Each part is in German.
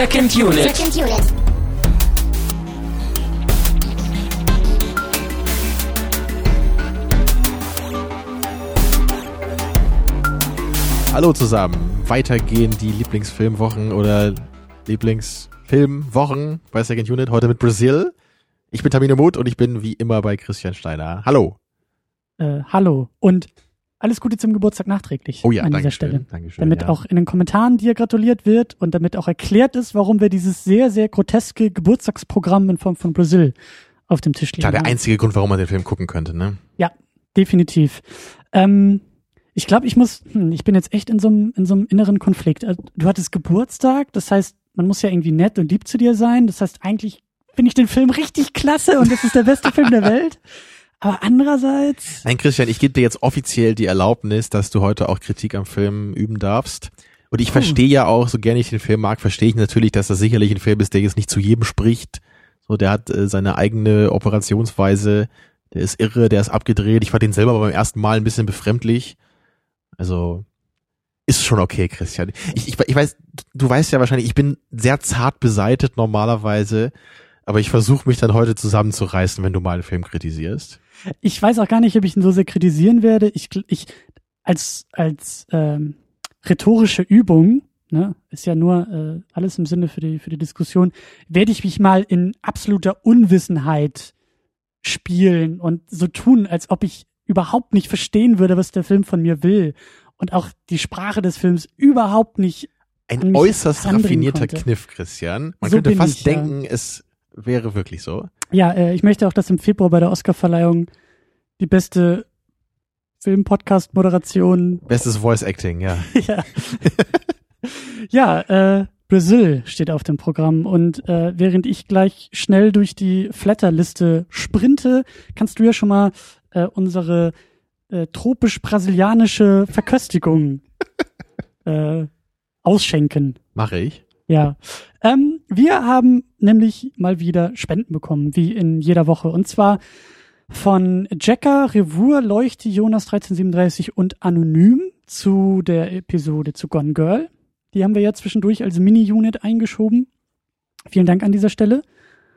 Second Unit. Second Unit. Hallo zusammen. Weiter gehen die Lieblingsfilmwochen oder Lieblingsfilmwochen bei Second Unit. Heute mit Brazil. Ich bin Tamino Muth und ich bin wie immer bei Christian Steiner. Hallo. Äh, hallo und alles Gute zum Geburtstag nachträglich Oh ja, an dieser Stelle. Dankeschön, damit ja. auch in den Kommentaren dir gratuliert wird und damit auch erklärt ist, warum wir dieses sehr, sehr groteske Geburtstagsprogramm in Form von Brasil auf dem Tisch liegen Klar, der einzige Grund, warum man den Film gucken könnte, ne? Ja, definitiv. Ähm, ich glaube, ich muss, hm, ich bin jetzt echt in so einem in so einem inneren Konflikt. Also, Du hattest Geburtstag, das heißt, man muss ja irgendwie nett und lieb zu dir sein. Das heißt, eigentlich finde ich den Film richtig klasse und das ist der beste Film der Welt. Aber andererseits, Nein, Christian, ich gebe dir jetzt offiziell die Erlaubnis, dass du heute auch Kritik am Film üben darfst. Und ich verstehe ja auch, so gerne ich den Film mag, verstehe ich natürlich, dass das sicherlich ein Film ist, der jetzt nicht zu jedem spricht. So, der hat äh, seine eigene Operationsweise, der ist irre, der ist abgedreht. Ich fand den selber beim ersten Mal ein bisschen befremdlich. Also ist schon okay, Christian. Ich, ich, ich weiß, du weißt ja wahrscheinlich, ich bin sehr zart beseitet normalerweise, aber ich versuche mich dann heute zusammenzureißen, wenn du mal einen Film kritisierst. Ich weiß auch gar nicht, ob ich ihn so sehr kritisieren werde. Ich, ich als als ähm, rhetorische Übung, ne, ist ja nur äh, alles im Sinne für die für die Diskussion, werde ich mich mal in absoluter Unwissenheit spielen und so tun, als ob ich überhaupt nicht verstehen würde, was der Film von mir will und auch die Sprache des Films überhaupt nicht Ein äußerst raffinierter konnte. Kniff, Christian. Man So könnte fast ich, ja. denken, es wäre wirklich so. Ja, äh, ich möchte auch, dass im Februar bei der Oscarverleihung die beste Film-Podcast-Moderation Bestes Voice Acting, ja. ja, ja äh, Brazil steht auf dem Programm und äh, während ich gleich schnell durch die Flatter-Liste sprinte, kannst du ja schon mal äh, unsere äh, tropisch-brasilianische Verköstigung äh, ausschenken. Mache ich. Ja. Ähm, wir haben nämlich mal wieder Spenden bekommen, wie in jeder Woche. Und zwar von Jacker, Revur, Leuchte, Jonas 1337 und Anonym zu der Episode zu Gone Girl. Die haben wir ja zwischendurch als Mini-Unit eingeschoben. Vielen Dank an dieser Stelle.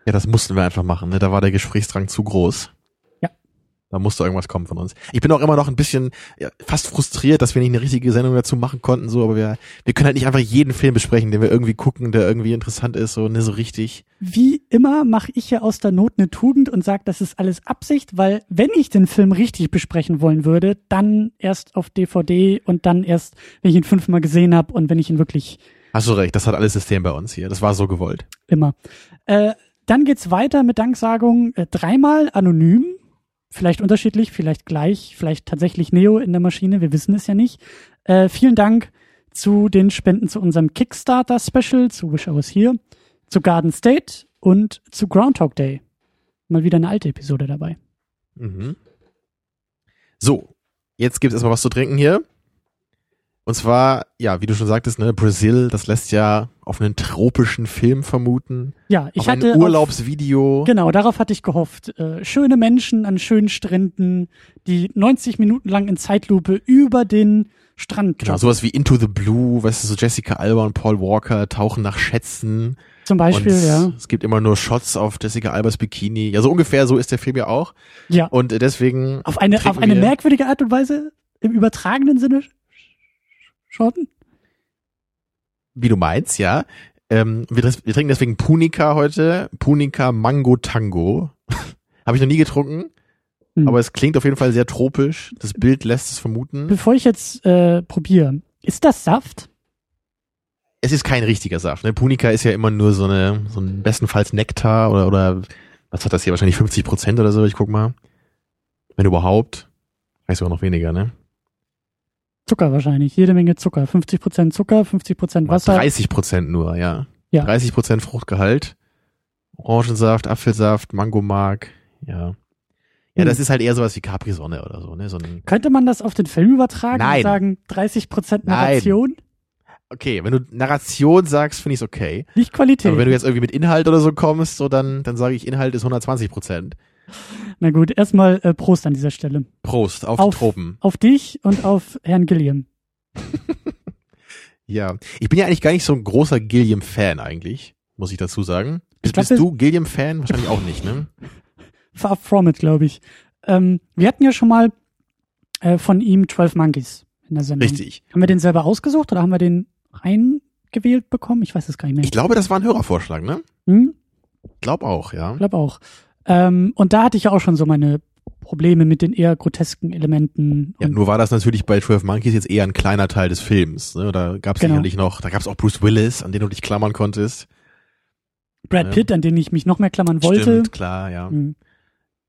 Ja, das mussten wir einfach machen. Ne? Da war der Gesprächsdrang zu groß. Da musste irgendwas kommen von uns. Ich bin auch immer noch ein bisschen ja, fast frustriert, dass wir nicht eine richtige Sendung dazu machen konnten, so, aber wir, wir können halt nicht einfach jeden Film besprechen, den wir irgendwie gucken, der irgendwie interessant ist, so, ne, so richtig. Wie immer mache ich ja aus der Not eine Tugend und sage, das ist alles Absicht, weil wenn ich den Film richtig besprechen wollen würde, dann erst auf DVD und dann erst, wenn ich ihn fünfmal gesehen habe und wenn ich ihn wirklich Hast du recht, das hat alles System bei uns hier. Das war so gewollt. immer. Äh, dann geht's weiter mit Danksagung äh, dreimal anonym, vielleicht unterschiedlich, vielleicht gleich, vielleicht tatsächlich Neo in der Maschine, wir wissen es ja nicht. Äh, vielen Dank zu den Spenden zu unserem Kickstarter Special, zu Wish I Was Here, zu Garden State und zu Groundhog Day. Mal wieder eine alte Episode dabei. Mhm. So, jetzt gibt's erstmal was zu trinken hier. Und zwar, ja, wie du schon sagtest, ne, Brasil, das lässt ja auf einen tropischen Film vermuten. Ja, ich auf hatte ein auf- Urlaubsvideo. Genau, darauf hatte ich gehofft. Äh, schöne Menschen an schönen Stränden, die 90 Minuten lang in Zeitlupe über den Strand Genau, sowas wie Into the Blue, weißt du, so Jessica Alba und Paul Walker tauchen nach Schätzen. Zum Beispiel, und ja. es gibt immer nur Shots auf Jessica Albas Bikini. Ja, so ungefähr so ist der Film ja auch. Ja. Und deswegen. Auf eine, auf eine merkwürdige Art und Weise, im übertragenen Sinne schon. Wie du meinst, ja. Ähm, wir, wir trinken deswegen Punica heute. Punica Mango Tango. Habe ich noch nie getrunken, Hm. aber es klingt auf jeden Fall sehr tropisch. Das Bild lässt es vermuten. Bevor ich jetzt äh, probiere, ist das Saft? Es ist kein richtiger Saft. Ne? Punica ist ja immer nur so eine, so ein bestenfalls Nektar oder, oder was hat das hier? Wahrscheinlich 50 Prozent oder so. Ich guck mal. Wenn überhaupt. Weiß sogar noch weniger, ne? Zucker wahrscheinlich, jede Menge Zucker. 50% Zucker, 50% Wasser. 30 Prozent nur, ja. Ja. 30 Prozent Fruchtgehalt. Orangensaft, Apfelsaft, Mangomark, ja. Ja, Hm. das ist halt eher sowas wie Capri-Sonne oder so, ne? So ein, Könnte man das auf den Film übertragen Nein. und sagen 30% Nein. Narration? okay, wenn du Narration sagst, finde ich's okay. Nicht Qualität. Aber wenn du jetzt irgendwie mit Inhalt oder so kommst, so dann, dann sage ich, Inhalt ist 120 Prozent. Na gut, erstmal äh, Prost an dieser Stelle. Prost, auf, Auf- Tropen. Auf dich und auf Herrn Gilliam. Ja, ich bin ja eigentlich gar nicht so ein großer Gilliam-Fan eigentlich, muss ich dazu sagen. Bist, glaub, bist du Gilliam-Fan? Wahrscheinlich auch nicht, ne? Far from it, glaube ich. Ähm, wir hatten ja schon mal äh, von ihm 12 Monkeys in der Sendung. Richtig. Haben wir den selber ausgesucht oder haben wir den reingewählt bekommen? Ich weiß es gar nicht mehr. Ich glaube, das war ein Hörervorschlag, ne? hm? Glaub auch, ja. Ich glaube auch. Ähm, und da hatte ich ja auch schon so meine Probleme mit den eher grotesken Elementen. Ja, nur war das natürlich bei 12 Monkeys jetzt eher ein kleiner Teil des Films. Ne? Da gab es Genau. sicherlich noch, da gab es auch Bruce Willis, an den du dich klammern konntest. Brad Ja. Pitt, an den ich mich noch mehr klammern wollte. Stimmt, klar, ja. Hm.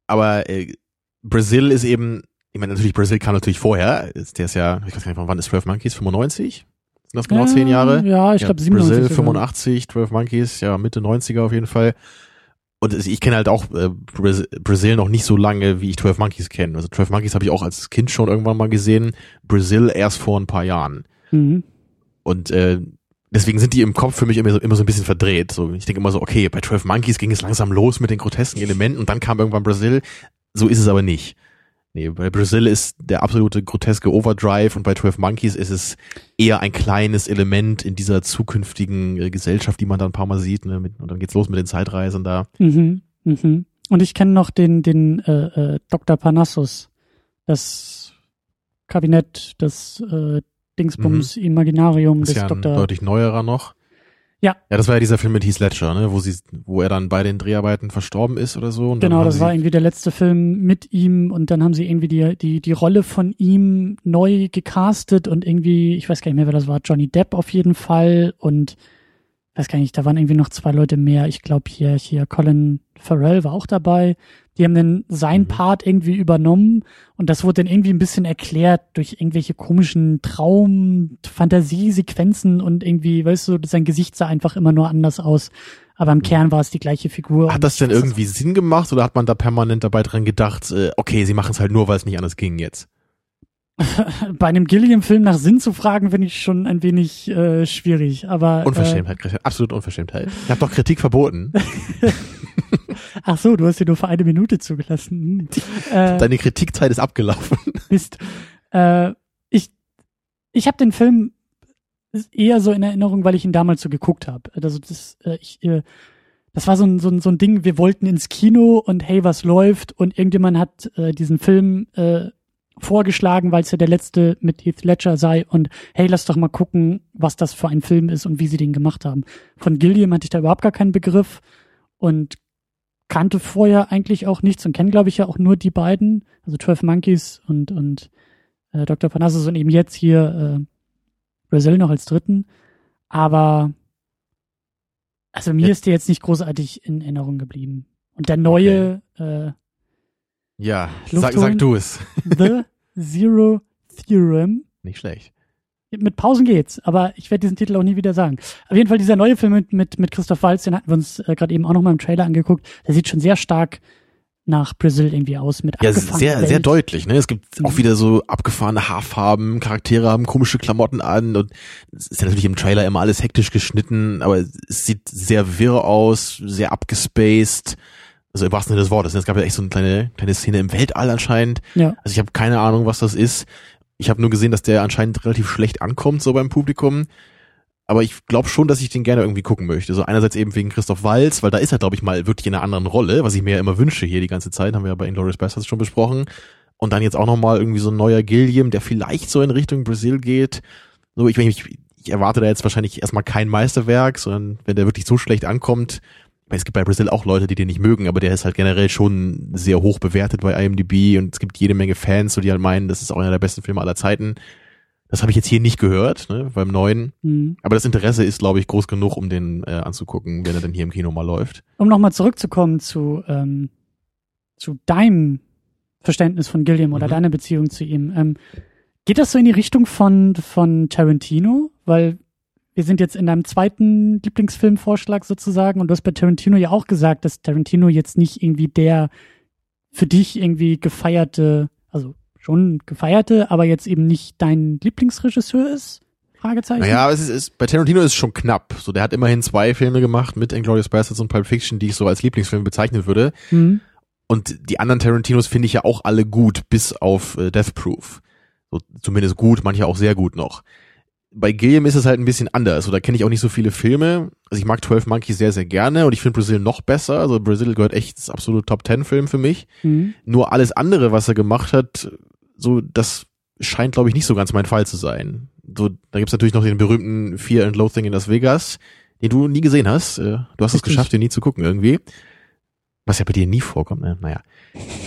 Aber äh, Brazil ist eben, ich meine, natürlich, Brazil kam natürlich vorher. Ist- Der ist ja, ich weiß gar nicht, wann ist 12 Monkeys? 95? Sind das genau Ja, zehn Jahre? Ja, ich glaube 97. Brazil sogar. 85, 12 Monkeys, ja, Mitte 90er auf jeden Fall. Und ich kenne halt auch äh, Brazil noch nicht so lange, wie ich 12 Monkeys kenne. Also 12 Monkeys habe ich auch als Kind schon irgendwann mal gesehen. Brazil erst vor ein paar Jahren. Mhm. Und äh, deswegen sind die im Kopf für mich immer so, immer so ein bisschen verdreht. So, ich denke immer so, okay, bei 12 Monkeys ging es langsam los mit den grotesken Elementen und dann kam irgendwann Brazil. So ist es aber nicht. Nee, bei Brazil ist der absolute groteske Overdrive und bei 12 Monkeys ist es eher ein kleines Element in dieser zukünftigen äh, Gesellschaft, die man dann ein paar Mal sieht. Ne? Und dann geht's los mit den Zeitreisen da. Mhm. Mhm. Und ich kenne noch den, den äh, äh, Dr. Parnassus, das Kabinett, das äh, Dingsbums Imaginarium Mhm. Ist des ja ein Dr. deutlich neuerer noch. Ja. Ja, das war ja dieser Film mit Heath Ledger, ne? wo sie, wo er dann bei den Dreharbeiten verstorben ist oder so. Genau, das war irgendwie der letzte Film mit ihm und dann haben sie irgendwie die, die, die Rolle von ihm neu gecastet und irgendwie, ich weiß gar nicht mehr, wer das war, Johnny Depp auf jeden Fall und weiß gar nicht, da waren irgendwie noch zwei Leute mehr. Ich glaube hier, hier Colin Farrell war auch dabei. Die haben dann sein Mhm. Part irgendwie übernommen und das wurde dann irgendwie ein bisschen erklärt durch irgendwelche komischen Traum, Fantasiesequenzen und irgendwie, weißt du, sein Gesicht sah einfach immer nur anders aus. Aber im Kern war es die gleiche Figur. Hat das denn irgendwie Sinn gemacht oder hat man da permanent dabei dran gedacht, äh, okay, sie machen es halt nur, weil es nicht anders ging jetzt? bei einem Gilliam-Film nach Sinn zu fragen, finde ich schon ein wenig äh, schwierig. Aber Unverschämtheit, Christian, absolut Unverschämtheit. Ich habe doch Kritik verboten. Ach so, du hast dir nur für eine Minute zugelassen. Hm. Äh, Deine Kritikzeit ist abgelaufen. Mist. Äh, ich ich habe den Film eher so in Erinnerung, weil ich ihn damals so geguckt habe. Also das, äh, ich, äh, das war so ein, so, ein, so ein Ding, wir wollten ins Kino und hey, was läuft? Und irgendjemand hat äh, diesen Film äh, vorgeschlagen, weil es ja der letzte mit Heath Ledger sei und hey, lass doch mal gucken, was das für ein Film ist und wie sie den gemacht haben. Von Gilliam hatte ich da überhaupt gar keinen Begriff und kannte vorher eigentlich auch nichts und kenne, glaube ich, ja auch nur die beiden, also 12 Monkeys und, und äh, Dr. Parnassus und eben jetzt hier äh, Brazil noch als dritten. Aber also mir Ja. ist der jetzt nicht großartig in Erinnerung geblieben. Und der neue äh, Ja, sag, sag du es. The Zero Theorem. Nicht schlecht. Mit Pausen geht's, aber ich werde diesen Titel auch nie wieder sagen. Auf jeden Fall dieser neue Film mit, mit, mit Christoph Waltz, den hatten wir uns äh, gerade eben auch noch mal im Trailer angeguckt. Der sieht schon sehr stark nach Brazil irgendwie aus mit Ja, sehr, Welt. sehr deutlich. Ne? Es gibt Mhm. auch wieder so abgefahrene Haarfarben, Charaktere haben komische Klamotten an und es ist ja natürlich im Trailer immer alles hektisch geschnitten, aber es sieht sehr wirr aus, sehr abgespaced. Also im wahrsten Sinne des Wortes. ne? Es gab ja echt so eine kleine, kleine Szene im Weltall anscheinend. Ja, Also ich habe keine Ahnung, was das ist. Ich habe nur gesehen, dass der anscheinend relativ schlecht ankommt, so beim Publikum. Aber ich glaube schon, dass ich den gerne irgendwie gucken möchte. So einerseits eben wegen Christoph Walz, weil da ist er, glaube ich, mal wirklich in einer anderen Rolle, was ich mir ja immer wünsche hier die ganze Zeit, haben wir ja bei Inglourious Basterds schon besprochen. Und dann jetzt auch nochmal irgendwie so ein neuer Gilliam, der vielleicht so in Richtung Brasil geht. So, ich, ich, ich erwarte da jetzt wahrscheinlich erstmal kein Meisterwerk, sondern wenn der wirklich so schlecht ankommt, es gibt bei Brasil auch Leute, die den nicht mögen, aber der ist halt generell schon sehr hoch bewertet bei IMDb und es gibt jede Menge Fans, so die halt meinen, das ist auch einer der besten Filme aller Zeiten. Das habe ich jetzt hier nicht gehört, ne, beim neuen. mhm. Aber das Interesse ist, glaube ich, groß genug, um den äh, anzugucken, wenn er denn hier im Kino mal läuft. um nochmal zurückzukommen zu, ähm, zu deinem Verständnis von Gilliam oder Mhm. deiner Beziehung zu ihm. Ähm, geht das so in die Richtung von, von Tarantino? Weil wir sind jetzt in deinem zweiten Lieblingsfilmvorschlag sozusagen und du hast bei Tarantino ja auch gesagt, dass Tarantino jetzt nicht irgendwie der für dich irgendwie gefeierte, also schon gefeierte, aber jetzt eben nicht dein Lieblingsregisseur ist? Fragezeichen. Naja, es ist, ist, bei Tarantino ist es schon knapp. So, der hat immerhin zwei Filme gemacht mit Inglourious Basterds und Pulp Fiction, die ich so als Lieblingsfilm bezeichnen würde. Mhm. Und die anderen Tarantinos finde ich ja auch alle gut, bis auf äh, Death Proof. So, zumindest gut, manche auch sehr gut noch. Bei Gilliam ist es halt ein bisschen anders. Oder kenne ich auch nicht so viele Filme. Also ich mag 12 Monkeys sehr, sehr gerne und ich finde Brazil noch besser. Also Brazil gehört echt das absolute Top Ten Film für mich. Mhm. Nur alles andere, was er gemacht hat, so, das scheint, glaube ich, nicht so ganz mein Fall zu sein. So, da gibt's natürlich noch den berühmten Fear and Loathing in Las Vegas, den du nie gesehen hast. Äh, du hast es geschafft, den nie zu gucken irgendwie. Was ja bei dir nie vorkommt, ne? Naja.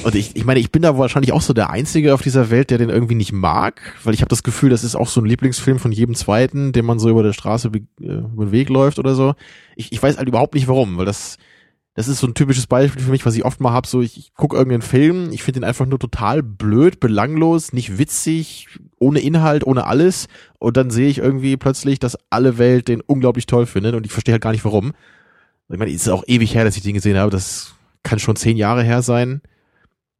Und ich, ich meine, ich bin da wahrscheinlich auch so der Einzige auf dieser Welt, der den irgendwie nicht mag, weil ich habe das Gefühl, das ist auch so ein Lieblingsfilm von jedem Zweiten, den man so über der Straße äh, über den Weg läuft oder so. Ich, ich weiß halt überhaupt nicht warum, weil das, das ist so ein typisches Beispiel für mich, was ich oft mal hab. So, ich, ich gucke irgendeinen Film, ich finde den einfach nur total blöd, belanglos, nicht witzig, ohne Inhalt, ohne alles. Und dann sehe ich irgendwie plötzlich, dass alle Welt den unglaublich toll findet und ich verstehe halt gar nicht warum. Ich meine, es ist auch ewig her, dass ich den gesehen habe. Das kann schon zehn Jahre her sein.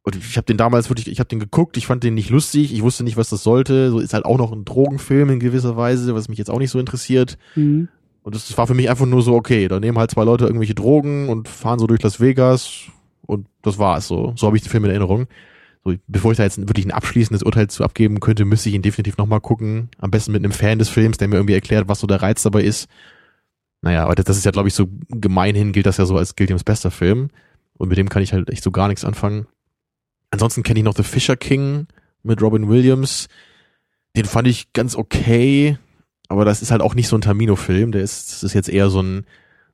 Und ich habe den damals wirklich, ich habe den geguckt, ich fand den nicht lustig, ich wusste nicht, was das sollte. So ist halt auch noch ein Drogenfilm in gewisser Weise, was mich jetzt auch nicht so interessiert. Mhm. Und das, das war für mich einfach nur so, okay, da nehmen halt zwei Leute irgendwelche Drogen und fahren so durch Las Vegas und das war's so. So habe ich den Film in Erinnerung. So, bevor ich da jetzt wirklich ein abschließendes Urteil zu abgeben könnte, müsste ich ihn definitiv nochmal gucken. Am besten mit einem Fan des Films, der mir irgendwie erklärt, was so der Reiz dabei ist. Naja, aber das ist ja, glaube ich, so gemeinhin gilt das ja so als Gilliams bester Film. Und mit dem kann ich halt echt so gar nichts anfangen. Ansonsten kenne ich noch The Fisher King mit Robin Williams. Den fand ich ganz okay, aber das ist halt auch nicht so ein Tamino-Film. Der ist, das ist jetzt eher so ein,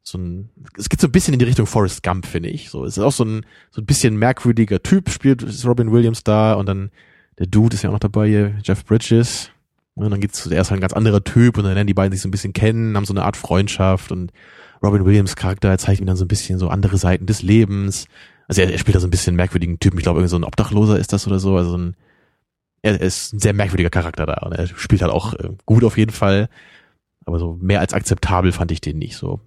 so ein, es geht so ein bisschen in die Richtung Forrest Gump, finde ich. So, es ist auch so ein, so ein bisschen merkwürdiger Typ, spielt Robin Williams da und dann der Dude ist ja auch noch dabei hier, Jeff Bridges. Und dann geht's, er ist halt ein ganz anderer Typ und dann lernen die beiden sich so ein bisschen kennen, haben so eine Art Freundschaft und Robin Williams Charakter zeigt ihm dann so ein bisschen so andere Seiten des Lebens. Also er, er spielt da so ein bisschen merkwürdigen Typen. Ich glaube, irgendwie so ein Obdachloser ist das oder so. Also ein, er, er ist ein sehr merkwürdiger Charakter da und er spielt halt auch äh, gut auf jeden Fall. Aber so mehr als akzeptabel fand ich den nicht so.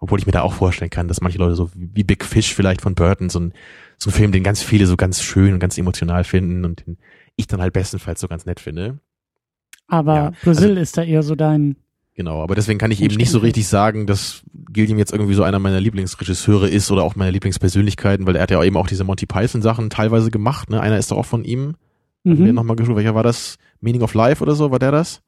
Obwohl ich mir da auch vorstellen kann, dass manche Leute so wie Big Fish vielleicht von Burton, so ein, so ein Film, den ganz viele so ganz schön und ganz emotional finden und den ich dann halt bestenfalls so ganz nett finde. Aber ja, Brazil also, ist da eher so dein Genau, aber deswegen kann ich eben nicht so richtig sagen, dass Gilliam jetzt irgendwie so einer meiner Lieblingsregisseure ist oder auch meine Lieblingspersönlichkeiten, weil er hat ja eben auch diese Monty Python Sachen teilweise gemacht, ne? Einer ist doch auch von ihm. Mhm. nochmal geschaut, welcher war das? Meaning of Life oder so, war der das?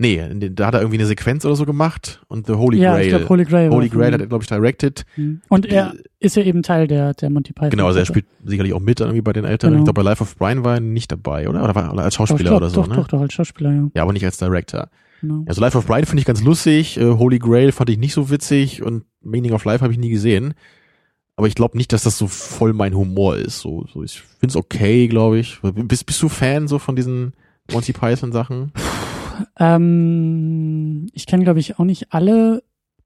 Nee, da hat er irgendwie eine Sequenz oder so gemacht und The Holy ja, Grail. Ich glaub, Holy Grail. Holy Grail hat er, glaube ich, directed. Mhm. Und er ist ja eben Teil der, der Monty Python. Genau, also er spielt sicherlich auch mit irgendwie bei den Eltern. Genau. Ich glaube, bei Life of Brian war er nicht dabei, oder? Oder war er als Schauspieler doch, oder so, doch, ne? Doch, doch, als Schauspieler, ja. Ja, aber nicht als Director. Genau. Also Life of Brian finde ich ganz lustig, äh, Holy Grail fand ich nicht so witzig und Meaning of Life habe ich nie gesehen. Aber ich glaube nicht, dass das so voll mein Humor ist. So, so ich finde es okay, glaube ich. Bist, bist du Fan so von diesen Monty Python Sachen? Ähm, ich kenne, glaube ich, auch nicht alle.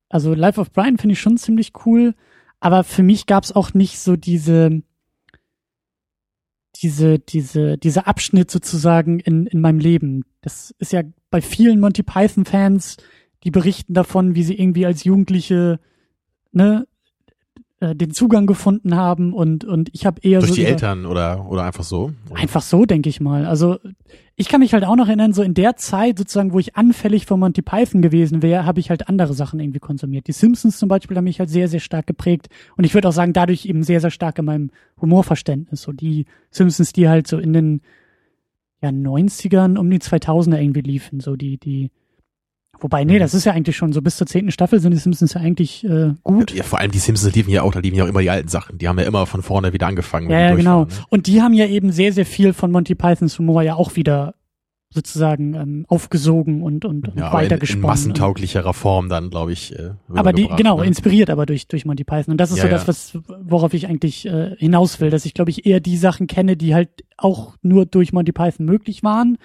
Also Life of Brian finde ich schon ziemlich cool, aber für mich gab es auch nicht so diese diese diese diese Abschnitt sozusagen in in meinem Leben. Das ist ja bei vielen Monty Python Fans, die berichten davon, wie sie irgendwie als Jugendliche ne äh, den Zugang gefunden haben und und ich habe eher durch so die Eltern oder oder einfach so? Oder? einfach so denke ich mal. Also ich kann mich halt auch noch erinnern so in der Zeit sozusagen wo ich anfällig von Monty Python gewesen wäre habe ich halt andere Sachen irgendwie konsumiert. Die Simpsons zum Beispiel haben mich halt sehr sehr stark geprägt und ich würde auch sagen dadurch eben sehr sehr stark in meinem Humorverständnis. So die Simpsons die halt so in den ja 90ern um die 2000er irgendwie liefen so die die Wobei, nee, mhm. das ist ja eigentlich schon so bis zur zehnten Staffel sind die Simpsons ja eigentlich äh, gut. Ja, vor allem die Simpsons liefen ja auch, da liefen ja auch immer die alten Sachen. Die haben ja immer von vorne wieder angefangen. Ja, ja genau. Ne? Und die haben ja eben sehr, sehr viel von Monty Pythons Humor ja auch wieder sozusagen ähm, aufgesogen und und, und ja, weitergesponnen. In, in massentauglicherer Form dann, glaube ich. Äh, aber die genau ne? inspiriert aber durch durch Monty Python und das ist ja, so das, was worauf ich eigentlich äh, hinaus will, dass ich glaube ich eher die Sachen kenne, die halt auch nur durch Monty Python möglich waren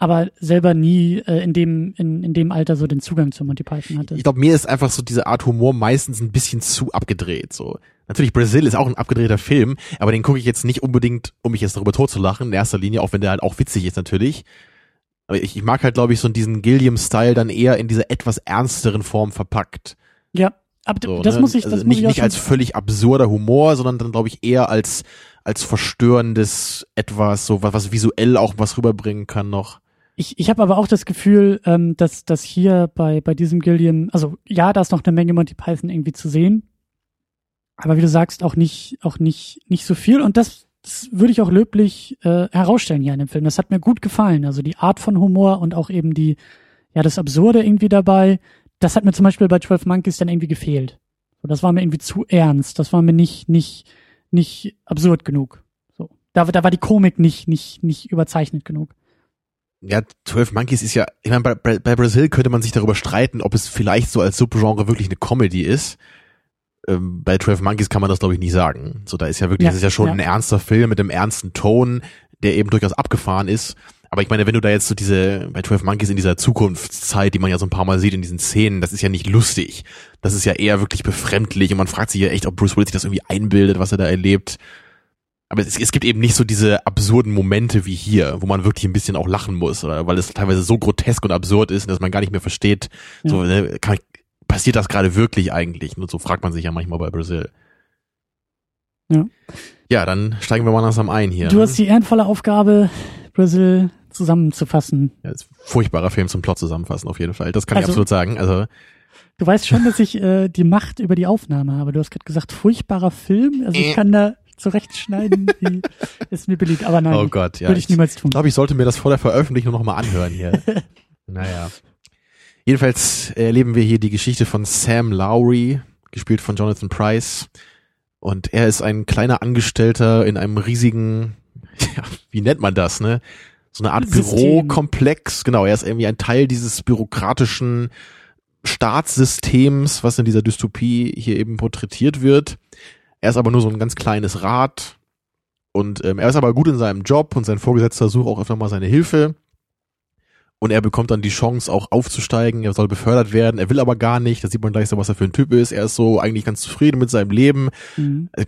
aber selber nie äh, in dem in, in dem Alter so den Zugang zu Monty Python hatte. Ich glaube, mir ist einfach so diese Art Humor meistens ein bisschen zu abgedreht. So natürlich Brazil ist auch ein abgedrehter Film, aber den gucke ich jetzt nicht unbedingt, um mich jetzt darüber totzulachen in erster Linie, auch wenn der halt auch witzig ist natürlich. Aber ich, ich mag halt, glaube ich, so diesen Gilliam-Style dann eher in dieser etwas ernsteren Form verpackt. Ja, aber so, das ne? muss ich, das also muss nicht, ich nicht als völlig absurder Humor, sondern dann glaube ich eher als als verstörendes etwas, so was, was visuell auch was rüberbringen kann noch. Ich, ich habe aber auch das Gefühl, ähm, dass, dass hier bei, bei diesem Gilliam, also ja, da ist noch eine Menge Monty Python irgendwie zu sehen. Aber wie du sagst, auch nicht, auch nicht, nicht so viel. Und das das würde ich auch löblich äh, herausstellen hier in dem Film. Das hat mir gut gefallen. Also die Art von Humor und auch eben die, ja, das Absurde irgendwie dabei. Das hat mir zum Beispiel bei 12 Monkeys dann irgendwie gefehlt. So, das war mir irgendwie zu ernst. Das war mir nicht, nicht, nicht absurd genug. So. Da, da war die Komik nicht, nicht, nicht überzeichnet genug. Ja, 12 Monkeys ist ja, ich meine, bei, bei Brazil könnte man sich darüber streiten, ob es vielleicht so als Subgenre wirklich eine Comedy ist ähm, bei 12 Monkeys kann man das glaube ich nicht sagen. So, da ist ja wirklich, ja, das ist ja schon ja. ein ernster Film mit einem ernsten Ton, der eben durchaus abgefahren ist. Aber ich meine, wenn du da jetzt so diese, bei 12 Monkeys in dieser Zukunftszeit, die man ja so ein paar Mal sieht in diesen Szenen, das ist ja nicht lustig. Das ist ja eher wirklich befremdlich und man fragt sich ja echt, ob Bruce Willis sich das irgendwie einbildet, was er da erlebt. Aber es, es gibt eben nicht so diese absurden Momente wie hier, wo man wirklich ein bisschen auch lachen muss, oder weil es teilweise so grotesk und absurd ist, dass man gar nicht mehr versteht, ja. so, ne, kann, passiert das gerade wirklich eigentlich? Und so fragt man sich ja manchmal bei Brasil. Ja. Ja, dann steigen wir mal langsam ein hier. Du hast die ehrenvolle Aufgabe, Brasil zusammenzufassen. Ja, ist furchtbarer Film zum Plot zusammenfassen, auf jeden Fall. Das kann also, ich absolut sagen. Also Du weißt schon, dass ich äh, die Macht über die Aufnahme habe. Du hast gerade gesagt, furchtbarer Film. Also ich kann da zurechtschneiden, wie es mir beliebt. Aber nein, oh Gott, ja, würde ich niemals tun. Ich glaube, ich sollte mir das vor der Veröffentlichung noch mal anhören hier. naja. Jedenfalls erleben wir hier die Geschichte von Sam Lowry, gespielt von Jonathan Price. Und er ist ein kleiner Angestellter in einem riesigen, ja, wie nennt man das, ne? So eine Art. Bürokomplex. Genau, er ist irgendwie ein Teil dieses bürokratischen Staatssystems, was in dieser Dystopie hier eben porträtiert wird. Er ist aber nur so ein ganz kleines Rad. Und ähm, er ist aber gut in seinem Job und sein Vorgesetzter sucht auch öfter mal seine Hilfe. Und er bekommt dann die Chance, auch aufzusteigen. Er soll befördert werden. Er will aber gar nicht. Da sieht man gleich so, was er für ein Typ ist. Er ist so eigentlich ganz zufrieden mit seinem Leben. Mhm. Äh,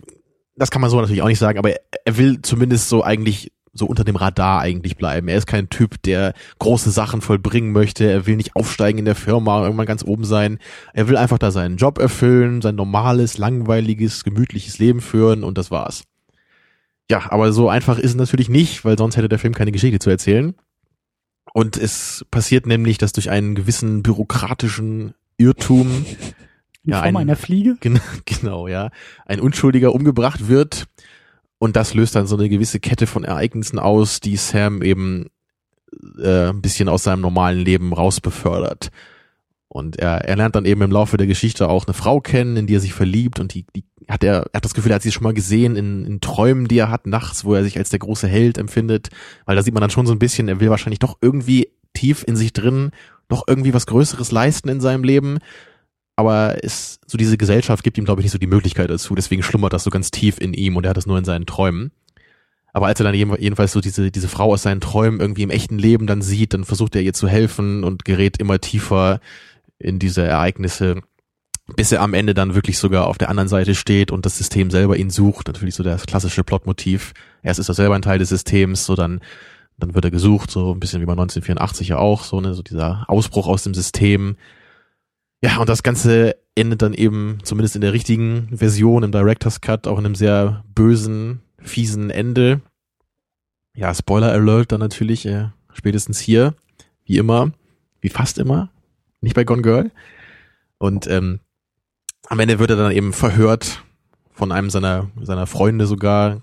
das kann man so natürlich auch nicht sagen, aber er will zumindest so eigentlich so unter dem Radar eigentlich bleiben. Er ist kein Typ, der große Sachen vollbringen möchte. Er will nicht aufsteigen in der Firma und irgendwann ganz oben sein. Er will einfach da seinen Job erfüllen, sein normales, langweiliges, gemütliches Leben führen und das war's. Ja, aber so einfach ist es natürlich nicht, weil sonst hätte der Film keine Geschichte zu erzählen. Und es passiert nämlich, dass durch einen gewissen bürokratischen Irrtum in ja, Form ein, einer Fliege? Genau, genau, ja. Ein Unschuldiger umgebracht wird. Und das löst dann so eine gewisse Kette von Ereignissen aus, die Sam eben äh, ein bisschen aus seinem normalen Leben rausbefördert. Und er, er lernt dann eben im Laufe der Geschichte auch eine Frau kennen, in die er sich verliebt. Und die, die hat er, er hat das Gefühl, er hat sie schon mal gesehen in, in Träumen, die er hat nachts, wo er sich als der große Held empfindet, weil da sieht man dann schon so ein bisschen, er will wahrscheinlich doch irgendwie tief in sich drin doch irgendwie was Größeres leisten in seinem Leben, aber es, so diese Gesellschaft gibt ihm, glaube ich, nicht so die Möglichkeit dazu, deswegen schlummert das so ganz tief in ihm und er hat das nur in seinen Träumen. Aber als er dann jedenfalls so diese, diese Frau aus seinen Träumen irgendwie im echten Leben dann sieht, dann versucht er ihr zu helfen und gerät immer tiefer in diese Ereignisse, bis er am Ende dann wirklich sogar auf der anderen Seite steht und das System selber ihn sucht. Natürlich so das klassische Plotmotiv. Erst ist er selber ein Teil des Systems, so dann, dann wird er gesucht, so ein bisschen wie bei 1984 ja auch, so, ne, so dieser Ausbruch aus dem System. Ja, und das Ganze endet dann eben, zumindest in der richtigen Version, im Director's Cut, auch in einem sehr bösen, fiesen Ende. Ja, Spoiler Alert dann natürlich, äh, spätestens hier, wie immer, wie fast immer, nicht bei Gone Girl. Und ähm, am Ende wird er dann eben verhört von einem seiner, seiner Freunde sogar.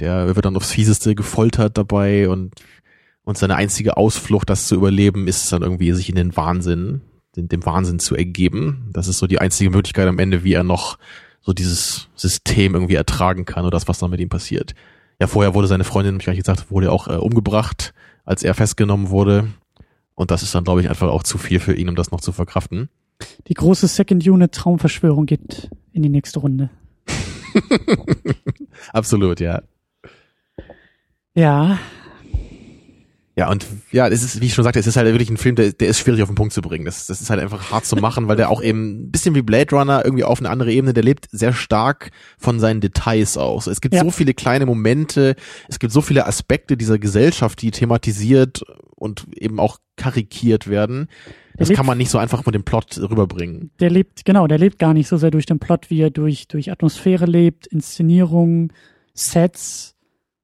Der wird dann aufs Fieseste gefoltert dabei und, und seine einzige Ausflucht, das zu überleben, ist dann irgendwie sich in den Wahnsinn, den, dem Wahnsinn zu ergeben. Das ist so die einzige Möglichkeit am Ende, wie er noch so dieses System irgendwie ertragen kann oder das, was dann mit ihm passiert. Ja, vorher wurde seine Freundin, hab ich gar nicht gesagt, wurde auch äh, umgebracht, als er festgenommen wurde. Und das ist dann, glaube ich, einfach auch zu viel für ihn, um das noch zu verkraften. Die große Second Unit Traumverschwörung geht in die nächste Runde. Absolut, ja. Ja. Ja, und ja, es ist, wie ich schon sagte, es ist halt wirklich ein Film, der, der ist schwierig auf den Punkt zu bringen. Das, das ist halt einfach hart zu machen, weil der auch eben ein bisschen wie Blade Runner irgendwie auf eine andere Ebene, der lebt sehr stark von seinen Details aus. Es gibt ja. so viele kleine Momente, es gibt so viele Aspekte dieser Gesellschaft, die thematisiert und eben auch karikiert werden. Das lebt, kann man nicht so einfach mit dem Plot rüberbringen. Der lebt, genau, der lebt gar nicht so sehr durch den Plot, wie er durch, durch Atmosphäre lebt, Inszenierung, Sets.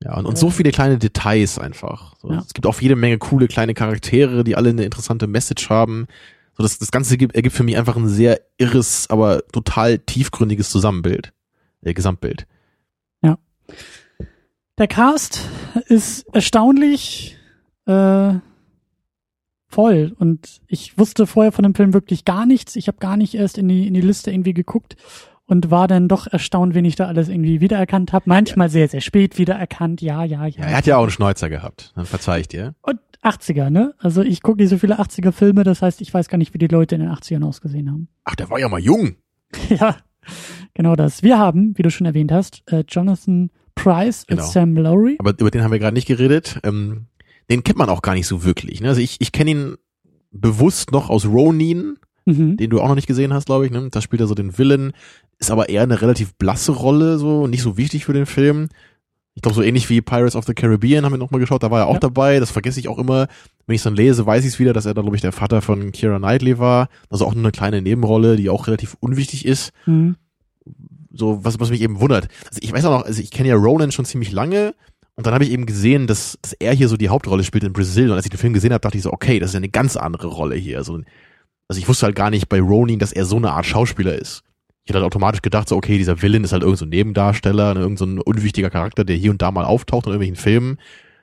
Ja, und, und so viele kleine Details einfach. So, ja. Es gibt auch jede Menge coole kleine Charaktere, die alle eine interessante Message haben. So, das, das Ganze gibt, ergibt für mich einfach ein sehr irres, aber total tiefgründiges Zusammenbild, äh, Gesamtbild. Ja. Der Cast ist erstaunlich äh, voll und ich wusste vorher von dem Film wirklich gar nichts. Ich habe gar nicht erst in die in die Liste irgendwie geguckt und war dann doch erstaunt, wen ich da alles irgendwie wiedererkannt habe. Manchmal ja. sehr sehr spät wiedererkannt. Ja, ja, ja. ja er hat ja auch einen Schnäuzer gehabt. Dann verzeih ich dir. Und 80er, ne? Also ich gucke nicht so viele 80er Filme, das heißt, ich weiß gar nicht, wie die Leute in den 80ern ausgesehen haben. Ach, der war ja mal jung. ja, genau das. Wir haben, wie du schon erwähnt hast, äh, Jonathan Price genau. und Sam Lowry. Aber über den haben wir gerade nicht geredet. Ähm, den kennt man auch gar nicht so wirklich. Ne? Also ich, ich kenne ihn bewusst noch aus Ronin, mhm. den du auch noch nicht gesehen hast, glaube ich. Ne? Da spielt er so den Villain, ist aber eher eine relativ blasse Rolle, so nicht so wichtig für den Film. Ich glaube, so ähnlich wie Pirates of the Caribbean haben wir nochmal geschaut, da war er auch ja. dabei. Das vergesse ich auch immer. Wenn ich es dann lese, weiß ich es wieder, dass er da, glaube ich, der Vater von Kira Knightley war. Also auch nur eine kleine Nebenrolle, die auch relativ unwichtig ist. Mhm. So, was, was mich eben wundert. Also ich weiß auch noch, also ich kenne ja Ronan schon ziemlich lange und dann habe ich eben gesehen, dass, dass er hier so die Hauptrolle spielt in Brasil. Und als ich den Film gesehen habe, dachte ich so, okay, das ist ja eine ganz andere Rolle hier. Also, also ich wusste halt gar nicht bei Ronin, dass er so eine Art Schauspieler ist. Ich hätte halt automatisch gedacht, so, okay, dieser Villain ist halt irgendein so Nebendarsteller, ne, irgendein so ein unwichtiger Charakter, der hier und da mal auftaucht in irgendwelchen Filmen.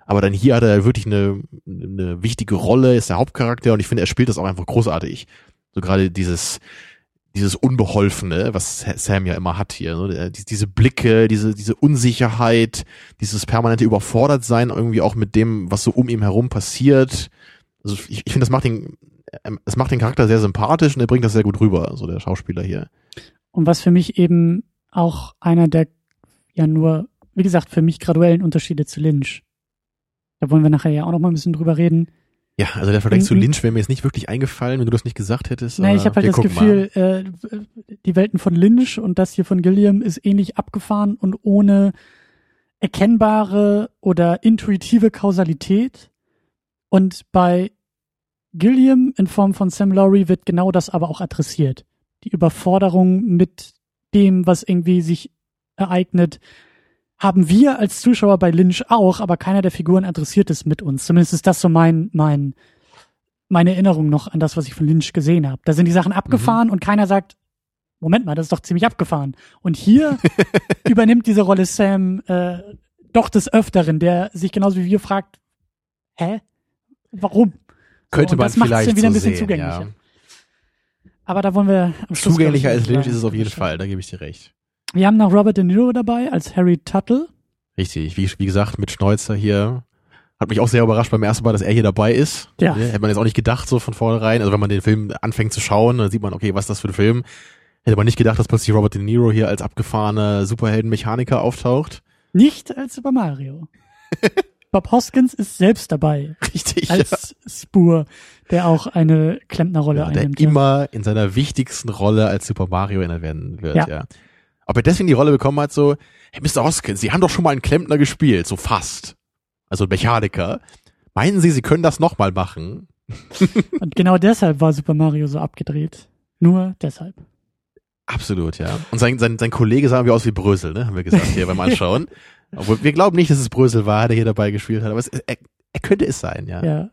Aber dann hier hat er wirklich eine, eine wichtige Rolle, ist der Hauptcharakter und ich finde, er spielt das auch einfach großartig. So gerade dieses, dieses Unbeholfene, was Sam ja immer hat hier, ne? diese Blicke, diese, diese Unsicherheit, dieses permanente Überfordertsein irgendwie auch mit dem, was so um ihm herum passiert. Also ich, ich finde, das macht ähm, es macht den Charakter sehr sympathisch und er bringt das sehr gut rüber, so der Schauspieler hier. Und was für mich eben auch einer der, ja nur, wie gesagt, für mich graduellen Unterschiede zu Lynch. Da wollen wir nachher ja auch noch mal ein bisschen drüber reden ja, also der Vergleich zu Lynch wäre mir jetzt nicht wirklich eingefallen, wenn du das nicht gesagt hättest. Nein, ich habe halt das Gefühl, äh, die Welten von Lynch und das hier von Gilliam ist ähnlich abgefahren und ohne erkennbare oder intuitive Kausalität. Und bei Gilliam in Form von Sam Lowry wird genau das aber auch adressiert. Die Überforderung mit dem, was irgendwie sich ereignet, haben wir als Zuschauer bei Lynch auch, aber keiner der Figuren adressiert es mit uns. Zumindest ist das so mein, mein, meine Erinnerung noch an das, was ich von Lynch gesehen habe. Da sind die Sachen abgefahren mhm. und keiner sagt, Moment mal, das ist doch ziemlich abgefahren. Und hier übernimmt diese Rolle Sam äh, doch des Öfteren, der sich genauso wie wir fragt, hä? Warum? Könnte so, man das vielleicht wieder ein bisschen so sehen, zugänglicher. Ja. Aber da wollen wir am Schluss Zugänglicher als Lynch ist es auf jeden Fall, da gebe ich dir recht. Wir haben noch Robert De Niro dabei als Harry Tuttle. Richtig, wie, wie gesagt, mit Schnäuzer hier. Hat mich auch sehr überrascht beim ersten Mal, dass er hier dabei ist. Ja. Hätte man jetzt auch nicht gedacht, so von vornherein. Also wenn man den Film anfängt zu schauen, dann sieht man, okay, was ist das für ein Film? Hätte man nicht gedacht, dass plötzlich Robert De Niro hier als abgefahrener Superheldenmechaniker auftaucht. Nicht als Super Mario. Bob Hoskins ist selbst dabei. Richtig. Als ja. Spur, der auch eine Klempnerrolle ja, einnimmt. Der immer in seiner wichtigsten Rolle als Super Mario inne werden wird, ja. ja. Ob er deswegen die Rolle bekommen hat, so, hey, Mr. Hoskins, Sie haben doch schon mal einen Klempner gespielt, so fast. Also ein Mechaniker. Meinen Sie, Sie können das nochmal machen? Und genau deshalb war Super Mario so abgedreht. Nur deshalb. Absolut, ja. Und sein, sein, sein Kollege sah wie aus wie Brösel, ne? Haben wir gesagt hier beim Anschauen. Obwohl wir glauben nicht, dass es Brösel war, der hier dabei gespielt hat, aber es, er, er könnte es sein, ja. Ja.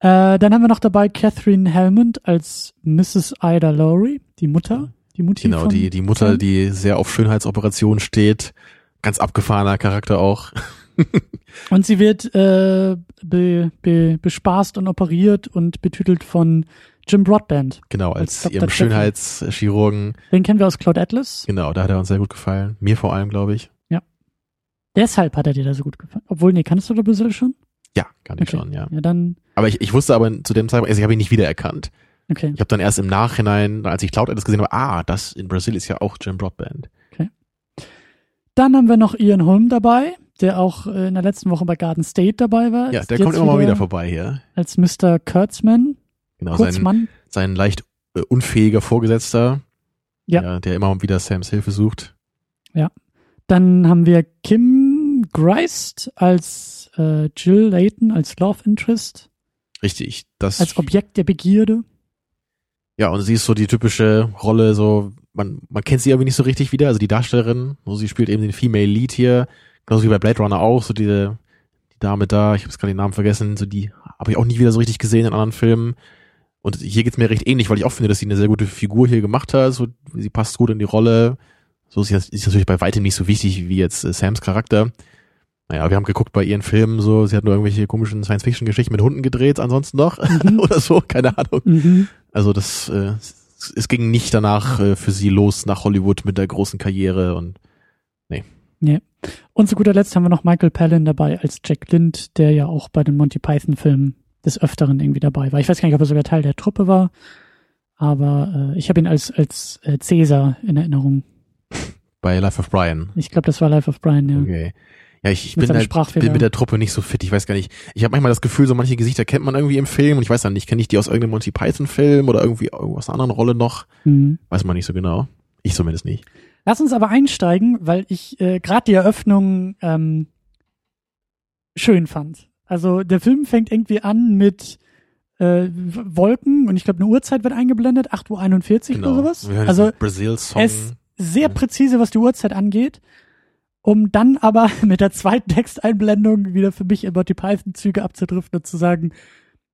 Äh, dann haben wir noch dabei Catherine Helmond als Mrs. Ida Lowry, die Mutter. Die Mutti genau, die, die Mutter, Sam? die sehr auf Schönheitsoperationen steht. Ganz abgefahrener Charakter auch. und sie wird äh, be, be, bespaßt und operiert und betütelt von Jim Broadband. Genau, als, als ihrem Schönheitschirurgen. Den kennen wir aus Cloud Atlas. Genau, da hat er uns sehr gut gefallen. Mir vor allem, glaube ich. Deshalb hat er dir da so gut gefallen. Obwohl, nee, kannst du da Brazil schon? Ja, kann ich okay. schon, ja. Ja, dann. Aber ich, ich wusste aber zu dem Zeitpunkt, also ich habe ihn nicht wiedererkannt. Okay. Ich habe dann erst im Nachhinein, als ich Cloud Atlas gesehen habe, ah, das in Brasil ist ja auch Jim Broadband. Okay. Dann haben wir noch Ian Holm dabei, der auch äh, in der letzten Woche bei Garden State dabei war. Ja, der kommt immer mal wieder vorbei hier. Als Mr. Kurtzman. Genau, Kurzmann. Sein, sein leicht äh, unfähiger Vorgesetzter. Ja. ja. Der immer wieder Sams Hilfe sucht. Ja. Dann haben wir Kim Greist als äh, Jill Layton als Love Interest. Richtig. Das als Objekt der Begierde. Ja, und sie ist so die typische Rolle, so, man, man kennt sie irgendwie nicht so richtig wieder, also die Darstellerin, so sie spielt eben den Female Lead hier, genauso wie bei Blade Runner auch, so diese, die Dame da, ich habe jetzt gerade den Namen vergessen, so die habe ich auch nie wieder so richtig gesehen in anderen Filmen. Und hier geht's mir recht ähnlich, weil ich auch finde, dass sie eine sehr gute Figur hier gemacht hat, so, sie passt gut in die Rolle. So ist, sie, ist natürlich bei weitem nicht so wichtig wie jetzt äh, Sams Charakter. Naja, wir haben geguckt bei ihren Filmen so, sie hat nur irgendwelche komischen Science-Fiction-Geschichten mit Hunden gedreht, ansonsten noch Mhm. oder so, keine Ahnung. Mhm. Also das, äh, es, ging nicht danach äh, für sie los nach Hollywood mit der großen Karriere und Und zu guter Letzt haben wir noch Michael Palin dabei als Jack Lind, der ja auch bei den Monty Python-Filmen des Öfteren irgendwie dabei war. Ich weiß gar nicht, ob er sogar Teil der Truppe war, aber äh, ich habe ihn als, als äh, Cäsar in Erinnerung. bei Life of Brian. Ich glaube, das war Life of Brian, ja. Okay. Ja, ich, ich bin, halt, bin mit der Truppe nicht so fit. Ich weiß gar nicht. Ich habe manchmal das Gefühl, so manche Gesichter kennt man irgendwie im Film und ich weiß dann nicht, kenne ich die aus irgendeinem Monty Python Film oder irgendwie irgendwas einer anderen Rolle noch? Mhm. Weiß man nicht so genau. Ich zumindest nicht. Lass uns aber einsteigen, weil ich äh, gerade die Eröffnung ähm, schön fand. Also der Film fängt irgendwie an mit äh, Wolken und ich glaube eine Uhrzeit wird eingeblendet, 8.41 Uhr oder sowas. Genau. Wir hören Also diesen Brazil-Song. es sehr Ja. präzise, was die Uhrzeit angeht, um dann aber mit der zweiten Texteinblendung wieder für mich immer die Python-Züge abzudriften und zu sagen,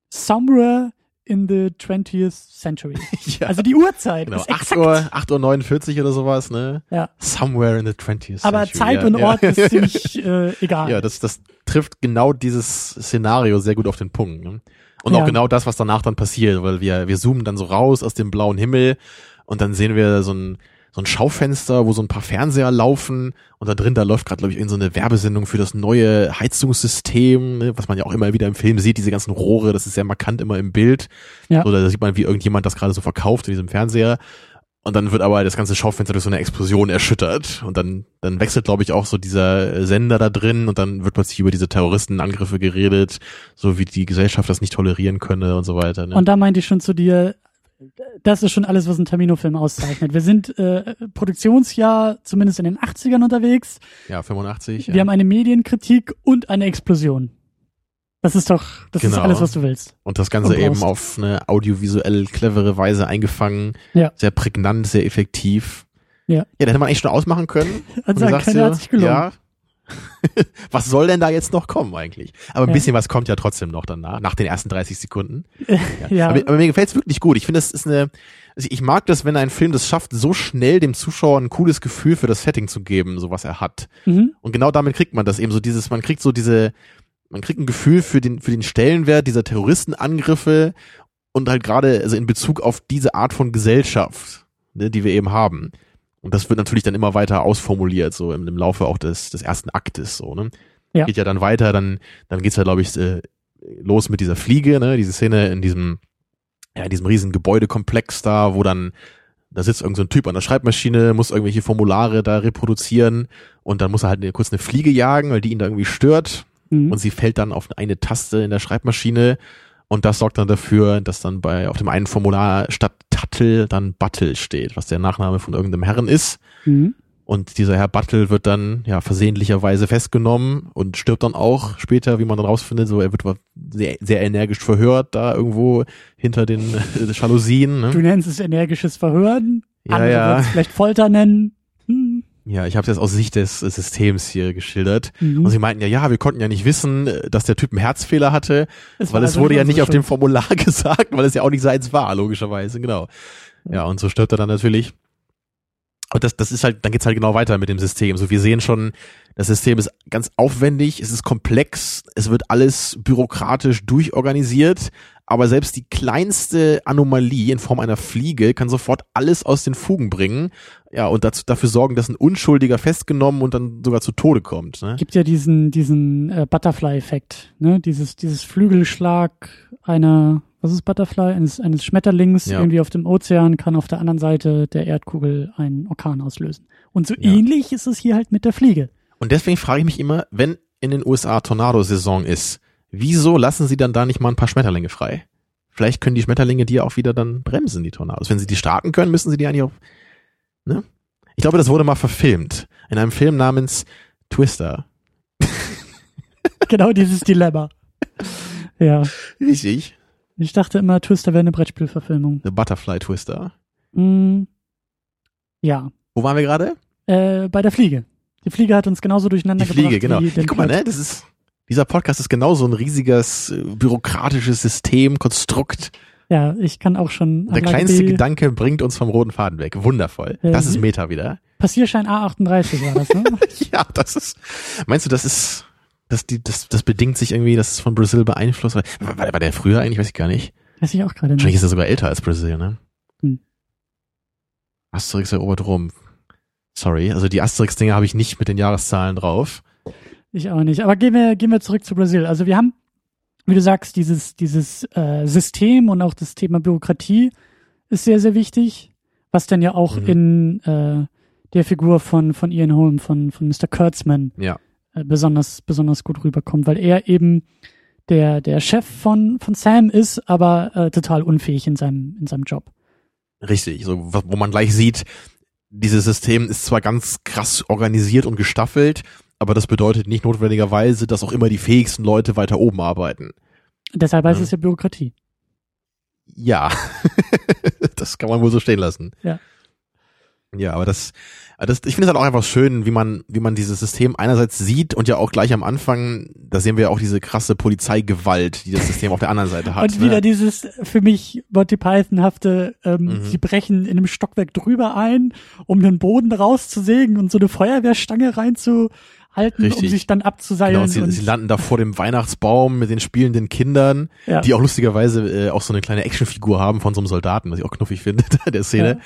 somewhere in the 20th century. ja, Also die Uhrzeit genau. ist 8 exakt. Uhr, 8 Uhr 49 oder sowas, ne? Ja. Somewhere in the 20th Aber century. Zeit ja, und ja. Ort ist ziemlich äh, egal. Ja, das, das trifft genau dieses Szenario sehr gut auf den Punkt. Ne? Und Ja. auch genau das, was danach dann passiert, weil wir, wir zoomen dann so raus aus dem blauen Himmel und dann sehen wir so ein, so ein Schaufenster, wo so ein paar Fernseher laufen und da drin, da läuft gerade, glaube ich, in so eine Werbesendung für das neue Heizungssystem, ne? was man ja auch immer wieder im Film sieht, diese ganzen Rohre, das ist sehr markant immer im Bild. Ja. Oder da sieht man, wie irgendjemand das gerade so verkauft in diesem Fernseher. Und dann wird aber das ganze Schaufenster durch so eine Explosion erschüttert. Und dann, dann wechselt, glaube ich, auch so dieser Sender da drin und dann wird plötzlich über diese Terroristenangriffe geredet, so wie die Gesellschaft das nicht tolerieren könne und so weiter. Ne? Und da meinte ich schon zu dir, das ist schon alles, was ein Tamino-Film auszeichnet. Wir sind äh, Produktionsjahr zumindest in den 80ern unterwegs. ja, 85. Wir ja. haben eine Medienkritik und eine Explosion. Das ist doch, das ist Genau. alles, was du willst. Und das Ganze Und eben auf eine audiovisuell clevere Weise eingefangen. Ja. Sehr prägnant, sehr effektiv. Ja. Ja, da hätte man eigentlich schon ausmachen können. Sagen sagst können, dir, hat sich gelungen. Ja. was soll denn da jetzt noch kommen eigentlich? Aber ein Ja. bisschen was kommt ja trotzdem noch danach, nach den ersten 30 Sekunden. Ja. Aber, aber mir gefällt's wirklich gut. Ich finde, das ist eine, also ich mag das, wenn ein Film das schafft, so schnell dem Zuschauer ein cooles Gefühl für das Setting zu geben, so was er hat. Mhm. Und genau damit kriegt man das eben so dieses, man kriegt so diese, man kriegt ein Gefühl für den, für den Stellenwert dieser Terroristenangriffe und halt gerade, also in Bezug auf diese Art von Gesellschaft, ne, die wir eben haben. Und das wird natürlich dann immer weiter ausformuliert, so im, im Laufe auch des, des ersten Aktes, so, ne? Ja. Geht ja dann weiter, dann, dann geht's ja, glaube ich, äh, los mit dieser Fliege, ne, diese Szene in diesem, ja, in diesem riesen Gebäudekomplex da, wo dann, da sitzt irgendein so ein Typ an der Schreibmaschine, muss irgendwelche Formulare da reproduzieren und dann muss er halt eine, kurz eine Fliege jagen, weil die ihn da irgendwie stört Mhm. und sie fällt dann auf eine Taste in der Schreibmaschine und das sorgt dann dafür, dass dann bei auf dem einen Formular statt Tattel dann Battle steht, was der Nachname von irgendeinem Herren ist. Mhm. Und dieser Herr Battle wird dann ja versehentlicherweise festgenommen und stirbt dann auch später, wie man dann rausfindet, so er wird sehr, sehr energisch verhört da irgendwo hinter den äh, Jalousien. Du Ne? nennst es energisches Verhören. Ja, Andere ja. würden es vielleicht Folter nennen. Ja, ich habe jetzt aus Sicht des Systems hier geschildert. Mhm. Und sie meinten ja, ja, wir konnten ja nicht wissen, dass der Typ einen Herzfehler hatte, Es weil es also wurde ja nicht auf dem. Formular gesagt, weil es ja auch nicht seins war, logischerweise, genau. Ja, und so stirbt er dann natürlich. Und das, das ist halt, dann geht's halt genau weiter mit dem System. So, wir sehen schon, das System ist ganz aufwendig, es ist komplex, es wird alles bürokratisch durchorganisiert, aber selbst die kleinste Anomalie in Form einer Fliege kann sofort alles aus den Fugen bringen, ja, und dazu, dafür sorgen, dass ein Unschuldiger festgenommen und dann sogar zu Tode kommt. Ne? gibt ja diesen, diesen äh, Butterfly-Effekt, ne? Dieses, dieses Flügelschlag einer, was ist Butterfly? Eines, eines Schmetterlings Ja. irgendwie auf dem Ozean kann auf der anderen Seite der Erdkugel einen Orkan auslösen. Und so Ja. ähnlich ist es hier halt mit der Fliege. Und deswegen frage ich mich immer, wenn in den USA Tornado-Saison ist, wieso lassen sie dann da nicht mal ein paar Schmetterlinge frei? Vielleicht können die Schmetterlinge die ja auch wieder dann bremsen, die Tornados. Wenn sie die starten können, müssen sie die eigentlich auch, ne? Ich glaube, das wurde mal verfilmt. In einem Film namens Twister. genau dieses Dilemma. Ja. Richtig. Ich dachte immer, Twister wäre eine Brettspielverfilmung. The Butterfly Twister. Mm, ja. Wo waren wir gerade? Äh, bei der Fliege. Die Fliege hat uns genauso durcheinander Die Fliege, gebracht genau. wie den Guck mal, ne? Das ist, dieser Podcast ist genau so ein riesiges, äh, bürokratisches System, Konstrukt. Ja, ich kann auch schon Der kleinste B- Gedanke bringt uns vom roten Faden weg. Wundervoll. Ja, Das ist Meta wieder. Passierschein A38 war das, ne? Ja, das ist. Meinst du, das ist dass die, das, das bedingt sich irgendwie, dass es von Brazil beeinflusst. War, war, war der früher eigentlich, weiß ich gar nicht. Weiß ich auch gerade Wahrscheinlich nicht. ist er sogar älter als Brazil, ne? Hm. Asterix erobert Rom. Sorry, also die Asterix-Dinger habe ich nicht mit den Jahreszahlen drauf. Ich auch nicht. Aber gehen wir, gehen wir zurück zu Brasil. Also wir haben, wie du sagst, dieses, dieses äh, System und auch das Thema Bürokratie ist sehr, sehr wichtig, was dann ja auch Mhm. in äh, der Figur von, von Ian Holm, von, von Mr. Kurtzman Ja. äh, besonders, besonders gut rüberkommt, weil er eben der, der Chef von, von Sam ist, aber äh, total unfähig in seinem, in seinem Job. Richtig, so wo wo man gleich sieht, dieses System ist zwar ganz krass organisiert und gestaffelt, aber das bedeutet nicht notwendigerweise, dass auch immer die fähigsten Leute weiter oben arbeiten. Deshalb heißt Mhm. es ja Bürokratie. Ja, das kann man wohl so stehen lassen. Ja. Ja, aber das, das ich finde es halt auch einfach schön, wie man, wie man dieses System einerseits sieht und ja auch gleich am Anfang, da sehen wir ja auch diese krasse Polizeigewalt, die das System auf der anderen Seite hat. Und wieder ne? dieses für mich Monty Python-hafte, ähm, Mhm. sie brechen in einem Stockwerk drüber ein, um den Boden rauszusägen und so eine Feuerwehrstange reinzuhalten, um Richtig. sich dann abzuseilen. Genau, sie, sie landen da vor dem Weihnachtsbaum mit den spielenden Kindern, ja. die auch lustigerweise äh, auch so eine kleine Actionfigur haben von so einem Soldaten, was ich auch knuffig finde, der Szene. Ja.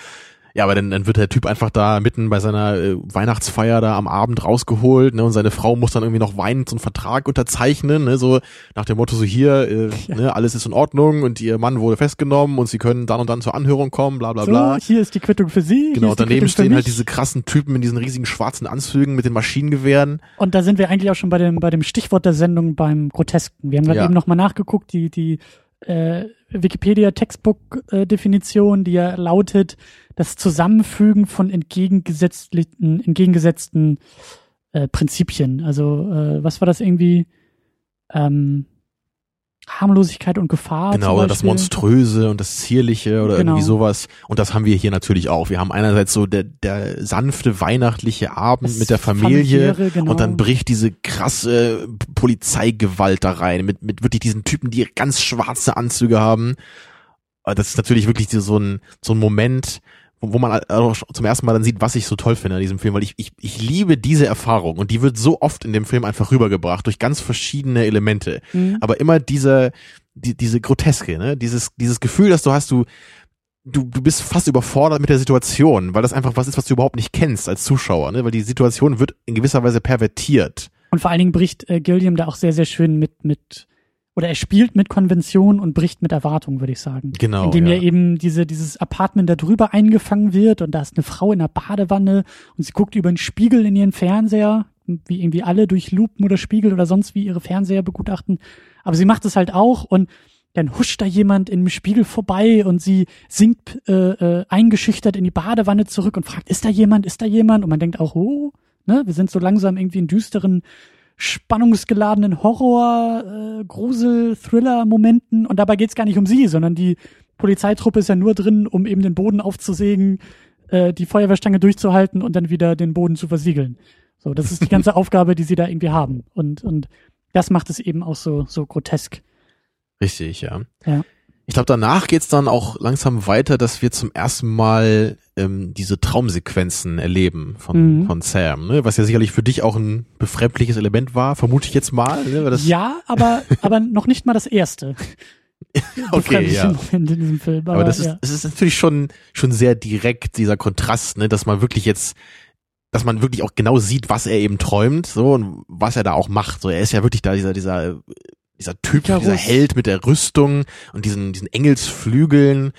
Ja, aber dann, dann wird der Typ einfach da mitten bei seiner äh, Weihnachtsfeier da am Abend rausgeholt, ne, und seine Frau muss dann irgendwie noch weinend so einen Vertrag unterzeichnen, ne, so nach dem Motto so hier, äh, Ja. ne, alles ist in Ordnung und ihr Mann wurde festgenommen und sie können dann und dann zur Anhörung kommen, bla bla so, bla. hier ist die Quittung für Sie. Genau, daneben stehen halt diese krassen Typen in diesen riesigen schwarzen Anzügen mit den Maschinengewehren. Und da sind wir eigentlich auch schon bei dem, bei dem Stichwort der Sendung beim Grotesken. Wir haben gerade Ja. eben nochmal nachgeguckt, die, die äh, Wikipedia-Textbook-Definition, die ja lautet, das Zusammenfügen von entgegengesetzten, entgegengesetzten äh, Prinzipien. Also, äh, was war das irgendwie? Ähm, Harmlosigkeit und Gefahr. Genau, oder das. Monströse und das Zierliche oder Genau. irgendwie sowas. Und das haben wir hier natürlich auch. Wir haben einerseits so der, der sanfte weihnachtliche Abend Das mit der Familie. genau. Und dann bricht diese krasse Polizeigewalt da rein, mit, mit wirklich diesen Typen, die ganz schwarze Anzüge haben. Das ist natürlich wirklich so ein, so ein Moment, wo, wo man auch zum ersten Mal dann sieht, was ich so toll finde an diesem Film, weil ich, ich, ich liebe diese Erfahrung und die wird so oft in dem Film einfach rübergebracht durch ganz verschiedene Elemente. Mhm. Aber immer diese, die, diese Groteske, ne? Dieses, dieses Gefühl, dass du hast, du, du, du bist fast überfordert mit der Situation, weil das einfach was ist, was du überhaupt nicht kennst als Zuschauer, ne? Weil die Situation wird in gewisser Weise pervertiert. Und vor allen Dingen bricht äh, Gilliam da auch sehr, sehr schön mit, mit, oder er spielt mit Konvention und bricht mit Erwartung, würde ich sagen. Genau. Indem ja. ja eben diese, dieses Apartment da drüber eingefangen wird und da ist eine Frau in der Badewanne und sie guckt über einen Spiegel in ihren Fernseher, wie irgendwie alle durch Lupen oder Spiegel oder sonst wie ihre Fernseher begutachten. Aber sie macht es halt auch und dann huscht da jemand in dem Spiegel vorbei und sie sinkt äh, äh, eingeschüchtert in die Badewanne zurück und fragt, ist da jemand, ist da jemand? Und man denkt auch, oh, ne, wir sind so langsam irgendwie in düsteren, spannungsgeladenen Horror, äh, Grusel, Thriller-Momenten und dabei geht's gar nicht um sie, sondern die Polizeitruppe ist ja nur drin, um eben den Boden aufzusägen, äh, die Feuerwehrstange durchzuhalten und dann wieder den Boden zu versiegeln. So, das ist die ganze Aufgabe, die sie da irgendwie haben. Und, und das macht es eben auch so, so grotesk. Richtig, ja. Ja. Ich glaube, danach geht's dann auch langsam weiter, dass wir zum ersten Mal ähm, diese Traumsequenzen erleben von, Mhm. von Sam, ne? was ja sicherlich für dich auch ein befremdliches Element war, vermute ich jetzt mal. Ne? Weil das, ja, aber, aber noch nicht mal das erste. okay, ja. Moment in diesem Film. Aber, Aber das ist, ja. es ist natürlich schon, schon sehr direkt, dieser Kontrast, ne, dass man wirklich jetzt, dass man wirklich auch genau sieht, was er eben träumt, so, und was er da auch macht. So, er ist ja wirklich da dieser, dieser, dieser Typ, Icarus. dieser Held mit der Rüstung und diesen, diesen Engelsflügeln.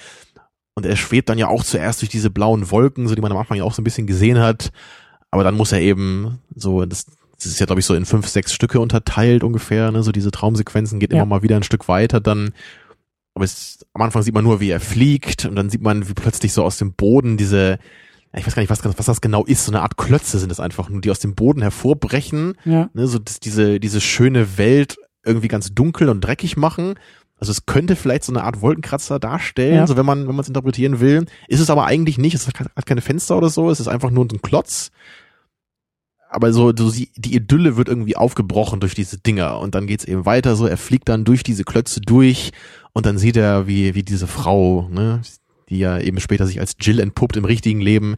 Und er schwebt dann ja auch zuerst durch diese blauen Wolken, so die man am Anfang ja auch so ein bisschen gesehen hat. Aber dann muss er eben so, das, das ist ja, glaube ich, so in fünf, sechs Stücke unterteilt ungefähr, ne? So diese Traumsequenzen geht Ja. immer mal wieder ein Stück weiter dann. Aber es, am Anfang sieht man nur, wie er fliegt und dann sieht man, wie plötzlich so aus dem Boden diese, ich weiß gar nicht, was, was das genau ist, so eine Art Klötze sind es einfach nur, die aus dem Boden hervorbrechen, ja. ne? So dass diese, diese schöne Welt irgendwie ganz dunkel und dreckig machen. Also es könnte vielleicht so eine Art Wolkenkratzer darstellen, Ja. so wenn man wenn man es interpretieren will. Ist es aber eigentlich nicht. Es hat keine Fenster oder so. Es ist einfach nur ein Klotz. Aber so, so die, die Idylle wird irgendwie aufgebrochen durch diese Dinger und dann geht's eben weiter. So er fliegt dann durch diese Klötze durch und dann sieht er, wie wie diese Frau, ne, die ja eben später sich als Jill entpuppt im richtigen Leben,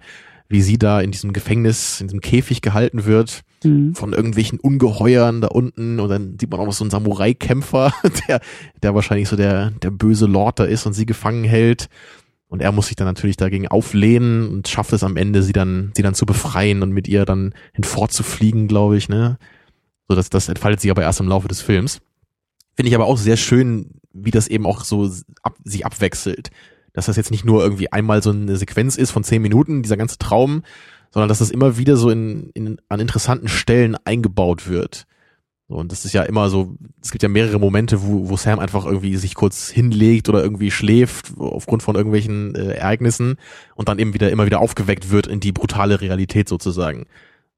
wie sie da in diesem Gefängnis, in diesem Käfig gehalten wird mhm. von irgendwelchen Ungeheuern da unten und dann sieht man auch noch so einen Samurai-Kämpfer, der, der wahrscheinlich so der, der böse Lord da ist und sie gefangen hält. Und er muss sich dann natürlich dagegen auflehnen und schafft es am Ende, sie dann, sie dann zu befreien und mit ihr dann hinfortzufliegen, glaube ich, ne? So, dass das entfaltet sich aber erst im Laufe des Films. Finde ich aber auch sehr schön, wie das eben auch so ab, sich abwechselt. Dass das jetzt nicht nur irgendwie einmal so eine Sequenz ist von zehn Minuten, dieser ganze Traum, sondern dass das immer wieder so in, in, an interessanten Stellen eingebaut wird. Und das ist ja immer so, es gibt ja mehrere Momente, wo, wo Sam einfach irgendwie sich kurz hinlegt oder irgendwie schläft aufgrund von irgendwelchen äh, Ereignissen und dann eben wieder immer wieder aufgeweckt wird in die brutale Realität sozusagen.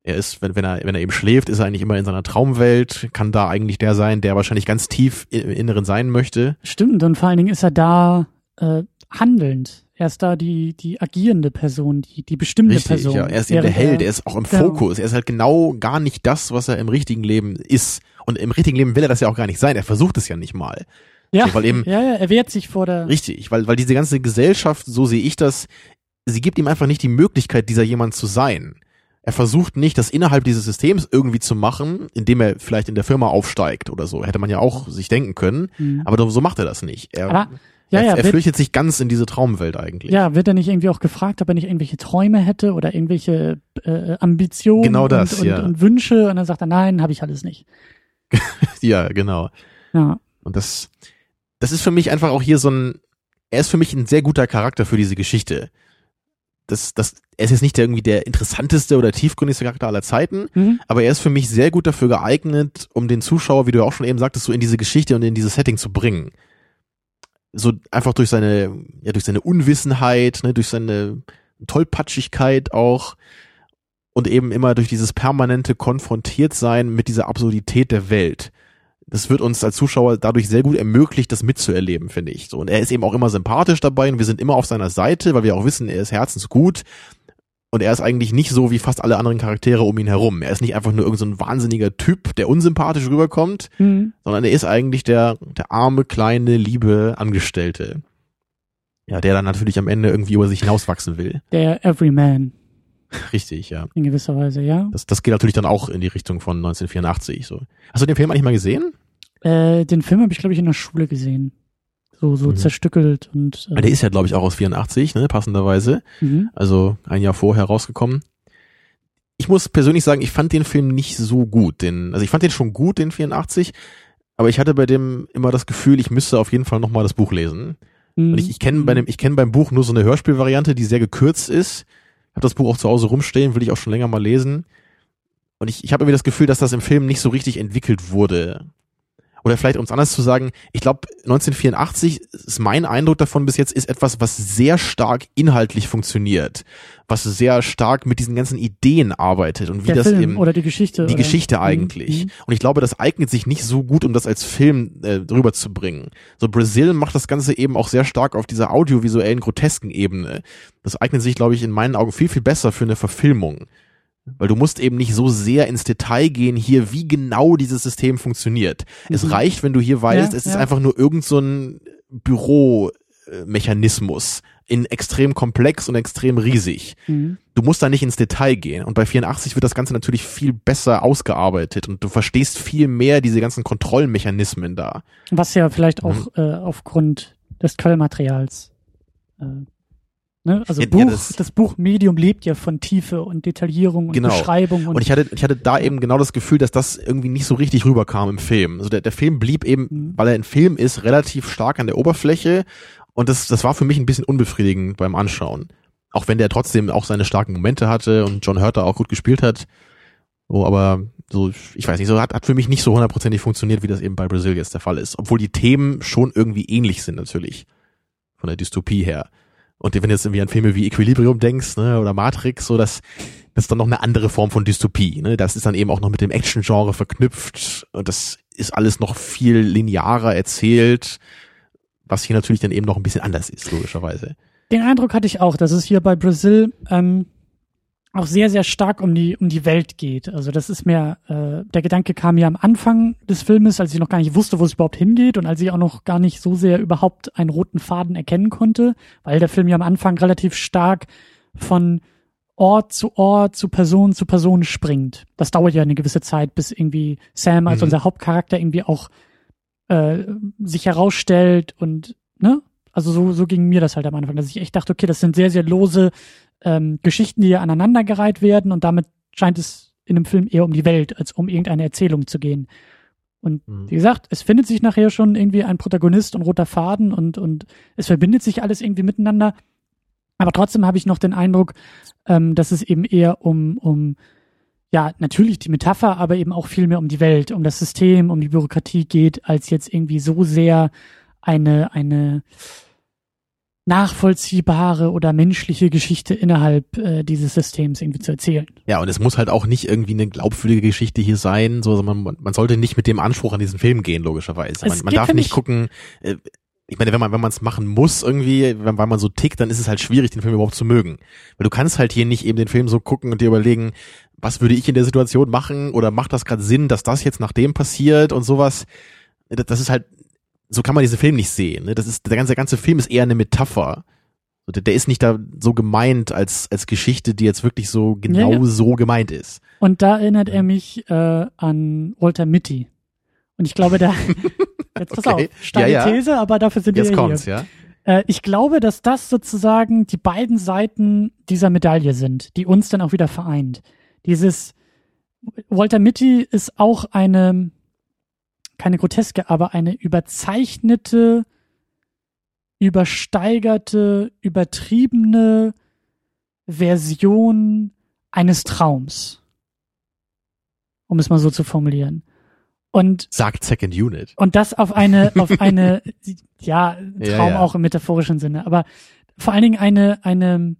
Er ist, wenn, wenn er, wenn er eben schläft, ist er eigentlich immer in seiner Traumwelt, kann da eigentlich der sein, der wahrscheinlich ganz tief im Inneren sein möchte. Stimmt, und vor allen Dingen ist er da äh, handelnd. Er ist da die, die agierende Person, die, die bestimmte Richtig, Person. Ja, er ist eben der Held, er ist auch im ja. Fokus. Er ist halt genau gar nicht das, was er im richtigen Leben ist. Und im richtigen Leben will er das ja auch gar nicht sein. Er versucht es ja nicht mal. Ja, so, weil eben, ja, ja, er wehrt sich vor der. Richtig, weil, weil diese ganze Gesellschaft, so sehe ich das, sie gibt ihm einfach nicht die Möglichkeit, dieser jemand zu sein. Er versucht nicht, das innerhalb dieses Systems irgendwie zu machen, indem er vielleicht in der Firma aufsteigt oder so. Hätte man ja auch sich denken können. Mhm. Aber so macht er das nicht. Er, aber ja, ja, er, er flüchtet sich ganz in diese Traumwelt eigentlich. Ja, wird er nicht irgendwie auch gefragt, ob er nicht irgendwelche Träume hätte oder irgendwelche äh, Ambitionen genau das, und, und, ja. und Wünsche? Und dann sagt er, nein, habe ich alles nicht. ja, genau. Ja. Und das, das ist für mich einfach auch hier so ein, er ist für mich ein sehr guter Charakter für diese Geschichte. Das, das, er ist jetzt nicht der, irgendwie der interessanteste oder tiefgründigste Charakter aller Zeiten, mhm. aber er ist für mich sehr gut dafür geeignet, um den Zuschauer, wie du auch schon eben sagtest, so in diese Geschichte und in dieses Setting zu bringen so einfach durch seine, ja, durch seine Unwissenheit, ne, durch seine Tollpatschigkeit auch und eben immer durch dieses permanente Konfrontiertsein mit dieser Absurdität der Welt. Das wird uns als Zuschauer dadurch sehr gut ermöglicht, das mitzuerleben, finde ich. So und er ist eben auch immer sympathisch dabei und wir sind immer auf seiner Seite, weil wir auch wissen, er ist herzensgut und er ist eigentlich nicht so wie fast alle anderen Charaktere um ihn herum. Er ist nicht einfach nur irgendein so wahnsinniger Typ, der unsympathisch rüberkommt, mhm. sondern er ist eigentlich der, der arme, kleine, liebe Angestellte. Ja, der dann natürlich am Ende irgendwie über sich hinauswachsen will. Der Everyman. Richtig, ja. In gewisser Weise, ja. Das, das geht natürlich dann auch in die Richtung von 1984. So. Hast du den Film eigentlich mal gesehen? Äh, den Film habe ich, glaube ich, in der Schule gesehen so, so mhm. zerstückelt und. Äh, der ist ja, glaube ich, auch aus 84, ne, passenderweise. Mhm. Also ein Jahr vorher rausgekommen. Ich muss persönlich sagen, ich fand den Film nicht so gut. Den, also ich fand den schon gut, den 84, aber ich hatte bei dem immer das Gefühl, ich müsste auf jeden Fall nochmal das Buch lesen. Mhm. Und ich, ich kenne bei dem, ich kenne beim Buch nur so eine Hörspielvariante, die sehr gekürzt ist. Hab das Buch auch zu Hause rumstehen, will ich auch schon länger mal lesen. Und ich, ich habe irgendwie das Gefühl, dass das im Film nicht so richtig entwickelt wurde oder vielleicht um es anders zu sagen, ich glaube 1984 ist mein Eindruck davon bis jetzt ist etwas, was sehr stark inhaltlich funktioniert, was sehr stark mit diesen ganzen Ideen arbeitet und wie Der das Film eben oder die Geschichte die oder? Geschichte mhm. eigentlich. Mhm. Und ich glaube, das eignet sich nicht so gut, um das als Film äh, rüberzubringen. So Brazil macht das Ganze eben auch sehr stark auf dieser audiovisuellen grotesken Ebene. Das eignet sich, glaube ich, in meinen Augen viel viel besser für eine Verfilmung. Weil du musst eben nicht so sehr ins Detail gehen hier, wie genau dieses System funktioniert. Mhm. Es reicht, wenn du hier weißt, ja, es ist einfach nur irgend so ein Büromechanismus in extrem komplex und extrem riesig. Mhm. Du musst da nicht ins Detail gehen. Und bei 84 wird das Ganze natürlich viel besser ausgearbeitet und du verstehst viel mehr diese ganzen Kontrollmechanismen da. Was ja vielleicht auch mhm. äh, aufgrund des Quellmaterials äh, Ne? Also ja, Buch, das, das Buchmedium lebt ja von Tiefe und Detaillierung und genau. Beschreibung. Und, und ich hatte, ich hatte da eben genau das Gefühl, dass das irgendwie nicht so richtig rüberkam im Film. Also der, der Film blieb eben, mhm. weil er ein Film ist, relativ stark an der Oberfläche. Und das, das war für mich ein bisschen unbefriedigend beim Anschauen. Auch wenn der trotzdem auch seine starken Momente hatte und John Hurter auch gut gespielt hat. So, aber so, ich weiß nicht, so hat, hat für mich nicht so hundertprozentig funktioniert, wie das eben bei Brazil jetzt der Fall ist. Obwohl die Themen schon irgendwie ähnlich sind natürlich. Von der Dystopie her. Und wenn du jetzt irgendwie an Filme wie Equilibrium denkst, ne, oder Matrix, so das, das ist dann noch eine andere Form von Dystopie. Ne? Das ist dann eben auch noch mit dem Action-Genre verknüpft und das ist alles noch viel linearer erzählt, was hier natürlich dann eben noch ein bisschen anders ist, logischerweise. Den Eindruck hatte ich auch, dass es hier bei Brazil ähm, auch sehr, sehr stark um die, um die Welt geht. Also das ist mir, äh, der Gedanke kam ja am Anfang des Filmes, als ich noch gar nicht wusste, wo es überhaupt hingeht und als ich auch noch gar nicht so sehr überhaupt einen roten Faden erkennen konnte, weil der Film ja am Anfang relativ stark von Ort zu Ort, zu Person zu Person springt. Das dauert ja eine gewisse Zeit, bis irgendwie Sam als Mhm. unser Hauptcharakter irgendwie auch äh, sich herausstellt und ne? Also so, so ging mir das halt am Anfang, dass ich echt dachte, okay, das sind sehr, sehr lose ähm, Geschichten, die hier aneinandergereiht werden und damit scheint es in dem Film eher um die Welt als um irgendeine Erzählung zu gehen. Und Mhm. wie gesagt, es findet sich nachher schon irgendwie ein Protagonist und roter Faden und, und es verbindet sich alles irgendwie miteinander. Aber trotzdem habe ich noch den Eindruck, ähm, dass es eben eher um, um, ja, natürlich die Metapher, aber eben auch viel mehr um die Welt, um das System, um die Bürokratie geht, als jetzt irgendwie so sehr eine, eine nachvollziehbare oder menschliche Geschichte innerhalb äh, dieses Systems irgendwie zu erzählen. Ja, und es muss halt auch nicht irgendwie eine glaubwürdige Geschichte hier sein, so, sondern man, man sollte nicht mit dem Anspruch an diesen Film gehen, logischerweise. Es Man, man darf nicht gucken, äh, ich meine, wenn man wenn man es machen muss irgendwie, wenn, weil man so tickt, dann ist es halt schwierig, den Film überhaupt zu mögen. Weil du kannst halt hier nicht eben den Film so gucken und dir überlegen, was würde ich in der Situation machen oder macht das gerade Sinn, dass das jetzt nach dem passiert und sowas. Das, das ist halt, so kann man diesen Film nicht sehen. Ne? Das ist der ganze der ganze Film ist eher eine Metapher. Der, der ist nicht da so gemeint als als Geschichte, die jetzt wirklich so genau Ja, ja. so gemeint ist. Und da erinnert er mich äh, an Walter Mitty. Und ich glaube, da jetzt pass Okay. auf, steile Ja. These, aber dafür sind Jetzt wir kommt's, hier. ja. Äh, ich glaube, dass das sozusagen die beiden Seiten dieser Medaille sind, die uns dann auch wieder vereint. Dieses Walter Mitty ist auch eine keine groteske, aber eine überzeichnete, übersteigerte, übertriebene Version eines Traums. Um es mal so zu formulieren. Und Sagt Second Unit. und das auf eine, auf eine, ja, Traum Ja, ja. auch im metaphorischen Sinne, aber vor allen Dingen eine, eine,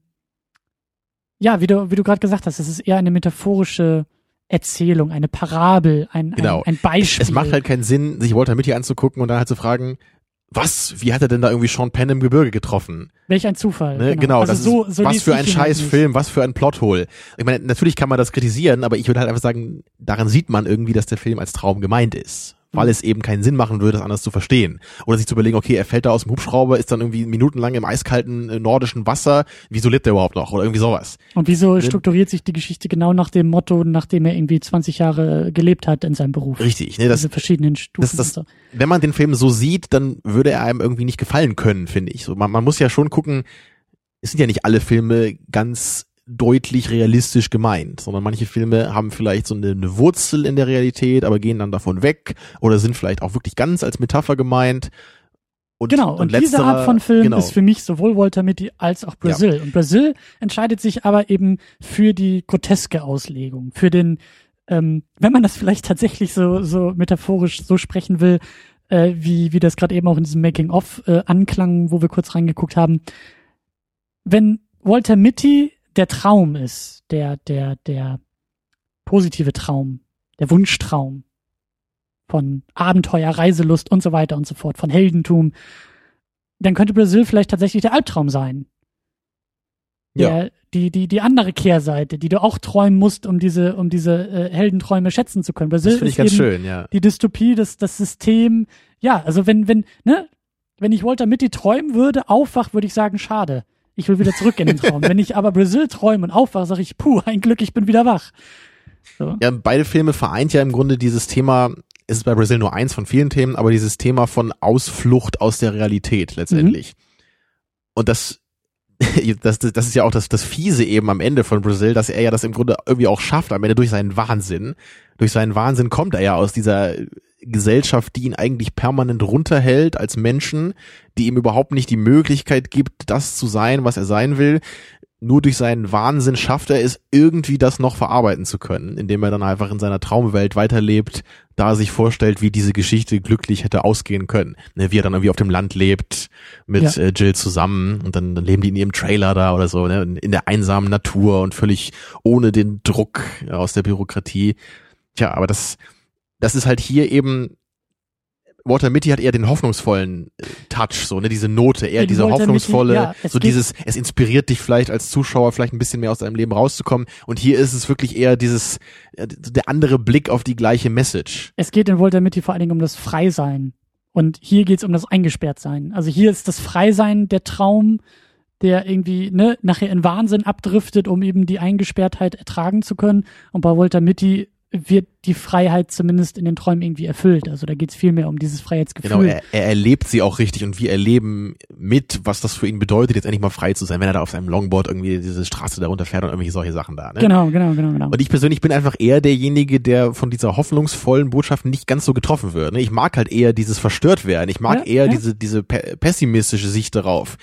ja, wie du, wie du gerade gesagt hast, es ist eher eine metaphorische Erzählung, eine Parabel, ein, Genau. ein, ein Beispiel. Es macht halt keinen Sinn, sich Walter Mitty anzugucken und dann halt zu fragen, was? Wie hat er denn da irgendwie Sean Penn im Gebirge getroffen? Welch ein Zufall. Ne? Genau, Also das so, ist, so was für ein scheiß. Film, was für ein Plothole. Ich meine, natürlich kann man das kritisieren, aber ich würde halt einfach sagen, daran sieht man irgendwie, dass der Film als Traum gemeint ist. Weil es eben keinen Sinn machen würde, das anders zu verstehen. Oder sich zu überlegen, okay, er fällt da aus dem Hubschrauber, ist dann irgendwie minutenlang im eiskalten äh, nordischen Wasser. Wieso lebt er überhaupt noch? Oder irgendwie sowas. Und wieso strukturiert sich die Geschichte genau nach dem Motto, nachdem er irgendwie 20 Jahre gelebt hat in seinem Beruf? Richtig, ne? Das, Diese verschiedenen Stufen. das, das, so. wenn man den Film so sieht, dann würde er einem irgendwie nicht gefallen können, finde ich. So, man, man muss ja schon gucken, es sind ja nicht alle Filme ganz deutlich realistisch gemeint, sondern manche Filme haben vielleicht so eine, eine Wurzel in der Realität, aber gehen dann davon weg oder sind vielleicht auch wirklich ganz als Metapher gemeint. Und, Genau, und, diese letzterer- Art von Film genau. ist für mich sowohl Walter Mitty als auch Brazil. Und Brazil entscheidet sich aber eben für die groteske Auslegung, für den, ähm, wenn man das vielleicht tatsächlich so, so metaphorisch so sprechen will, äh, wie, wie das gerade eben auch in diesem Making-of äh, anklang, wo wir kurz reingeguckt haben. Wenn Walter Mitty der Traum ist, der, der, der positive Traum, der Wunschtraum von Abenteuer, Reiselust und so weiter und so fort, von Heldentum, dann könnte Brasil vielleicht tatsächlich der Albtraum sein. Der, Die, die, die andere Kehrseite, die du auch träumen musst, um diese, um diese äh, Heldenträume schätzen zu können. Brasil Das finde ich ist ganz schön, ja. die Dystopie, das, das System. Ja, also wenn, wenn, ne, wenn ich Walter Mitty träumen würde, aufwach, würde ich sagen, schade. Ich will wieder zurück in den Traum. wenn ich aber Brasil träume und aufwach, sage ich, puh, ein Glück, ich bin wieder wach. So. Ja, beide Filme vereint ja im Grunde dieses Thema, es ist bei Brazil nur eins von vielen Themen, aber dieses Thema von Ausflucht aus der Realität letztendlich. Und das, das, das ist ja auch das, das Fiese eben am Ende von Brazil, dass er ja das im Grunde irgendwie auch schafft, am Ende durch seinen Wahnsinn. Durch seinen Wahnsinn kommt er ja aus dieser Gesellschaft, die ihn eigentlich permanent runterhält als Menschen, die ihm überhaupt nicht die Möglichkeit gibt, das zu sein, was er sein will. Nur durch seinen Wahnsinn schafft er es, irgendwie das noch verarbeiten zu können, indem er dann einfach in seiner Traumwelt weiterlebt, da sich vorstellt, wie diese Geschichte glücklich hätte ausgehen können. Ne, wie er dann irgendwie auf dem Land lebt, mit Ja. äh, Jill zusammen und dann, dann leben die in ihrem Trailer da oder so, ne, in, in der einsamen Natur und völlig ohne den Druck aus der Bürokratie. Tja, aber das, das ist halt hier eben, Walter Mitty hat eher den hoffnungsvollen äh, Touch, so, ne, diese Note, eher Ja, die diese Walter Mitty, hoffnungsvolle, ja, es so dieses, es inspiriert dich vielleicht als Zuschauer vielleicht ein bisschen mehr aus deinem Leben rauszukommen. Und hier ist es wirklich eher dieses, äh, der andere Blick auf die gleiche Message. Es geht in Walter Mitty vor allen Dingen um das Freisein. Und hier geht's um das Eingesperrtsein. Also hier ist das Freisein der Traum, der irgendwie ne, nachher in Wahnsinn abdriftet, um eben die Eingesperrtheit ertragen zu können. Und bei Walter Mitty wird die Freiheit zumindest in den Träumen irgendwie erfüllt. Also da geht es viel mehr um dieses Freiheitsgefühl. Genau, er, er erlebt sie auch richtig und wir erleben mit, was das für ihn bedeutet, jetzt endlich mal frei zu sein, wenn er da auf seinem Longboard irgendwie diese Straße darunter fährt und irgendwelche solche Sachen da. Ne? Genau, genau, genau, genau. Und ich persönlich bin einfach eher derjenige, der von dieser hoffnungsvollen Botschaft nicht ganz so getroffen wird. Ne? Ich mag halt eher dieses verstört werden. Ich mag Ja, eher ja. diese, diese pe- pessimistische Sicht darauf.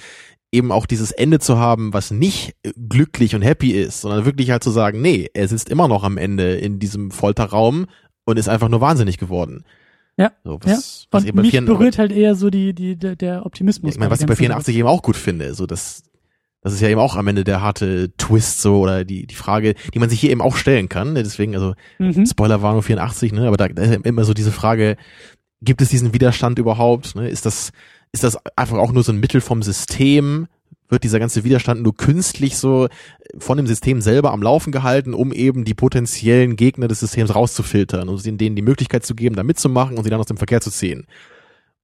Eben auch dieses Ende zu haben, was nicht äh, glücklich und happy ist, sondern wirklich halt zu sagen, nee, er sitzt immer noch am Ende in diesem Folterraum und ist einfach nur wahnsinnig geworden. Ja, So, was, ja. was Und mich 84 berührt halt eher so die, die, der, der Optimismus. ich meine, was ich bei ganzen 84 eben auch gut finde, so das, das ist ja eben auch am Ende der harte Twist so oder die die Frage, die man sich hier eben auch stellen kann. ne, Deswegen also. Mhm. Spoiler war nur 84, ne, aber da, da ist ja immer so diese Frage, gibt es diesen Widerstand überhaupt? Ne? Ist das ist das einfach auch nur so ein Mittel vom System? Wird dieser ganze Widerstand nur künstlich so von dem System selber am Laufen gehalten, um eben die potenziellen Gegner des Systems rauszufiltern und denen die Möglichkeit zu geben, da mitzumachen und sie dann aus dem Verkehr zu ziehen?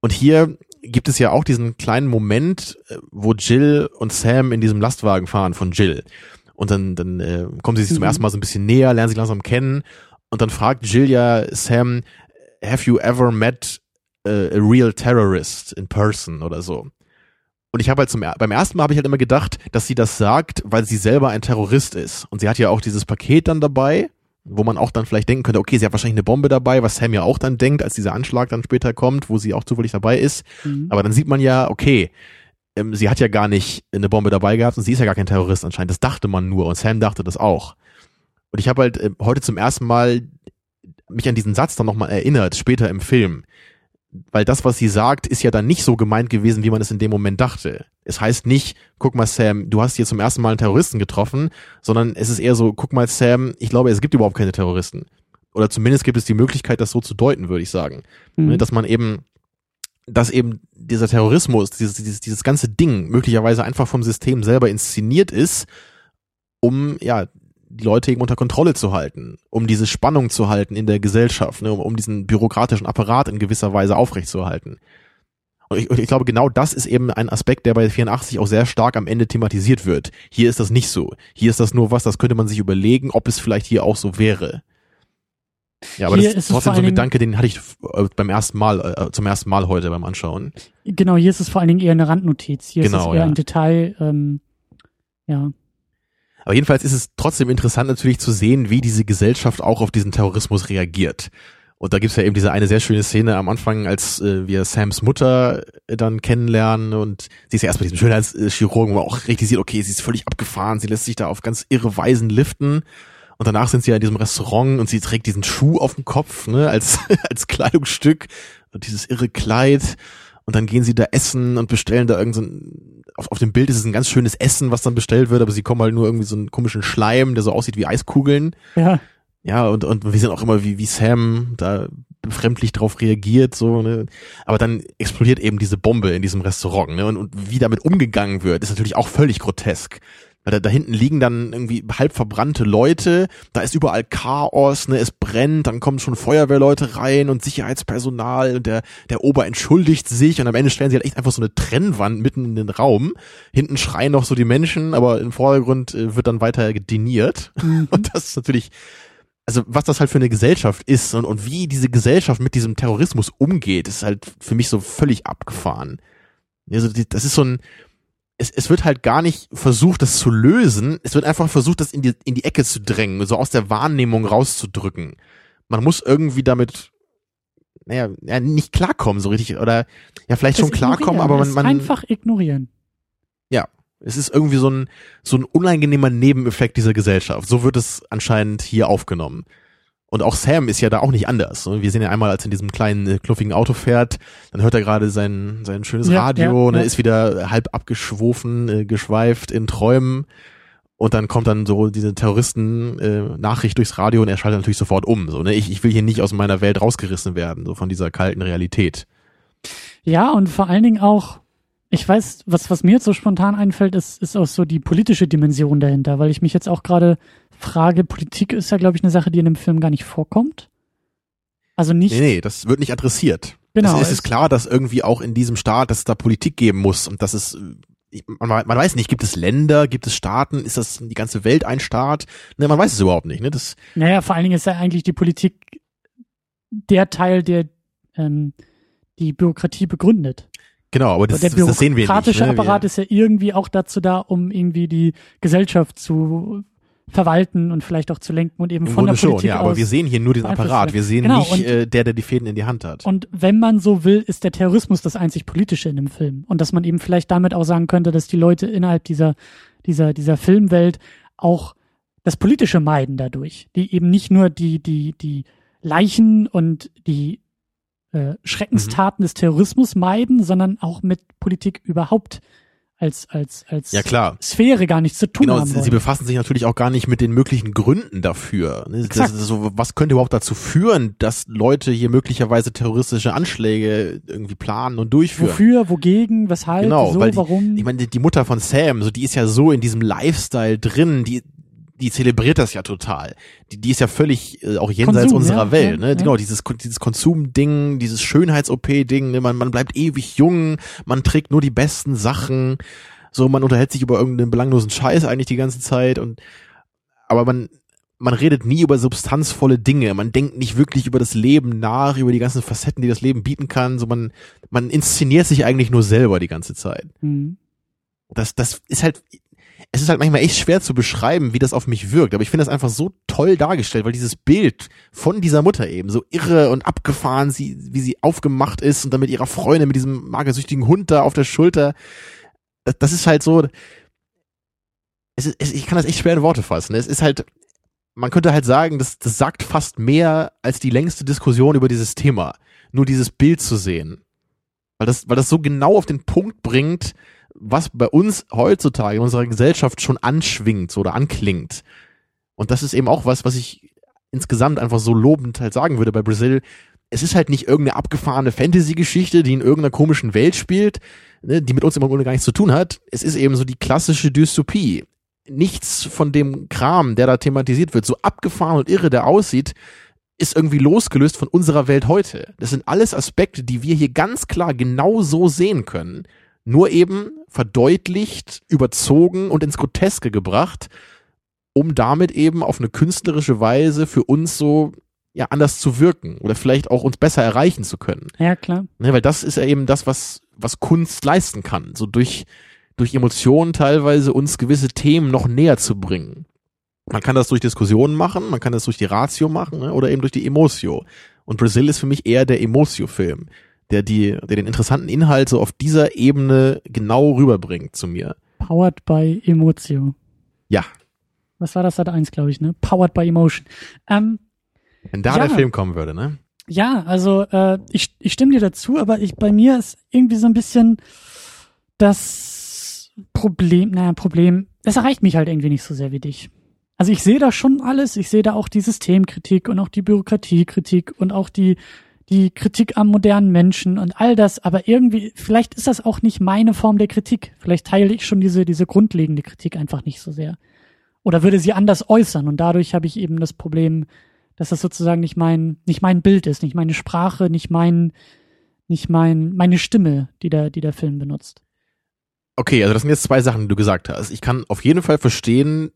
Und hier gibt es ja auch diesen kleinen Moment, äh, wo Jill und Sam in diesem Lastwagen fahren von Jill. Und dann, dann äh, kommen sie sich zum Mhm. ersten Mal so ein bisschen näher, lernen sich langsam kennen. Und dann fragt Jill ja Sam, have you ever met uh, a real terrorist in person oder so? Und ich habe halt zum, beim ersten Mal habe ich halt immer gedacht, dass sie das sagt, weil sie selber ein Terrorist ist. Und sie hat ja auch dieses Paket dann dabei, wo man auch dann vielleicht denken könnte, okay, sie hat wahrscheinlich eine Bombe dabei, was Sam ja auch dann denkt, als dieser Anschlag dann später kommt, wo sie auch zufällig dabei ist. Mhm. Aber dann sieht man ja, okay, ähm, sie hat ja gar nicht eine Bombe dabei gehabt und sie ist ja gar kein Terrorist anscheinend. Das dachte man nur und Sam dachte das auch. Und ich habe halt äh, heute zum ersten Mal mich an diesen Satz dann nochmal erinnert, später im Film. Weil das, was sie sagt, ist ja dann nicht so gemeint gewesen, wie man es in dem Moment dachte. Es heißt nicht, guck mal Sam, du hast hier zum ersten Mal einen Terroristen getroffen, sondern es ist eher so, guck mal Sam, ich glaube, es gibt überhaupt keine Terroristen. Oder zumindest gibt es die Möglichkeit, das so zu deuten, würde ich sagen. Mhm. Ne, Dass man eben, dass eben dieser Terrorismus, dieses, dieses, dieses ganze Ding möglicherweise einfach vom System selber inszeniert ist, um ja die Leute eben unter Kontrolle zu halten, um diese Spannung zu halten in der Gesellschaft, ne, um, um diesen bürokratischen Apparat in gewisser Weise aufrechtzuerhalten. Und ich, und ich glaube, genau das ist eben ein Aspekt, der bei 84 auch sehr stark am Ende thematisiert wird. Hier ist das nicht so. Hier ist das nur was, das könnte man sich überlegen, ob es vielleicht hier auch so wäre. Ja, aber Hier das ist ist trotzdem so ein Gedanke, den hatte ich äh, beim ersten Mal, äh, zum ersten Mal heute beim Anschauen. Genau, hier ist es vor allen Dingen eher eine Randnotiz. Hier ist Genau, es eher ja. ein Detail. Ähm, ja. Aber jedenfalls ist es trotzdem interessant natürlich zu sehen, wie diese Gesellschaft auch auf diesen Terrorismus reagiert. Und da gibt's ja eben diese eine sehr schöne Szene am Anfang, als äh, wir Sams Mutter äh, dann kennenlernen und sie ist ja erst bei diesem Schönheitschirurgen, wo man auch richtig sieht, okay, sie ist völlig abgefahren, sie lässt sich da auf ganz irre Weisen liften. Und danach sind sie ja in diesem Restaurant und sie trägt diesen Schuh auf dem Kopf, ne, als, als Kleidungsstück und dieses irre Kleid. Und dann gehen sie da essen und bestellen da irgend so ein, auf, auf dem Bild ist es ein ganz schönes Essen, was dann bestellt wird, aber sie kommen halt nur irgendwie so einen komischen Schleim, der so aussieht wie Eiskugeln. Ja. Ja, und, und wir sehen auch immer, wie, wie Sam da befremdlich drauf reagiert, so, ne. Aber dann explodiert eben diese Bombe in diesem Restaurant, ne. Und, und wie damit umgegangen wird, ist natürlich auch völlig grotesk. Weil da, da hinten liegen dann irgendwie halb verbrannte Leute, da ist überall Chaos, ne, es brennt, dann kommen schon Feuerwehrleute rein und Sicherheitspersonal und der, der Ober entschuldigt sich und am Ende stellen sie halt echt einfach so eine Trennwand mitten in den Raum. Hinten schreien noch so die Menschen, aber im Vordergrund äh, wird dann weiter gediniert. Mhm. Und das ist natürlich, also was das halt für eine Gesellschaft ist und, und wie diese Gesellschaft mit diesem Terrorismus umgeht, ist halt für mich so völlig abgefahren. Also die, das ist so ein, es, es wird halt gar nicht versucht, das zu lösen. Es wird einfach versucht, das in die, in die Ecke zu drängen, so aus der Wahrnehmung rauszudrücken. Man muss irgendwie damit, naja, ja, nicht klarkommen so richtig oder ja vielleicht schon Es klarkommen, aber man, man einfach ignorieren. es ist irgendwie so ein so ein unangenehmer Nebeneffekt dieser Gesellschaft. So wird es anscheinend hier aufgenommen. Und auch Sam ist ja da auch nicht anders. Wir sehen ja einmal, als er in diesem kleinen, äh, kluffigen Auto fährt, dann hört er gerade sein, sein schönes Ja, Radio, ja, ne, ja. ist wieder halb abgeschwofen, äh, geschweift in Träumen. Und dann kommt dann so diese Terroristen-Nachricht durchs Radio und er schaltet natürlich sofort um. So, ne? ich, ich will hier nicht aus meiner Welt rausgerissen werden, so von dieser kalten Realität. Ja, und vor allen Dingen auch, ich weiß, was, was mir jetzt so spontan einfällt, ist, ist auch so die politische Dimension dahinter, weil ich mich jetzt auch gerade frage, Politik ist ja, glaube ich, eine Sache, die in dem Film gar nicht vorkommt. Also nicht, Nee, nee, das wird nicht adressiert. Genau, es, es- ist klar, dass irgendwie auch in diesem Staat, dass es da Politik geben muss und dass es man, man weiß nicht, gibt es Länder, gibt es Staaten, ist das die ganze Welt ein Staat? Ne, man weiß es überhaupt nicht. Ne? Das, naja, vor allen Dingen ist ja eigentlich die Politik der Teil, der ähm, die Bürokratie begründet. Genau, aber das, der das, sehen wir nicht. Der bürokratische ne? Apparat ist ja irgendwie auch dazu da, um irgendwie die Gesellschaft zu verwalten und vielleicht auch zu lenken und eben Im von Grunde der Politik schon, ja, aber wir sehen hier nur beeinflusst Apparat. Wir sehen Genau, nicht äh, der, der die Fäden in die Hand hat. Und wenn man so will, ist der Terrorismus das einzig Politische in dem Film. Und dass man eben vielleicht damit auch sagen könnte, dass die Leute innerhalb dieser, dieser, dieser Filmwelt auch das Politische meiden dadurch. Die eben nicht nur die, die, die Leichen und die äh, Schreckenstaten des Terrorismus meiden, sondern auch mit Politik überhaupt als, als, als Ja, klar. Sphäre gar nichts zu tun Genau, haben sie, wollen. sie befassen sich natürlich auch gar nicht mit den möglichen Gründen dafür. ne? Das, so, was könnte überhaupt dazu führen, dass Leute hier möglicherweise terroristische Anschläge irgendwie planen und durchführen? Wofür, wogegen, weshalb, Genau, so, weil die, warum. ich meine, die, die Mutter von Sam, so die ist ja so in diesem Lifestyle drin, die die zelebriert das ja total. Die, die ist ja völlig äh, auch jenseits Konsum, unserer ja, Welt, ne? ja. Genau, dieses dieses Konsumding, dieses Schönheits-OP-Ding, ne? man man bleibt ewig jung, man trägt nur die besten Sachen, so man unterhält sich über irgendeinen belanglosen Scheiß eigentlich die ganze Zeit und aber man man redet nie über substanzvolle Dinge, man denkt nicht wirklich über das Leben nach, über die ganzen Facetten, die das Leben bieten kann, so man man inszeniert sich eigentlich nur selber die ganze Zeit Hm. das, das ist halt, es ist halt manchmal echt schwer zu beschreiben, wie das auf mich wirkt. Aber ich finde das einfach so toll dargestellt, weil dieses Bild von dieser Mutter eben so irre und abgefahren, sie, wie sie aufgemacht ist und dann mit ihrer Freundin, mit diesem magersüchtigen Hund da auf der Schulter, das, ist halt so, es ist, es, ich kann das echt schwer in Worte fassen. Es ist halt, man könnte halt sagen, das, das sagt fast mehr als die längste Diskussion über dieses Thema. Nur dieses Bild zu sehen. Weil das, weil das so genau auf den Punkt bringt, was bei uns heutzutage in unserer Gesellschaft schon anschwingt oder anklingt. Und das ist eben auch was, was ich insgesamt einfach so lobend halt sagen würde bei Brazil. Es ist halt nicht irgendeine abgefahrene Fantasy-Geschichte, die in irgendeiner komischen Welt spielt, ne, die mit uns im Grunde gar nichts zu tun hat. Es ist eben so die klassische Dystopie. Nichts von dem Kram, der da thematisiert wird, so abgefahren und irre der aussieht, ist irgendwie losgelöst von unserer Welt heute. Das sind alles Aspekte, die wir hier ganz klar genau so sehen können, nur eben verdeutlicht, überzogen und ins Groteske gebracht, um damit eben auf eine künstlerische Weise für uns so ja anders zu wirken oder vielleicht auch uns besser erreichen zu können. Ja, klar. Ne, weil das ist ja eben das, was, was Kunst leisten kann. So durch, durch Emotionen teilweise uns gewisse Themen noch näher zu bringen. Man kann das durch Diskussionen machen, man kann das durch die Ratio machen ne, oder eben durch die Emotio. Und Brazil ist für mich eher der Emotio-Film, der, die, der den interessanten Inhalt so auf dieser Ebene genau rüberbringt zu mir. Powered by Emotio. Ja, Was war das Sat 1, glaube ich, ne? Powered by Emotion. Ähm, wenn da Ja. der Film kommen würde, ne? ja, also äh, ich, ich stimme dir dazu, aber ich bei mir ist irgendwie so ein bisschen das Problem, naja, Problem, es erreicht mich halt irgendwie nicht so sehr wie dich. Also ich sehe da schon alles, ich sehe da auch die Systemkritik und auch die Bürokratiekritik und auch die die Kritik am modernen Menschen und all das, aber irgendwie, vielleicht ist das auch nicht meine Form der Kritik. Vielleicht teile ich schon diese, diese grundlegende Kritik einfach nicht so sehr. Oder würde sie anders äußern und dadurch habe ich eben das Problem, dass das sozusagen nicht mein, nicht mein Bild ist, nicht meine Sprache, nicht mein, nicht mein, meine Stimme, die der, die der Film benutzt. Okay, also das sind jetzt zwei Sachen, die du gesagt hast. Ich kann auf jeden Fall verstehen,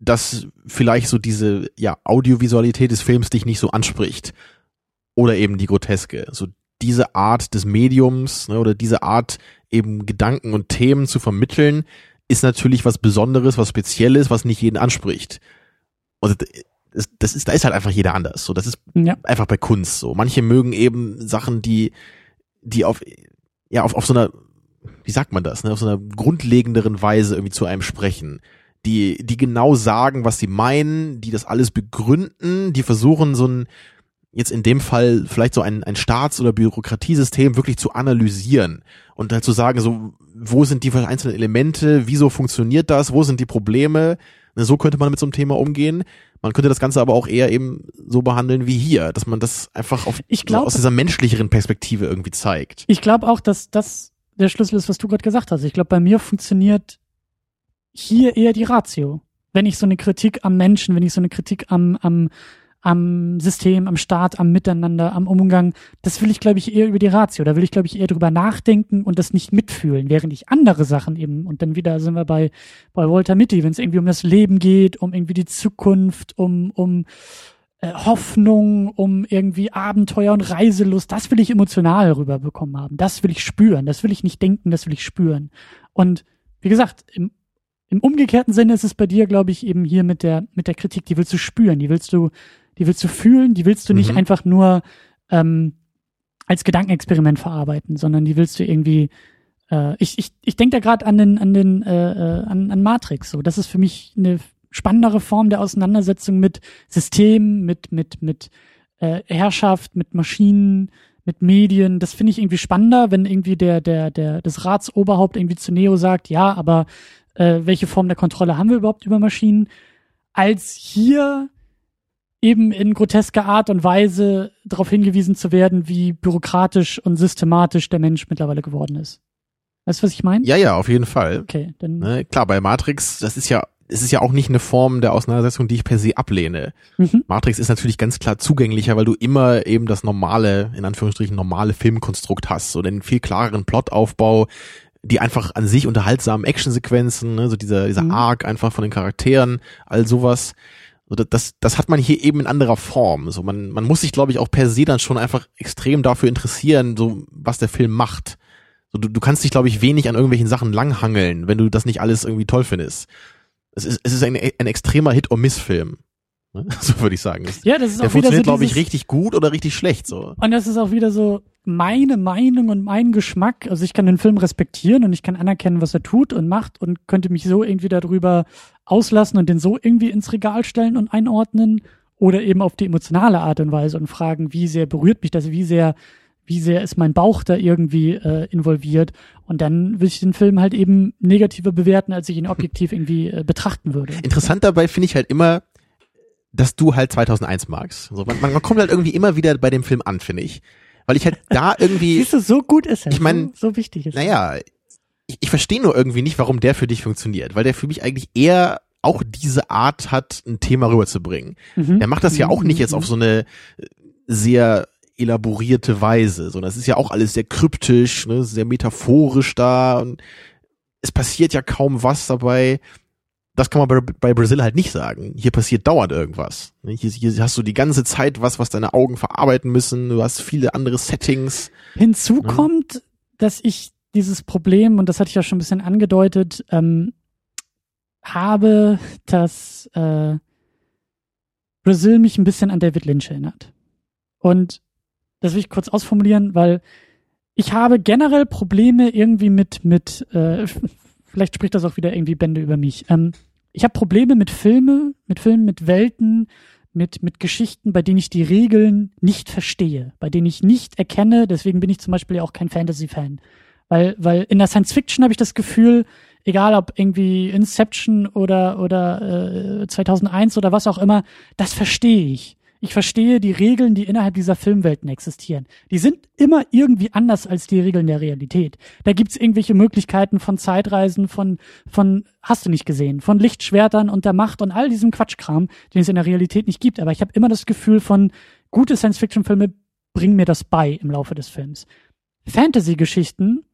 dass vielleicht so diese ja, Audiovisualität des Films dich nicht so anspricht. Oder eben die Groteske. So diese Art des Mediums ne, oder diese Art eben Gedanken und Themen zu vermitteln, ist natürlich was Besonderes, was Spezielles, was nicht jeden anspricht. Und das, das ist, da ist halt einfach jeder anders. So, das ist Ja. einfach bei Kunst so. Manche mögen eben Sachen, die, die auf, ja, auf, auf so einer, wie sagt man das, ne, auf so einer grundlegenderen Weise irgendwie zu einem sprechen. Die, die genau sagen, was sie meinen, die das alles begründen, die versuchen so ein, jetzt in dem Fall vielleicht so ein, ein Staats- oder Bürokratiesystem wirklich zu analysieren und halt zu sagen, so, wo sind die einzelnen Elemente, wieso funktioniert das, wo sind die Probleme, so könnte man mit so einem Thema umgehen. Man könnte das Ganze aber auch eher eben so behandeln wie hier, dass man das einfach auf, glaub- aus dieser menschlicheren Perspektive irgendwie zeigt. Ich glaube auch, dass das der Schlüssel ist, was du gerade gesagt hast. Ich glaube, bei mir funktioniert hier eher die Ratio. Wenn ich so eine Kritik am Menschen, wenn ich so eine Kritik am, am, am System, am Staat, am Miteinander, am Umgang. Das will ich, glaube ich, eher über die Ratio. Da will ich, glaube ich, eher drüber nachdenken und das nicht mitfühlen, während ich andere Sachen eben, und dann wieder sind wir bei, bei Walter Mitty, wenn es irgendwie um das Leben geht, um irgendwie die Zukunft, um, um äh, Hoffnung, um irgendwie Abenteuer und Reiselust, das will ich emotional rüberbekommen haben. Das will ich spüren. Das will ich nicht denken, das will ich spüren. Und wie gesagt, im im umgekehrten Sinne ist es bei dir, glaube ich, eben hier mit der, mit der Kritik, die willst du spüren, die willst du, die willst du fühlen, die willst du nicht mhm. einfach nur ähm, als Gedankenexperiment verarbeiten, sondern die willst du irgendwie, äh, ich, ich, ich denke da gerade an den, an den, äh, äh, an, an Matrix. So, das ist für mich eine spannendere Form der Auseinandersetzung mit Systemen, mit, mit, mit äh, Herrschaft, mit Maschinen, mit Medien. Das finde ich irgendwie spannender, wenn irgendwie der, der, der, das Ratsoberhaupt irgendwie zu Neo sagt, ja, aber äh, welche Form der Kontrolle haben wir überhaupt über Maschinen, als hier eben in grotesker Art und Weise darauf hingewiesen zu werden, wie bürokratisch und systematisch der Mensch mittlerweile geworden ist. Weißt du, was ich meine? Ja, ja, auf jeden Fall. Okay, dann. Ne, klar, bei Matrix, das ist ja, es ist ja auch nicht eine Form der Auseinandersetzung, die ich per se ablehne. Mhm. Matrix ist natürlich ganz klar zugänglicher, weil du immer eben das normale, in Anführungsstrichen normale Filmkonstrukt hast, so den viel klareren Plotaufbau, die einfach an sich unterhaltsamen Actionsequenzen, ne, so dieser, dieser mhm. Arc einfach von den Charakteren, all sowas. So, das, das hat man hier eben in anderer Form. So, man, man muss sich, glaube ich, auch per se dann schon einfach extrem dafür interessieren, so was der Film macht. So, du, du kannst dich, glaube ich, wenig an irgendwelchen Sachen langhangeln, wenn du das nicht alles irgendwie toll findest. Es ist, es ist ein, ein extremer Hit-or-Miss-Film. Ne? So würde ich sagen. Ja, das ist der auch funktioniert, so glaube ich, richtig gut oder richtig schlecht. So. Und das ist auch wieder so meine Meinung und mein Geschmack. Also ich kann den Film respektieren und ich kann anerkennen, was er tut und macht und könnte mich so irgendwie darüber auslassen und den so irgendwie ins Regal stellen und einordnen oder eben auf die emotionale Art und Weise und fragen, wie sehr berührt mich das, wie sehr wie sehr ist mein Bauch da irgendwie äh, involviert und dann will ich den Film halt eben negativer bewerten, als ich ihn objektiv irgendwie äh, betrachten würde. Interessant dabei finde ich halt immer, dass du halt 2001 magst. So, man, man kommt halt irgendwie immer wieder bei dem Film an, finde ich. Weil ich halt da irgendwie. Siehst du, so gut ist er. Ich meine, so, so, wichtig ist Naja, ich, ich verstehe nur irgendwie nicht, warum der für dich funktioniert. Weil der für mich eigentlich eher auch diese Art hat, ein Thema rüberzubringen. Mhm. Der macht das ja auch nicht jetzt auf so eine sehr elaborierte Weise, sondern es ist ja auch alles sehr kryptisch, ne, sehr metaphorisch da und es passiert ja kaum was dabei das kann man bei, bei Brasil halt nicht sagen. Hier passiert dauernd irgendwas. Hier, hier hast du die ganze Zeit was, was deine Augen verarbeiten müssen. Du hast viele andere Settings. Hinzu ja. kommt, dass ich dieses Problem, und das hatte ich ja schon ein bisschen angedeutet, ähm, habe, dass äh, Brasil mich ein bisschen an David Lynch erinnert. Und das will ich kurz ausformulieren, weil ich habe generell Probleme irgendwie mit, mit äh, vielleicht spricht das auch wieder irgendwie Bände über mich. Ähm, ich habe Probleme mit Filme, mit Filmen, mit Welten, mit, mit Geschichten, bei denen ich die Regeln nicht verstehe, bei denen ich nicht erkenne, deswegen bin ich zum Beispiel ja auch kein Fantasy-Fan. Weil, weil in der Science Fiction habe ich das Gefühl, egal ob irgendwie Inception oder, oder äh, 2001 oder was auch immer, das verstehe ich ich verstehe die Regeln, die innerhalb dieser Filmwelten existieren. Die sind immer irgendwie anders als die Regeln der Realität. Da gibt's irgendwelche Möglichkeiten von Zeitreisen, von, von, hast du nicht gesehen, von Lichtschwertern und der Macht und all diesem Quatschkram, den es in der Realität nicht gibt. Aber ich habe immer das Gefühl von, gute Science-Fiction-Filme bringen mir das bei im Laufe des Films. Fantasy-Geschichten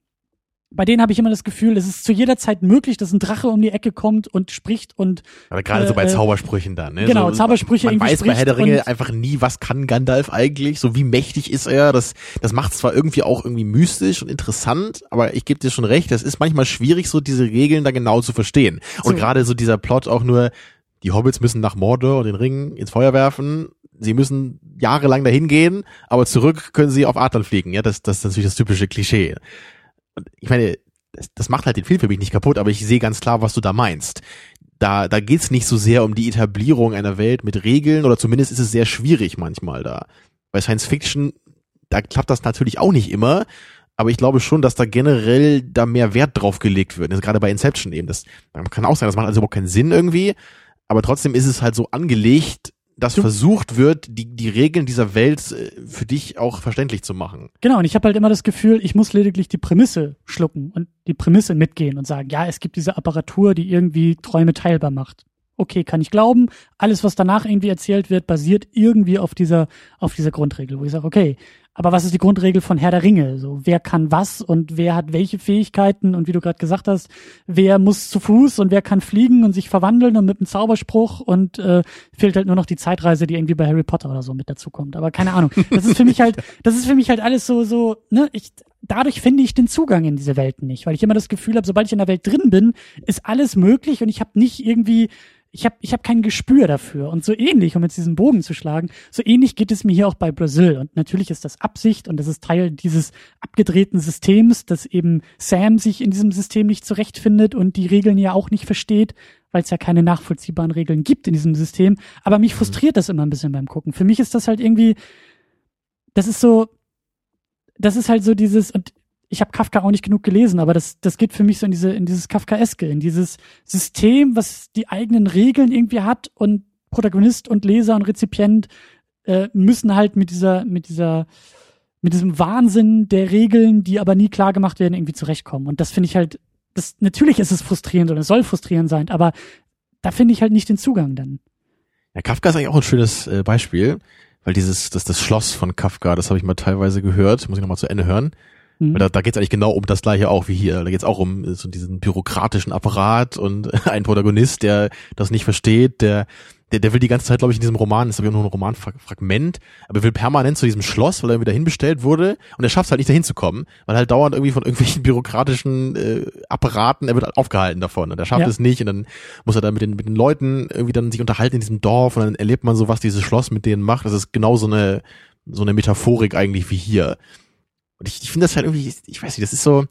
bei denen habe ich immer das Gefühl, es ist zu jeder Zeit möglich, dass ein Drache um die Ecke kommt und spricht und aber gerade äh, so bei äh, Zaubersprüchen dann, ne? Genau, so, Zaubersprüche man irgendwie weiß bei Herr der Ringe einfach nie, was kann Gandalf eigentlich, so wie mächtig ist er, das das macht zwar irgendwie auch irgendwie mystisch und interessant, aber ich gebe dir schon recht, das ist manchmal schwierig so diese Regeln da genau zu verstehen. Und so. gerade so dieser Plot auch nur die Hobbits müssen nach Mordor und den Ring ins Feuer werfen. Sie müssen jahrelang dahin gehen, aber zurück können sie auf Adlern fliegen. Ja, das, das ist natürlich das typische Klischee. Und ich meine, das, das macht halt den Film für mich nicht kaputt, aber ich sehe ganz klar, was du da meinst. Da, da geht's nicht so sehr um die Etablierung einer Welt mit Regeln oder zumindest ist es sehr schwierig manchmal da. Bei Science Fiction, da klappt das natürlich auch nicht immer, aber ich glaube schon, dass da generell da mehr Wert drauf gelegt wird. Also gerade bei Inception eben. Das man kann auch sagen, das macht also überhaupt keinen Sinn irgendwie, aber trotzdem ist es halt so angelegt, dass du, versucht wird, die, die Regeln dieser Welt äh, für dich auch verständlich zu machen. Genau, und ich habe halt immer das Gefühl, ich muss lediglich die Prämisse schlucken und die Prämisse mitgehen und sagen, ja, es gibt diese Apparatur, die irgendwie Träume teilbar macht. okay, kann ich glauben. Alles, was danach irgendwie erzählt wird, basiert irgendwie auf dieser, auf dieser Grundregel, wo ich sage, okay, aber was ist die Grundregel von Herr der Ringe? So, wer kann was und wer hat welche Fähigkeiten und wie du gerade gesagt hast, wer muss zu Fuß und wer kann fliegen und sich verwandeln und mit einem Zauberspruch und äh, fehlt halt nur noch die Zeitreise, die irgendwie bei Harry Potter oder so mit dazukommt. Aber keine Ahnung. Das ist für mich halt, das ist für mich halt alles so, so, ne, ich, dadurch finde ich den Zugang in diese Welten nicht, weil ich immer das Gefühl habe, sobald ich in der Welt drin bin, ist alles möglich und ich habe nicht irgendwie ich habe ich hab kein Gespür dafür. Und so ähnlich, um jetzt diesen Bogen zu schlagen, so ähnlich geht es mir hier auch bei Brasil. Und natürlich ist das Absicht und das ist Teil dieses abgedrehten Systems, dass eben Sam sich in diesem System nicht zurechtfindet und die Regeln ja auch nicht versteht, weil es ja keine nachvollziehbaren Regeln gibt in diesem System. Aber mich mhm. frustriert das immer ein bisschen beim Gucken. Für mich ist das halt irgendwie, das ist so, das ist halt so dieses, und ich habe Kafka auch nicht genug gelesen, aber das, das geht für mich so in diese, in dieses Kafkaeske, in dieses System, was die eigenen Regeln irgendwie hat und Protagonist und Leser und Rezipient äh, müssen halt mit dieser, mit dieser, mit diesem Wahnsinn der Regeln, die aber nie klar gemacht werden, irgendwie zurechtkommen. Und das finde ich halt, das, natürlich ist es frustrierend und es soll frustrierend sein, aber da finde ich halt nicht den Zugang dann. Ja, Kafka ist eigentlich auch ein schönes äh, Beispiel, weil dieses, das, das Schloss von Kafka, das habe ich mal teilweise gehört, muss ich nochmal zu Ende hören. Mhm. Da, da geht es eigentlich genau um das gleiche auch wie hier. Da geht es auch um äh, so diesen bürokratischen Apparat und ein Protagonist, der das nicht versteht, der der, der will die ganze Zeit, glaube ich, in diesem Roman, das ist aber nur ein Romanfragment, aber will permanent zu diesem Schloss, weil er wieder hinbestellt wurde und er schafft es halt nicht dahin zu kommen, weil halt dauernd irgendwie von irgendwelchen bürokratischen äh, Apparaten, er wird halt aufgehalten davon und er schafft ja. es nicht und dann muss er dann mit den, mit den Leuten irgendwie dann sich unterhalten in diesem Dorf und dann erlebt man so, was dieses Schloss mit denen macht. Das ist genau so eine, so eine Metaphorik eigentlich wie hier. Und ich, ich finde das halt irgendwie, ich weiß nicht, das ist so,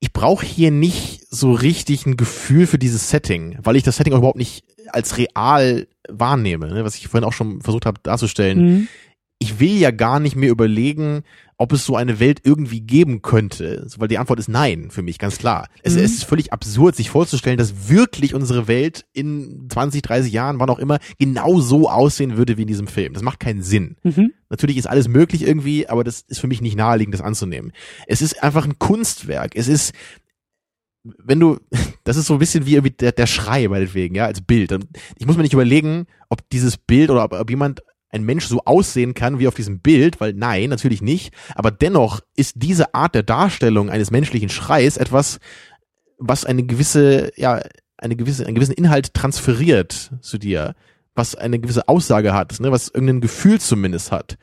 ich brauche hier nicht so richtig ein Gefühl für dieses Setting, weil ich das Setting auch überhaupt nicht als real wahrnehme, ne, was ich vorhin auch schon versucht habe darzustellen. Mhm ich will ja gar nicht mehr überlegen, ob es so eine Welt irgendwie geben könnte, weil die Antwort ist nein für mich, ganz klar. Es, mhm. ist völlig absurd, sich vorzustellen, dass wirklich unsere Welt in 20, 30 Jahren, wann auch immer, genau so aussehen würde wie in diesem Film. Das macht keinen Sinn. Mhm. Natürlich ist alles möglich irgendwie, aber das ist für mich nicht naheliegend, das anzunehmen. Es ist einfach ein Kunstwerk. Es ist wenn du, das ist so ein bisschen wie der, der Schrei meinetwegen, ja, als Bild. Und ich muss mir nicht überlegen, ob dieses Bild oder ob, ob jemand ein Mensch so aussehen kann wie auf diesem Bild, weil nein, natürlich nicht. Aber dennoch ist diese Art der Darstellung eines menschlichen Schreis etwas, was eine gewisse, ja, eine gewisse, einen gewissen Inhalt transferiert zu dir, was eine gewisse Aussage hat, ne, was irgendein Gefühl zumindest hat.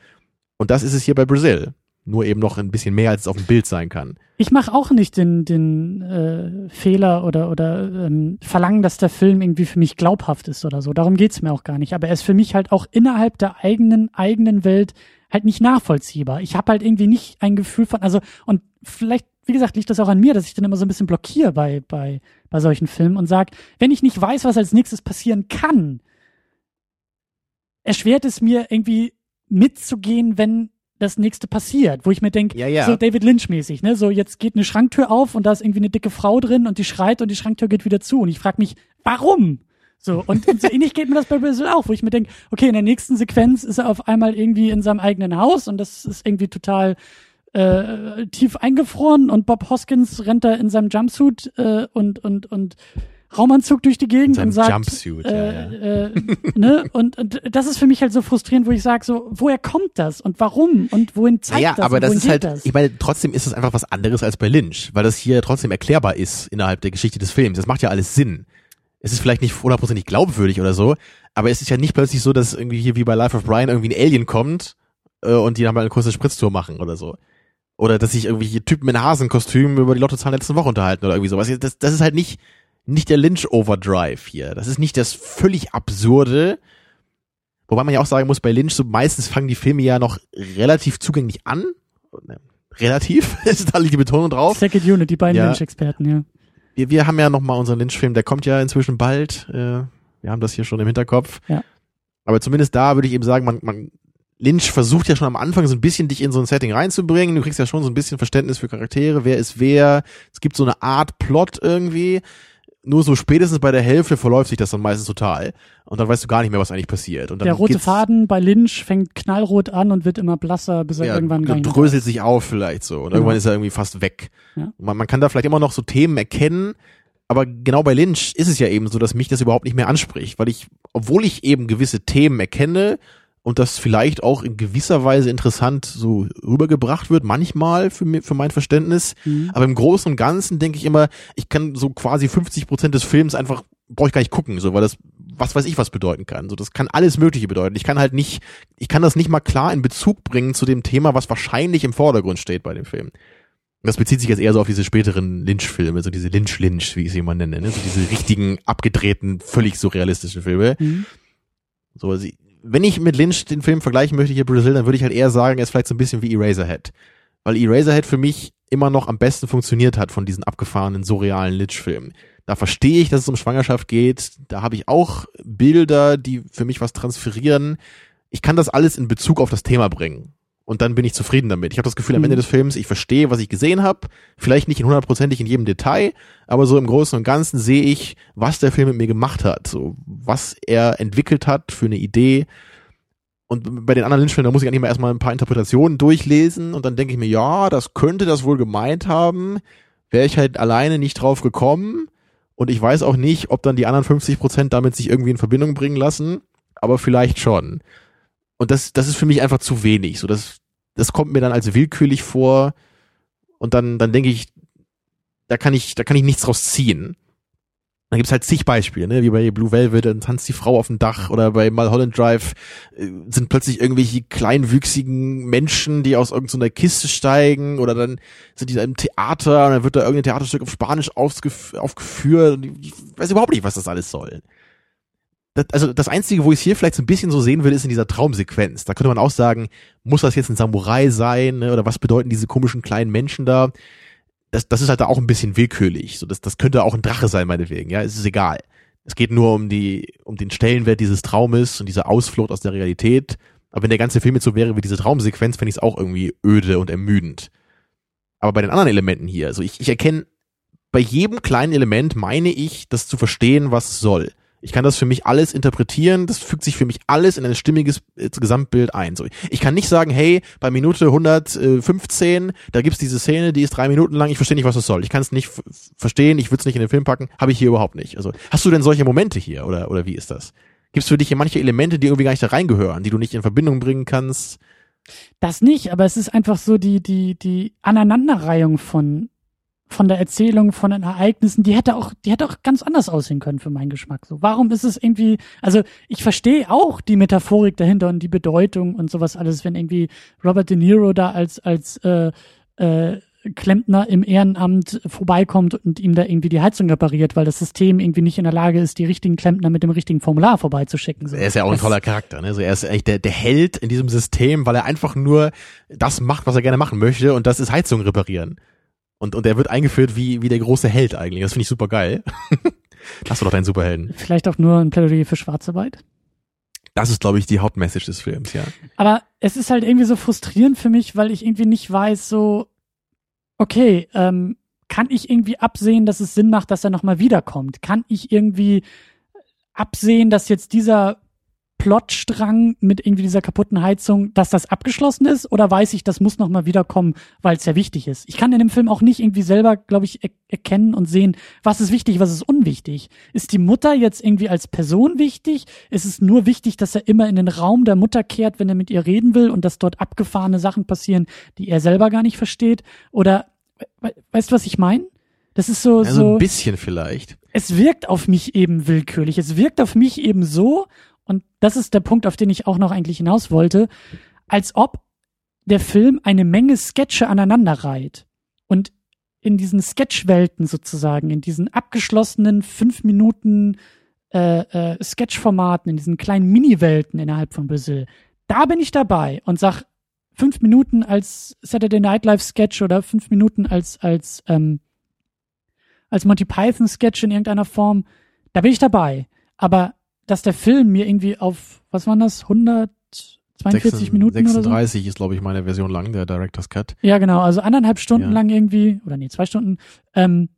Und das ist es hier bei Brazil nur eben noch ein bisschen mehr, als es auf dem Bild sein kann. Ich mache auch nicht den, den äh, Fehler oder, oder ähm, verlangen, dass der Film irgendwie für mich glaubhaft ist oder so. Darum geht's mir auch gar nicht. Aber er ist für mich halt auch innerhalb der eigenen, eigenen Welt halt nicht nachvollziehbar. Ich habe halt irgendwie nicht ein Gefühl von, also, und vielleicht, wie gesagt, liegt das auch an mir, dass ich dann immer so ein bisschen blockiere bei, bei, bei solchen Filmen und sag, wenn ich nicht weiß, was als nächstes passieren kann, erschwert es mir irgendwie mitzugehen, wenn das nächste passiert, wo ich mir denke, ja, ja. so David Lynch-mäßig, ne? So, jetzt geht eine Schranktür auf und da ist irgendwie eine dicke Frau drin und die schreit und die Schranktür geht wieder zu. Und ich frage mich, warum? So, und, und so ähnlich geht mir das bei Brazil auch, wo ich mir denke, okay, in der nächsten Sequenz ist er auf einmal irgendwie in seinem eigenen Haus und das ist irgendwie total äh, tief eingefroren und Bob Hoskins rennt da in seinem Jumpsuit äh, und und und Raumanzug durch die Gegend und sagt, Jumpsuit, äh, ja, ja. Äh, ne? Und, und das ist für mich halt so frustrierend, wo ich sage, so, woher kommt das und warum und wohin zeigt ja, das? aber das ist halt, das? ich meine, trotzdem ist es einfach was anderes als bei Lynch, weil das hier trotzdem erklärbar ist innerhalb der Geschichte des Films. Das macht ja alles Sinn. Es ist vielleicht nicht hundertprozentig glaubwürdig oder so, aber es ist ja nicht plötzlich so, dass irgendwie hier wie bei Life of Brian irgendwie ein Alien kommt äh, und die dann mal eine kurze Spritztour machen oder so. Oder dass sich irgendwie Typen in Hasenkostümen über die Lottozahlen letzten Woche unterhalten oder irgendwie sowas. Das, das ist halt nicht, nicht der Lynch Overdrive hier. Das ist nicht das völlig absurde. Wobei man ja auch sagen muss, bei Lynch so meistens fangen die Filme ja noch relativ zugänglich an. Ne, relativ, ist da liegt die Betonung drauf. Second Unit, die beiden ja. Lynch-Experten, ja. Wir, wir haben ja noch mal unseren Lynch-Film, der kommt ja inzwischen bald. Äh, wir haben das hier schon im Hinterkopf. Ja. Aber zumindest da würde ich eben sagen, man, man Lynch versucht ja schon am Anfang so ein bisschen dich in so ein Setting reinzubringen. Du kriegst ja schon so ein bisschen Verständnis für Charaktere, wer ist wer. Es gibt so eine Art Plot irgendwie nur so spätestens bei der Hälfte verläuft sich das dann meistens total. Und dann weißt du gar nicht mehr, was eigentlich passiert. Und dann der rote Faden bei Lynch fängt knallrot an und wird immer blasser, bis er ja, irgendwann gar dröselt sich auf vielleicht so. Und genau. irgendwann ist er irgendwie fast weg. Ja. Man, man kann da vielleicht immer noch so Themen erkennen, Aber genau bei Lynch ist es ja eben so, dass mich das überhaupt nicht mehr anspricht, weil ich, obwohl ich eben gewisse Themen erkenne und das vielleicht auch in gewisser Weise interessant so rübergebracht wird, manchmal für, mir, für mein Verständnis. Mhm. Aber im Großen und Ganzen denke ich immer, ich kann so quasi 50 Prozent des Films einfach, brauche ich gar nicht gucken, so, weil das, was weiß ich, was bedeuten kann. So, das kann alles Mögliche bedeuten. Ich kann halt nicht, ich kann das nicht mal klar in Bezug bringen zu dem Thema, was wahrscheinlich im Vordergrund steht bei dem Film. Das bezieht sich jetzt eher so auf diese späteren Lynch-Filme, so diese Lynch-Lynch, wie ich sie immer nenne, ne? so diese richtigen, abgedrehten, völlig surrealistischen Filme. Mhm. So, sie, wenn ich mit Lynch den Film vergleichen möchte hier Brazil, dann würde ich halt eher sagen, er ist vielleicht so ein bisschen wie Eraserhead. Weil Eraserhead für mich immer noch am besten funktioniert hat von diesen abgefahrenen, surrealen Lynch-Filmen. Da verstehe ich, dass es um Schwangerschaft geht. Da habe ich auch Bilder, die für mich was transferieren. Ich kann das alles in Bezug auf das Thema bringen und dann bin ich zufrieden damit. Ich habe das Gefühl am Ende mhm. des Films, ich verstehe, was ich gesehen habe, vielleicht nicht in hundertprozentig in jedem Detail, aber so im Großen und Ganzen sehe ich, was der Film mit mir gemacht hat, so was er entwickelt hat für eine Idee. Und bei den anderen Lynch-Filmen, da muss ich eigentlich mal erstmal ein paar Interpretationen durchlesen und dann denke ich mir, ja, das könnte das wohl gemeint haben, wäre ich halt alleine nicht drauf gekommen und ich weiß auch nicht, ob dann die anderen 50 Prozent damit sich irgendwie in Verbindung bringen lassen, aber vielleicht schon. Und das, das ist für mich einfach zu wenig. So, das, das kommt mir dann als willkürlich vor. Und dann, dann denke ich, da kann ich, da kann ich nichts draus ziehen. Da gibt's halt zig Beispiele, ne? wie bei Blue Velvet, dann tanzt die Frau auf dem Dach oder bei Mulholland Drive äh, sind plötzlich irgendwelche kleinwüchsigen Menschen, die aus irgendeiner Kiste steigen oder dann sind die da im Theater und dann wird da irgendein Theaterstück auf Spanisch aufgeführt. Ich weiß überhaupt nicht, was das alles soll das, also das Einzige, wo ich es hier vielleicht so ein bisschen so sehen will, ist in dieser Traumsequenz. Da könnte man auch sagen, muss das jetzt ein Samurai sein, ne? oder was bedeuten diese komischen kleinen Menschen da? Das, das ist halt da auch ein bisschen willkürlich. So, das, das könnte auch ein Drache sein, meinetwegen, ja, es ist egal. Es geht nur um die, um den Stellenwert dieses Traumes und dieser Ausflucht aus der Realität. Aber wenn der ganze Film jetzt so wäre wie diese Traumsequenz, fände ich es auch irgendwie öde und ermüdend. Aber bei den anderen Elementen hier, also ich, ich erkenne bei jedem kleinen Element meine ich, das zu verstehen, was soll. Ich kann das für mich alles interpretieren, das fügt sich für mich alles in ein stimmiges äh, Gesamtbild ein. So, ich kann nicht sagen, hey, bei Minute 115, da gibt's diese Szene, die ist drei Minuten lang, ich verstehe nicht, was das soll. Ich kann es nicht verstehen, ich würde es nicht in den Film packen, habe ich hier überhaupt nicht. Also, hast du denn solche Momente hier oder, oder wie ist das? Gibt's für dich hier manche Elemente, die irgendwie gar nicht da reingehören, die du nicht in Verbindung bringen kannst? Das nicht, aber es ist einfach so die, die, die Aneinanderreihung von von der Erzählung, von den Ereignissen, die hätte auch, die hätte auch ganz anders aussehen können für meinen Geschmack. So, warum ist es irgendwie, also ich verstehe auch die Metaphorik dahinter und die Bedeutung und sowas alles, wenn irgendwie Robert De Niro da als, als äh, äh, Klempner im Ehrenamt vorbeikommt und ihm da irgendwie die Heizung repariert, weil das System irgendwie nicht in der Lage ist, die richtigen Klempner mit dem richtigen Formular vorbeizuschicken. So. Er ist ja auch ein toller Charakter, ne? Also er ist eigentlich der, der Held in diesem System, weil er einfach nur das macht, was er gerne machen möchte und das ist Heizung reparieren. Und, und er wird eingeführt wie, wie der große Held eigentlich. Das finde ich super geil. Hast du doch deinen Superhelden. Vielleicht auch nur ein Plädoyer für Schwarzarbeit? Das ist, glaube ich, die Hauptmessage des Films, ja. Aber es ist halt irgendwie so frustrierend für mich, weil ich irgendwie nicht weiß, so, okay, ähm, kann ich irgendwie absehen, dass es Sinn macht, dass er nochmal wiederkommt? Kann ich irgendwie absehen, dass jetzt dieser Plotstrang mit irgendwie dieser kaputten Heizung, dass das abgeschlossen ist? Oder weiß ich, das muss nochmal wiederkommen, weil es ja wichtig ist? Ich kann in dem Film auch nicht irgendwie selber, glaube ich, er erkennen und sehen, was ist wichtig, was ist unwichtig. Ist die Mutter jetzt irgendwie als Person wichtig? Ist es nur wichtig, dass er immer in den Raum der Mutter kehrt, wenn er mit ihr reden will und dass dort abgefahrene Sachen passieren, die er selber gar nicht versteht? Oder, weißt du, was ich meine? Das ist so, also so. ein bisschen vielleicht. Es wirkt auf mich eben willkürlich. Es wirkt auf mich eben so und das ist der Punkt, auf den ich auch noch eigentlich hinaus wollte, als ob der Film eine Menge Sketche aneinander reiht. Und in diesen Sketchwelten sozusagen, in diesen abgeschlossenen fünf Minuten äh, äh, Sketchformaten, in diesen kleinen Mini-Welten innerhalb von Brazil, da bin ich dabei und sag fünf Minuten als Saturday Night Live Sketch oder fünf Minuten als als ähm, als Monty Python Sketch in irgendeiner Form, da bin ich dabei. Aber dass der Film mir irgendwie auf, was waren das, 142 6, Minuten 36 oder so? ist, glaube ich, meine Version lang, der Director's Cut. Ja, genau, also anderthalb Stunden ja. lang irgendwie, oder nee, zwei Stunden, ähm,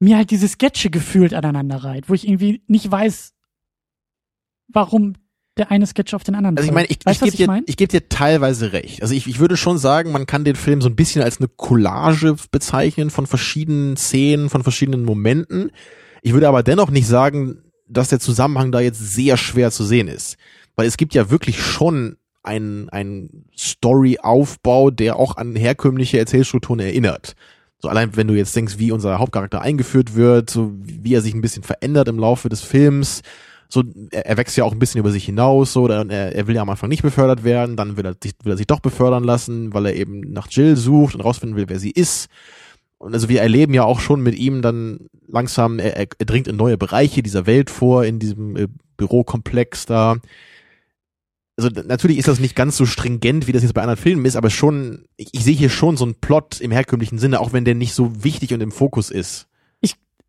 mir halt diese Sketche gefühlt aneinander reiht, wo ich irgendwie nicht weiß, warum der eine Sketch auf den anderen. Also ich meine, ich, weißt, ich, gebe dir, mein? ich geb dir teilweise recht. Also ich, ich würde schon sagen, man kann den Film so ein bisschen als eine Collage bezeichnen von verschiedenen Szenen, von verschiedenen Momenten. Ich würde aber dennoch nicht sagen, dass der Zusammenhang da jetzt sehr schwer zu sehen ist. Weil es gibt ja wirklich schon einen, einen Story-Aufbau, der auch an herkömmliche Erzählstrukturen erinnert. So allein wenn du jetzt denkst, wie unser Hauptcharakter eingeführt wird, so wie er sich ein bisschen verändert im Laufe des Films, so er, er wächst ja auch ein bisschen über sich hinaus, so er, er will ja am Anfang nicht befördert werden, dann will er, sich, will er sich doch befördern lassen, weil er eben nach Jill sucht und rausfinden will, wer sie ist. Und also wir erleben ja auch schon mit ihm dann langsam, er, er, dringt in neue Bereiche dieser Welt vor, in diesem äh, Bürokomplex da also natürlich ist das nicht ganz so stringent, wie das jetzt bei anderen Filmen ist, aber schon, ich, ich sehe hier schon so einen Plot im herkömmlichen Sinne, auch wenn der nicht so wichtig und im Fokus ist.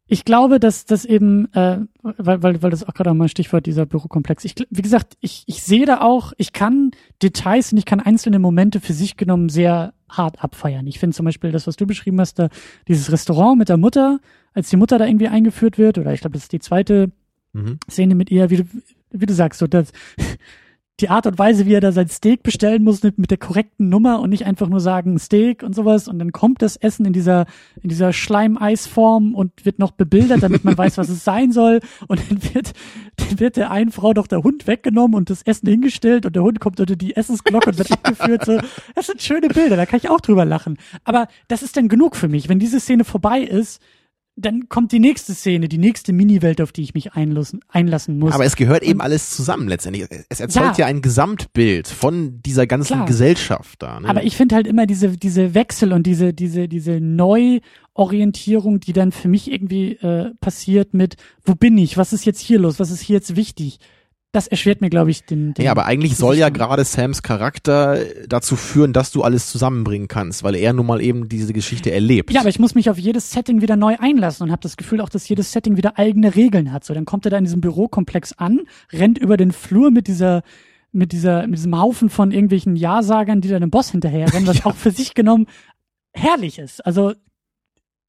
Ich, glaube, dass das eben, äh, weil, weil, weil das auch gerade mal Stichwort dieser Bürokomplex. Ich, wie gesagt, ich, ich sehe da auch, ich kann Details und ich kann einzelne Momente für sich genommen sehr hart abfeiern. Ich finde zum Beispiel das, was du beschrieben hast, da dieses Restaurant mit der Mutter, als die Mutter da irgendwie eingeführt wird, oder ich glaube, das ist die zweite mhm. Szene mit ihr, wie du, wie du sagst, so das die Art und Weise, wie er da sein Steak bestellen muss, mit der korrekten Nummer und nicht einfach nur sagen Steak und sowas und dann kommt das Essen in dieser, in dieser Schleimeisform und wird noch bebildert, damit man weiß, was es sein soll und dann wird, dann wird der einen Frau doch der Hund weggenommen und das Essen hingestellt und der Hund kommt unter die Essensglocke und wird abgeführt, so. Das sind schöne Bilder, da kann ich auch drüber lachen. Aber das ist dann genug für mich. Wenn diese Szene vorbei ist, dann kommt die nächste Szene, die nächste Mini-Welt, auf die ich mich einlassen, einlassen muss. Aber es gehört eben alles zusammen letztendlich. Es erzeugt ja, ja ein Gesamtbild von dieser ganzen Klar. Gesellschaft da. Ne? Aber ich finde halt immer diese, diese Wechsel und diese, diese, diese Neuorientierung, die dann für mich irgendwie äh, passiert mit, wo bin ich, was ist jetzt hier los, was ist hier jetzt wichtig? Das erschwert mir, glaube ich, den, den. Ja, aber eigentlich soll ja gerade Sams Charakter dazu führen, dass du alles zusammenbringen kannst, weil er nun mal eben diese Geschichte erlebt. Ja, aber ich muss mich auf jedes Setting wieder neu einlassen und habe das Gefühl auch, dass jedes Setting wieder eigene Regeln hat. So, dann kommt er da in diesem Bürokomplex an, rennt über den Flur mit dieser mit dieser mit diesem Haufen von irgendwelchen Ja-Sagern, die dann dem Boss hinterherrennen, was ja. auch für sich genommen herrlich ist. Also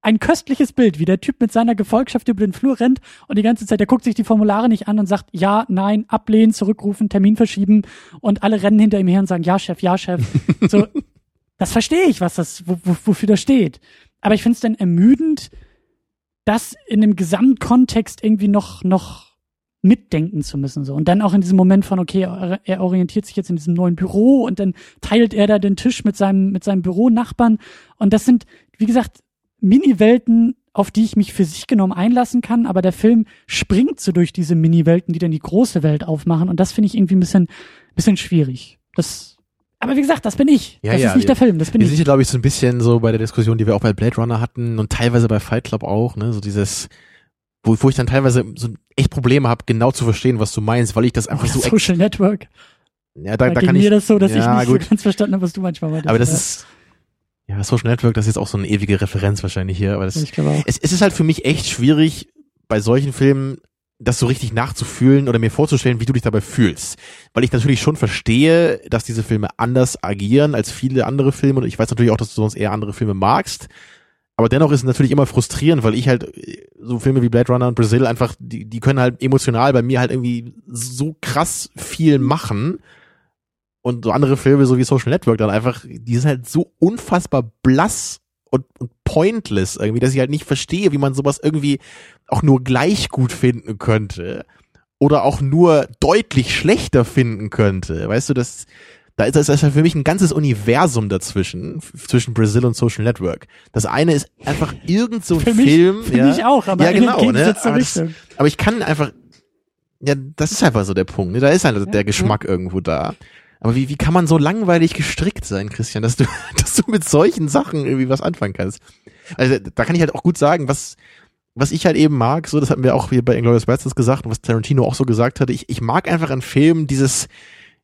ein köstliches Bild, wie der Typ mit seiner Gefolgschaft über den Flur rennt und die ganze Zeit, der guckt sich die Formulare nicht an und sagt ja, nein, ablehnen, zurückrufen, Termin verschieben und alle rennen hinter ihm her und sagen ja, Chef, ja, Chef. So, das verstehe ich, was das, wo, wo, wofür das steht. Aber ich finde es dann ermüdend, das in dem Gesamtkontext irgendwie noch, noch mitdenken zu müssen, so. Und dann auch in diesem Moment von, okay, er, er orientiert sich jetzt in diesem neuen Büro und dann teilt er da den Tisch mit seinem, mit seinem Büronachbarn. Und das sind, wie gesagt, Mini-Welten, auf die ich mich für sich genommen einlassen kann, aber der Film springt so durch diese Mini-Welten, die dann die große Welt aufmachen und das finde ich irgendwie ein bisschen, bisschen schwierig. Das, aber wie gesagt, das bin ich. Ja, das ja, ist nicht wir, der Film, das bin wir ich. Wir sind ja, glaube ich, so ein bisschen so bei der Diskussion, die wir auch bei Blade Runner hatten und teilweise bei Fight Club auch, ne, so dieses, wo, wo ich dann teilweise so echt Probleme habe, genau zu verstehen, was du meinst, weil ich das einfach oh, so Social Network. Ja, da, da, da kann mir ich, das so, dass ja, ich nicht gut. so ganz verstanden habe, was du manchmal meintest. Aber das ist ja, Social Network, das ist jetzt auch so eine ewige Referenz wahrscheinlich hier, aber das, ich auch. Es, es ist halt für mich echt schwierig, bei solchen Filmen das so richtig nachzufühlen oder mir vorzustellen, wie du dich dabei fühlst. Weil ich natürlich schon verstehe, dass diese Filme anders agieren als viele andere Filme und ich weiß natürlich auch, dass du sonst eher andere Filme magst. Aber dennoch ist es natürlich immer frustrierend, weil ich halt so Filme wie Blade Runner und Brazil einfach, die, die können halt emotional bei mir halt irgendwie so krass viel machen und so andere Filme, so wie Social Network, dann einfach, die sind halt so unfassbar blass und, und pointless irgendwie, dass ich halt nicht verstehe, wie man sowas irgendwie auch nur gleich gut finden könnte. Oder auch nur deutlich schlechter finden könnte. Weißt du, das, da ist das ist halt für mich ein ganzes Universum dazwischen, zwischen Brazil und Social Network. Das eine ist einfach irgend so ein für Film. Mich, ja, ich auch, aber ja, genau, ne? aber, das, aber ich kann einfach, ja, das ist einfach so der Punkt. Ne? Da ist halt ja, der Geschmack ja. irgendwo da. Aber wie, wie kann man so langweilig gestrickt sein, Christian, dass du, dass du mit solchen Sachen irgendwie was anfangen kannst? Also da kann ich halt auch gut sagen, was, was ich halt eben mag, so, das hatten wir auch hier bei Inglourious Basterds gesagt und was Tarantino auch so gesagt hatte, ich, ich mag einfach an Filmen dieses,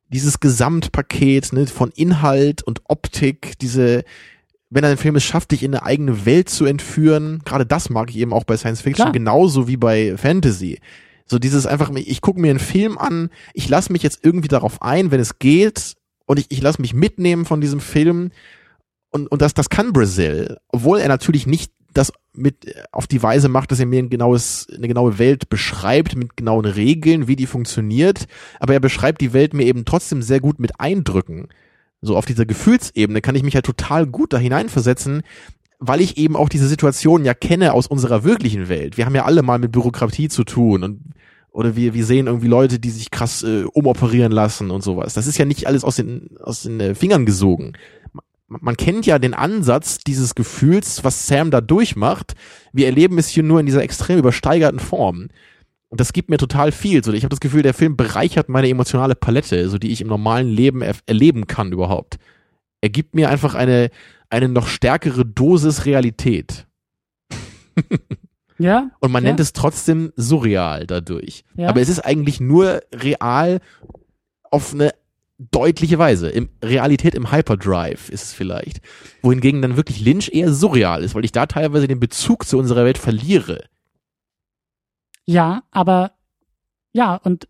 dieses Gesamtpaket, ne, von Inhalt und Optik, diese, wenn ein Film es schafft, dich in eine eigene Welt zu entführen, gerade das mag ich eben auch bei Science Fiction, Klar. genauso wie bei Fantasy. So dieses einfach, ich gucke mir einen Film an, ich lasse mich jetzt irgendwie darauf ein, wenn es geht, und ich, ich lasse mich mitnehmen von diesem Film. Und, und das, das kann Brazil, obwohl er natürlich nicht das mit auf die Weise macht, dass er mir ein genaues, eine genaue Welt beschreibt mit genauen Regeln, wie die funktioniert, aber er beschreibt die Welt mir eben trotzdem sehr gut mit Eindrücken. So auf dieser Gefühlsebene kann ich mich halt total gut da hineinversetzen, weil ich eben auch diese Situation ja kenne aus unserer wirklichen Welt. Wir haben ja alle mal mit Bürokratie zu tun und oder wir, wir sehen irgendwie Leute, die sich krass äh, umoperieren lassen und sowas. Das ist ja nicht alles aus den, aus den äh, Fingern gesogen. Man, man kennt ja den Ansatz dieses Gefühls, was Sam da durchmacht. Wir erleben es hier nur in dieser extrem übersteigerten Form. Und das gibt mir total viel. So, ich habe das Gefühl, der Film bereichert meine emotionale Palette, so die ich im normalen Leben er erleben kann überhaupt. Er gibt mir einfach eine, eine noch stärkere Dosis Realität. Ja. Und man ja. nennt es trotzdem surreal dadurch. Ja. Aber es ist eigentlich nur real auf eine deutliche Weise. Im Realität im Hyperdrive ist es vielleicht. Wohingegen dann wirklich Lynch eher surreal ist, weil ich da teilweise den Bezug zu unserer Welt verliere. Ja, aber ja, und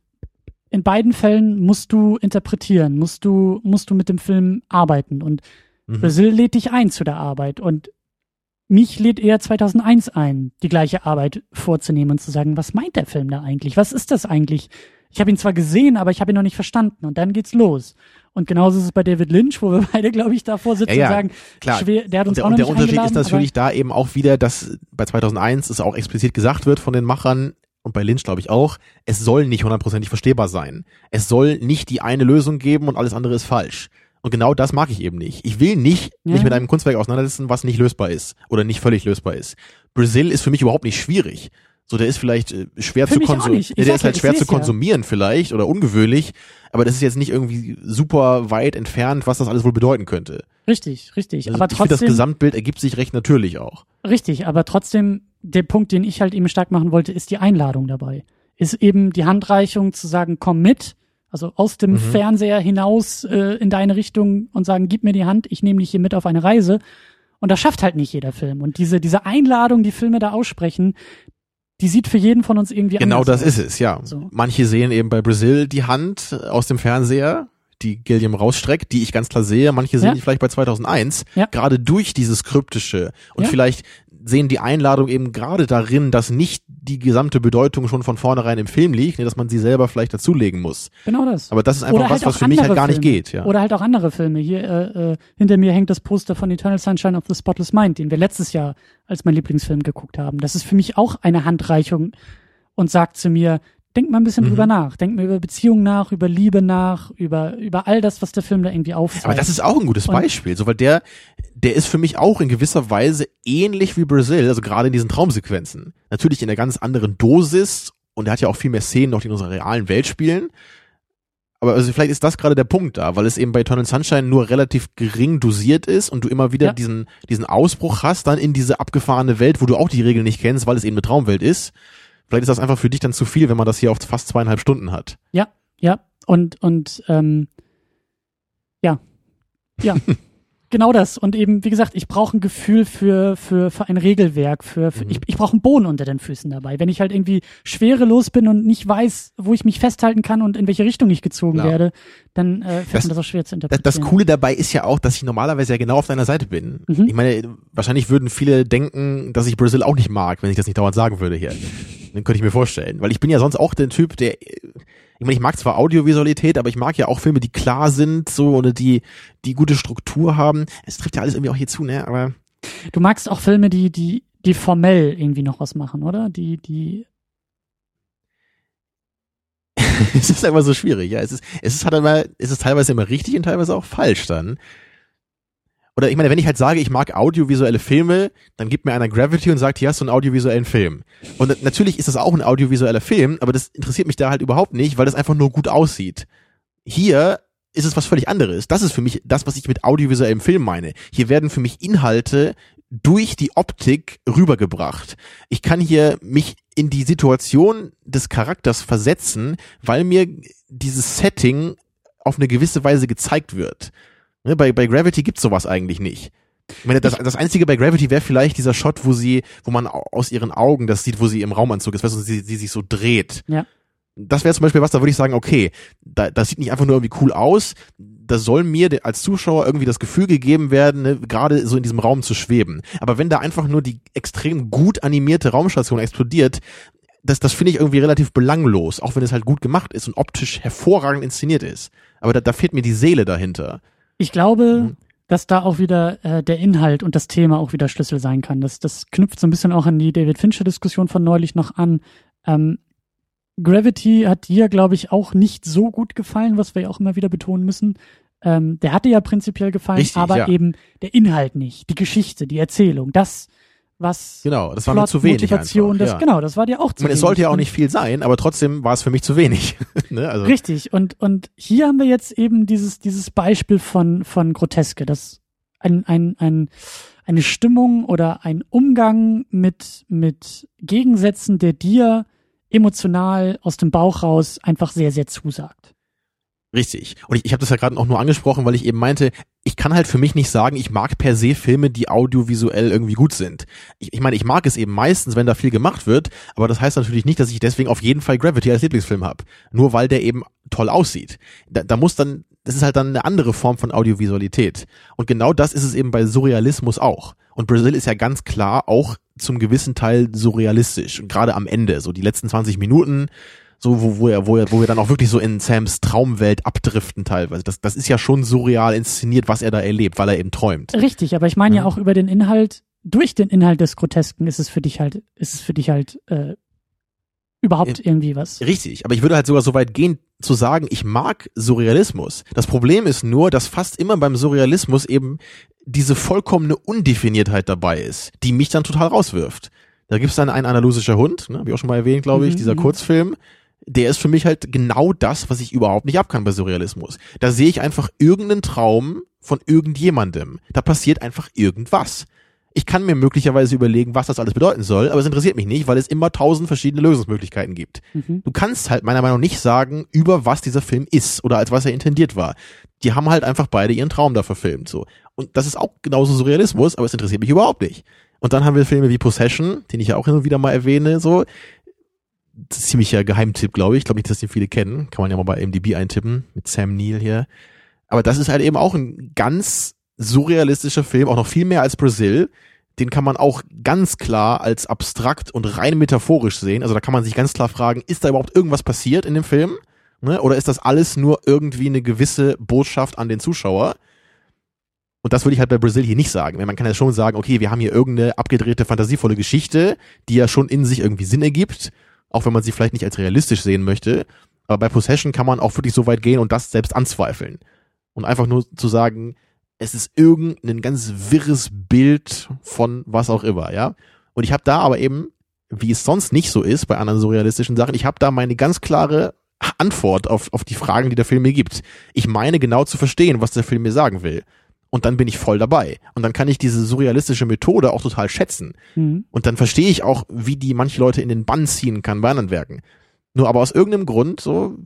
in beiden Fällen musst du interpretieren, musst du, musst du mit dem Film arbeiten. Und Mhm. Brazil lädt dich ein zu der Arbeit. Und mich lädt eher 2001 ein, die gleiche Arbeit vorzunehmen und zu sagen, was meint der Film da eigentlich? Was ist das eigentlich? Ich habe ihn zwar gesehen, aber ich habe ihn noch nicht verstanden. Und dann geht's los. Und genauso ist es bei David Lynch, wo wir beide, glaube ich, davor sitzen Ja, ja, und sagen, klar. schwer, der hat uns der, auch noch und der nicht Unterschied ist natürlich da eben auch wieder, dass bei 2001 es auch explizit gesagt wird von den Machern und bei Lynch glaube ich auch, es soll nicht hundertprozentig verstehbar sein. Es soll nicht die eine Lösung geben und alles andere ist falsch. Und genau das mag ich eben nicht. Ich will nicht Ja. mich mit einem Kunstwerk auseinandersetzen, was nicht lösbar ist oder nicht völlig lösbar ist. Brazil ist für mich überhaupt nicht schwierig. So, der ist vielleicht äh, schwer Für zu konsumieren. Der ist halt schwer zu seh's ja. konsumieren vielleicht oder ungewöhnlich, aber das ist jetzt nicht irgendwie super weit entfernt, was das alles wohl bedeuten könnte. Richtig, richtig. Also aber ich finde, das trotzdem, Gesamtbild ergibt sich recht natürlich auch. Richtig, aber trotzdem, der Punkt, den ich halt eben stark machen wollte, ist die Einladung dabei. Ist eben die Handreichung zu sagen, komm mit, also aus dem Mhm. Fernseher hinaus äh, in deine Richtung und sagen, gib mir die Hand, ich nehme dich hier mit auf eine Reise. Und das schafft halt nicht jeder Film. Und diese, diese Einladung, die Filme da aussprechen, die sieht für jeden von uns irgendwie Genau anders das aus. ist es, ja. So. Manche sehen eben bei Brazil die Hand aus dem Fernseher, die Gilliam rausstreckt, die ich ganz klar sehe. Manche sehen Ja. die vielleicht bei 2001, Ja. gerade durch dieses Kryptische. Und Ja. vielleicht sehen die Einladung eben gerade darin, dass nicht die gesamte Bedeutung schon von vornherein im Film liegt, ne, dass man sie selber vielleicht dazulegen muss. Genau das. Aber das ist einfach Oder was, halt was für mich halt gar nicht Filme. geht, ja. Oder halt auch andere Filme. Hier äh, äh, hinter mir hängt das Poster von Eternal Sunshine of the Spotless Mind, den wir letztes Jahr als mein Lieblingsfilm geguckt haben. Das ist für mich auch eine Handreichung und sagt zu mir, denk mal ein bisschen Mhm. drüber nach. Denk mal über Beziehungen nach, über Liebe nach, über, über all das, was der Film da irgendwie aufzeigt. Aber das ist auch ein gutes Und- Beispiel, so weil der, der ist für mich auch in gewisser Weise ähnlich wie Brazil, also gerade in diesen Traumsequenzen. Natürlich in einer ganz anderen Dosis und er hat ja auch viel mehr Szenen noch, die in unserer realen Welt spielen. Aber also vielleicht ist das gerade der Punkt da, weil es eben bei Eternal Sunshine nur relativ gering dosiert ist und du immer wieder Ja. diesen, diesen Ausbruch hast, dann in diese abgefahrene Welt, wo du auch die Regeln nicht kennst, weil es eben eine Traumwelt ist. Vielleicht ist das einfach für dich dann zu viel, wenn man das hier auf fast zweieinhalb Stunden hat. Ja, ja. Und, und ähm, ja, ja. genau das. Und eben, wie gesagt, ich brauche ein Gefühl für, für, für ein Regelwerk, für, für Mhm. ich, ich brauche einen Boden unter den Füßen dabei. Wenn ich halt irgendwie schwerelos bin und nicht weiß, wo ich mich festhalten kann und in welche Richtung ich gezogen Klar. werde, dann äh, fällt Das- mir das auch schwer zu Das, interpretieren. das Coole dabei ist ja auch, dass ich normalerweise ja genau auf deiner Seite bin. Mhm. Ich meine, wahrscheinlich würden viele denken, dass ich Brazil auch nicht mag, wenn ich das nicht dauernd sagen würde hier. Dann könnte ich mir vorstellen. Weil ich bin ja sonst auch der Typ, der, ich meine, ich mag zwar Audiovisualität, aber ich mag ja auch Filme, die klar sind, so, oder die, die gute Struktur haben. Es trifft ja alles irgendwie auch hier zu, ne, aber Du magst auch Filme, die, die, die formell irgendwie noch was machen, oder? Die, die, es ist einfach so schwierig, ja. Es ist, es ist halt immer, es ist teilweise immer richtig und teilweise auch falsch dann. Oder ich meine, wenn ich halt sage, ich mag audiovisuelle Filme, dann gibt mir einer Gravity und sagt, hier hast du einen audiovisuellen Film. Und na- natürlich ist das auch ein audiovisueller Film, aber das interessiert mich da halt überhaupt nicht, weil das einfach nur gut aussieht. Hier ist es was völlig anderes. Das ist für mich das, was ich mit audiovisuellem Film meine. Hier werden für mich Inhalte durch die Optik rübergebracht. Ich kann hier mich in die Situation des Charakters versetzen, weil mir dieses Setting auf eine gewisse Weise gezeigt wird. Ne, bei, bei Gravity gibt's sowas eigentlich nicht. Ich meine, das, das einzige bei Gravity wäre vielleicht dieser Shot, wo sie, wo man au- aus ihren Augen das sieht, wo sie im Raumanzug ist, weißt du, sie, sie sich so dreht. Ja. Das wäre zum Beispiel was, da würde ich sagen, okay, da, das sieht nicht einfach nur irgendwie cool aus, da soll mir als Zuschauer irgendwie das Gefühl gegeben werden, ne, gerade so in diesem Raum zu schweben. Aber wenn da einfach nur die extrem gut animierte Raumstation explodiert, das, das finde ich irgendwie relativ belanglos, auch wenn es halt gut gemacht ist und optisch hervorragend inszeniert ist. Aber da, da fehlt mir die Seele dahinter. Ich glaube, mhm. dass da auch wieder äh, der Inhalt und das Thema auch wieder Schlüssel sein kann. Das, das knüpft so ein bisschen auch an die David Fincher-Diskussion von neulich noch an. Ähm, Gravity hat dir, glaube ich, auch nicht so gut gefallen, was wir ja auch immer wieder betonen müssen. Ähm, der hatte ja prinzipiell gefallen, Richtig, aber ja. eben der Inhalt nicht, die Geschichte, die Erzählung, das, was genau, das war Plot, mir zu wenig. Motivation, das, ja. genau, das war dir auch zu meine, wenig. Es sollte ja auch nicht viel sein, aber trotzdem war es für mich zu wenig. ne? also. Richtig. Und und hier haben wir jetzt eben dieses dieses Beispiel von von Groteske, das ein ein ein eine Stimmung oder ein Umgang mit mit Gegensätzen, der dir emotional aus dem Bauch raus einfach sehr, sehr zusagt. Richtig. Und ich, ich habe das ja gerade auch nur angesprochen, weil ich eben meinte, ich kann halt für mich nicht sagen, ich mag per se Filme, die audiovisuell irgendwie gut sind. Ich, ich meine, ich mag es eben meistens, wenn da viel gemacht wird, aber das heißt natürlich nicht, dass ich deswegen auf jeden Fall Gravity als Lieblingsfilm habe. Nur weil der eben toll aussieht. Da, da muss dann, das ist halt dann eine andere Form von Audiovisualität. Und genau das ist es eben bei Surrealismus auch. Und Brazil ist ja ganz klar auch zum gewissen Teil surrealistisch. Und gerade am Ende, so die letzten 20 Minuten, so wo, wo er, wo er, wo wir dann auch wirklich so in Sams Traumwelt abdriften teilweise. Das, das ist ja schon surreal inszeniert, was er da erlebt, weil er eben träumt. Richtig, aber ich meine ja. ja auch über den Inhalt, durch den Inhalt des Grotesken ist es für dich halt, ist es für dich halt äh, überhaupt irgendwie was. Richtig, aber ich würde halt sogar so weit gehen zu sagen, ich mag Surrealismus. Das Problem ist nur, dass fast immer beim Surrealismus eben diese vollkommene Undefiniertheit dabei ist, die mich dann total rauswirft. Da gibt's dann ein andalusischer Hund, ne, ich auch schon mal erwähnt, glaube ich, mhm. dieser mhm. Kurzfilm. Der ist für mich halt genau das, was ich überhaupt nicht abkann bei Surrealismus. Da sehe ich einfach irgendeinen Traum von irgendjemandem. Da passiert einfach irgendwas. Ich kann mir möglicherweise überlegen, was das alles bedeuten soll, aber es interessiert mich nicht, weil es immer tausend verschiedene Lösungsmöglichkeiten gibt. Mhm. Du kannst halt meiner Meinung nach nicht sagen, über was dieser Film ist oder als was er intendiert war. Die haben halt einfach beide ihren Traum da verfilmt, so. Und das ist auch genauso Surrealismus, aber es interessiert mich überhaupt nicht. Und dann haben wir Filme wie Possession, den ich ja auch hin und wieder mal erwähne, so. Ziemlicher Geheimtipp, glaube ich. Ich glaube nicht, dass den viele kennen. Kann man ja mal bei MDB eintippen, mit Sam Neill hier. Aber das ist halt eben auch ein ganz surrealistischer Film, auch noch viel mehr als Brazil. Den kann man auch ganz klar als abstrakt und rein metaphorisch sehen. Also da kann man sich ganz klar fragen, ist da überhaupt irgendwas passiert in dem Film? Ne? Oder ist das alles nur irgendwie eine gewisse Botschaft an den Zuschauer? Und das würde ich halt bei Brazil hier nicht sagen. Man kann ja schon sagen, okay, wir haben hier irgendeine abgedrehte, fantasievolle Geschichte, die ja schon in sich irgendwie Sinn ergibt, auch wenn man sie vielleicht nicht als realistisch sehen möchte. Aber bei Possession kann man auch wirklich so weit gehen und das selbst anzweifeln. Und einfach nur zu sagen, es ist irgendein ganz wirres Bild von was auch immer, ja. Und ich habe da aber eben, wie es sonst nicht so ist bei anderen surrealistischen Sachen, ich habe da meine ganz klare Antwort auf, auf die Fragen, die der Film mir gibt. Ich meine genau zu verstehen, was der Film mir sagen will. Und dann bin ich voll dabei. Und dann kann ich diese surrealistische Methode auch total schätzen. Mhm. Und dann verstehe ich auch, wie die manche Leute in den Bann ziehen kann bei anderen Werken. Nur aber aus irgendeinem Grund, so,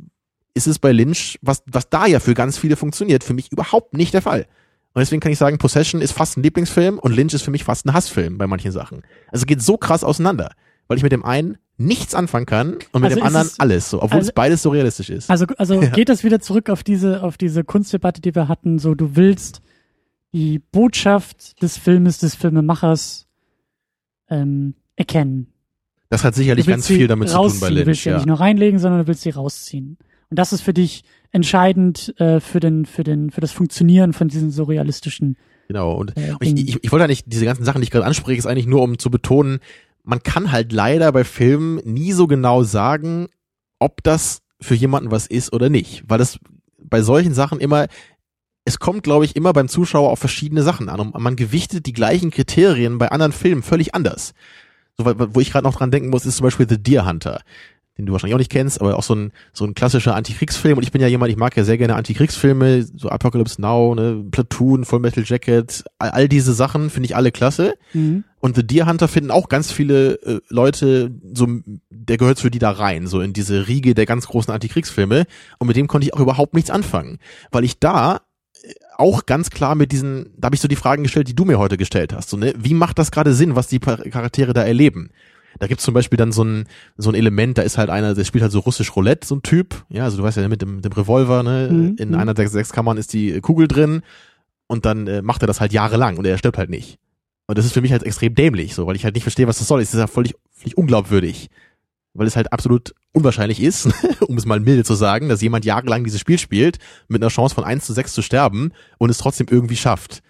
ist es bei Lynch, was, was da ja für ganz viele funktioniert, für mich überhaupt nicht der Fall. Und deswegen kann ich sagen, Possession ist fast ein Lieblingsfilm und Lynch ist für mich fast ein Hassfilm bei manchen Sachen. Also geht so krass auseinander, weil ich mit dem einen nichts anfangen kann und mit also dem anderen es, alles, so, obwohl also, es beides so realistisch ist. Also, also ja. geht das wieder zurück auf diese, auf diese Kunstdebatte, die wir hatten, so du willst die Botschaft des Filmes, des Filmemachers ähm, erkennen. Das hat sicherlich ganz viel damit zu tun bei Lynch. Du willst sie ja. nicht nur reinlegen, sondern du willst sie rausziehen. Und das ist für dich entscheidend äh, für den, für den, für das Funktionieren von diesen surrealistischen. Genau. Und äh, ich, ich, ich wollte eigentlich diese ganzen Sachen, die ich gerade anspreche, ist eigentlich nur, um zu betonen, man kann halt leider bei Filmen nie so genau sagen, ob das für jemanden was ist oder nicht, weil das bei solchen Sachen immer es kommt, glaube ich, immer beim Zuschauer auf verschiedene Sachen an und man gewichtet die gleichen Kriterien bei anderen Filmen völlig anders. So, wo ich gerade noch dran denken muss, ist zum Beispiel The Deer Hunter den du wahrscheinlich auch nicht kennst, aber auch so ein, so ein klassischer Antikriegsfilm. Und ich bin ja jemand, ich mag ja sehr gerne Antikriegsfilme, so Apocalypse Now, ne, Platoon, Full Metal Jacket, all, all diese Sachen finde ich alle klasse. Mhm. Und The Deer Hunter finden auch ganz viele äh, Leute, so, der gehört für die da rein, so in diese Riege der ganz großen Antikriegsfilme. Und mit dem konnte ich auch überhaupt nichts anfangen, weil ich da auch ganz klar mit diesen, da habe ich so die Fragen gestellt, die du mir heute gestellt hast. So, ne? Wie macht das gerade Sinn, was die Charaktere da erleben? Da gibt's zum Beispiel dann so ein, so ein Element, da ist halt einer, der spielt halt so russisch Roulette, so ein Typ. Ja, also du weißt ja mit dem, dem Revolver, ne, Mhm. in einer der sechs Kammern ist die Kugel drin und dann äh, macht er das halt jahrelang und er stirbt halt nicht. Und das ist für mich halt extrem dämlich, so, weil ich halt nicht verstehe, was das soll. Es ist ja völlig, völlig unglaubwürdig. Weil es halt absolut unwahrscheinlich ist, um es mal milde zu sagen, dass jemand jahrelang dieses Spiel spielt, mit einer Chance von 1 zu 6 zu sterben und es trotzdem irgendwie schafft.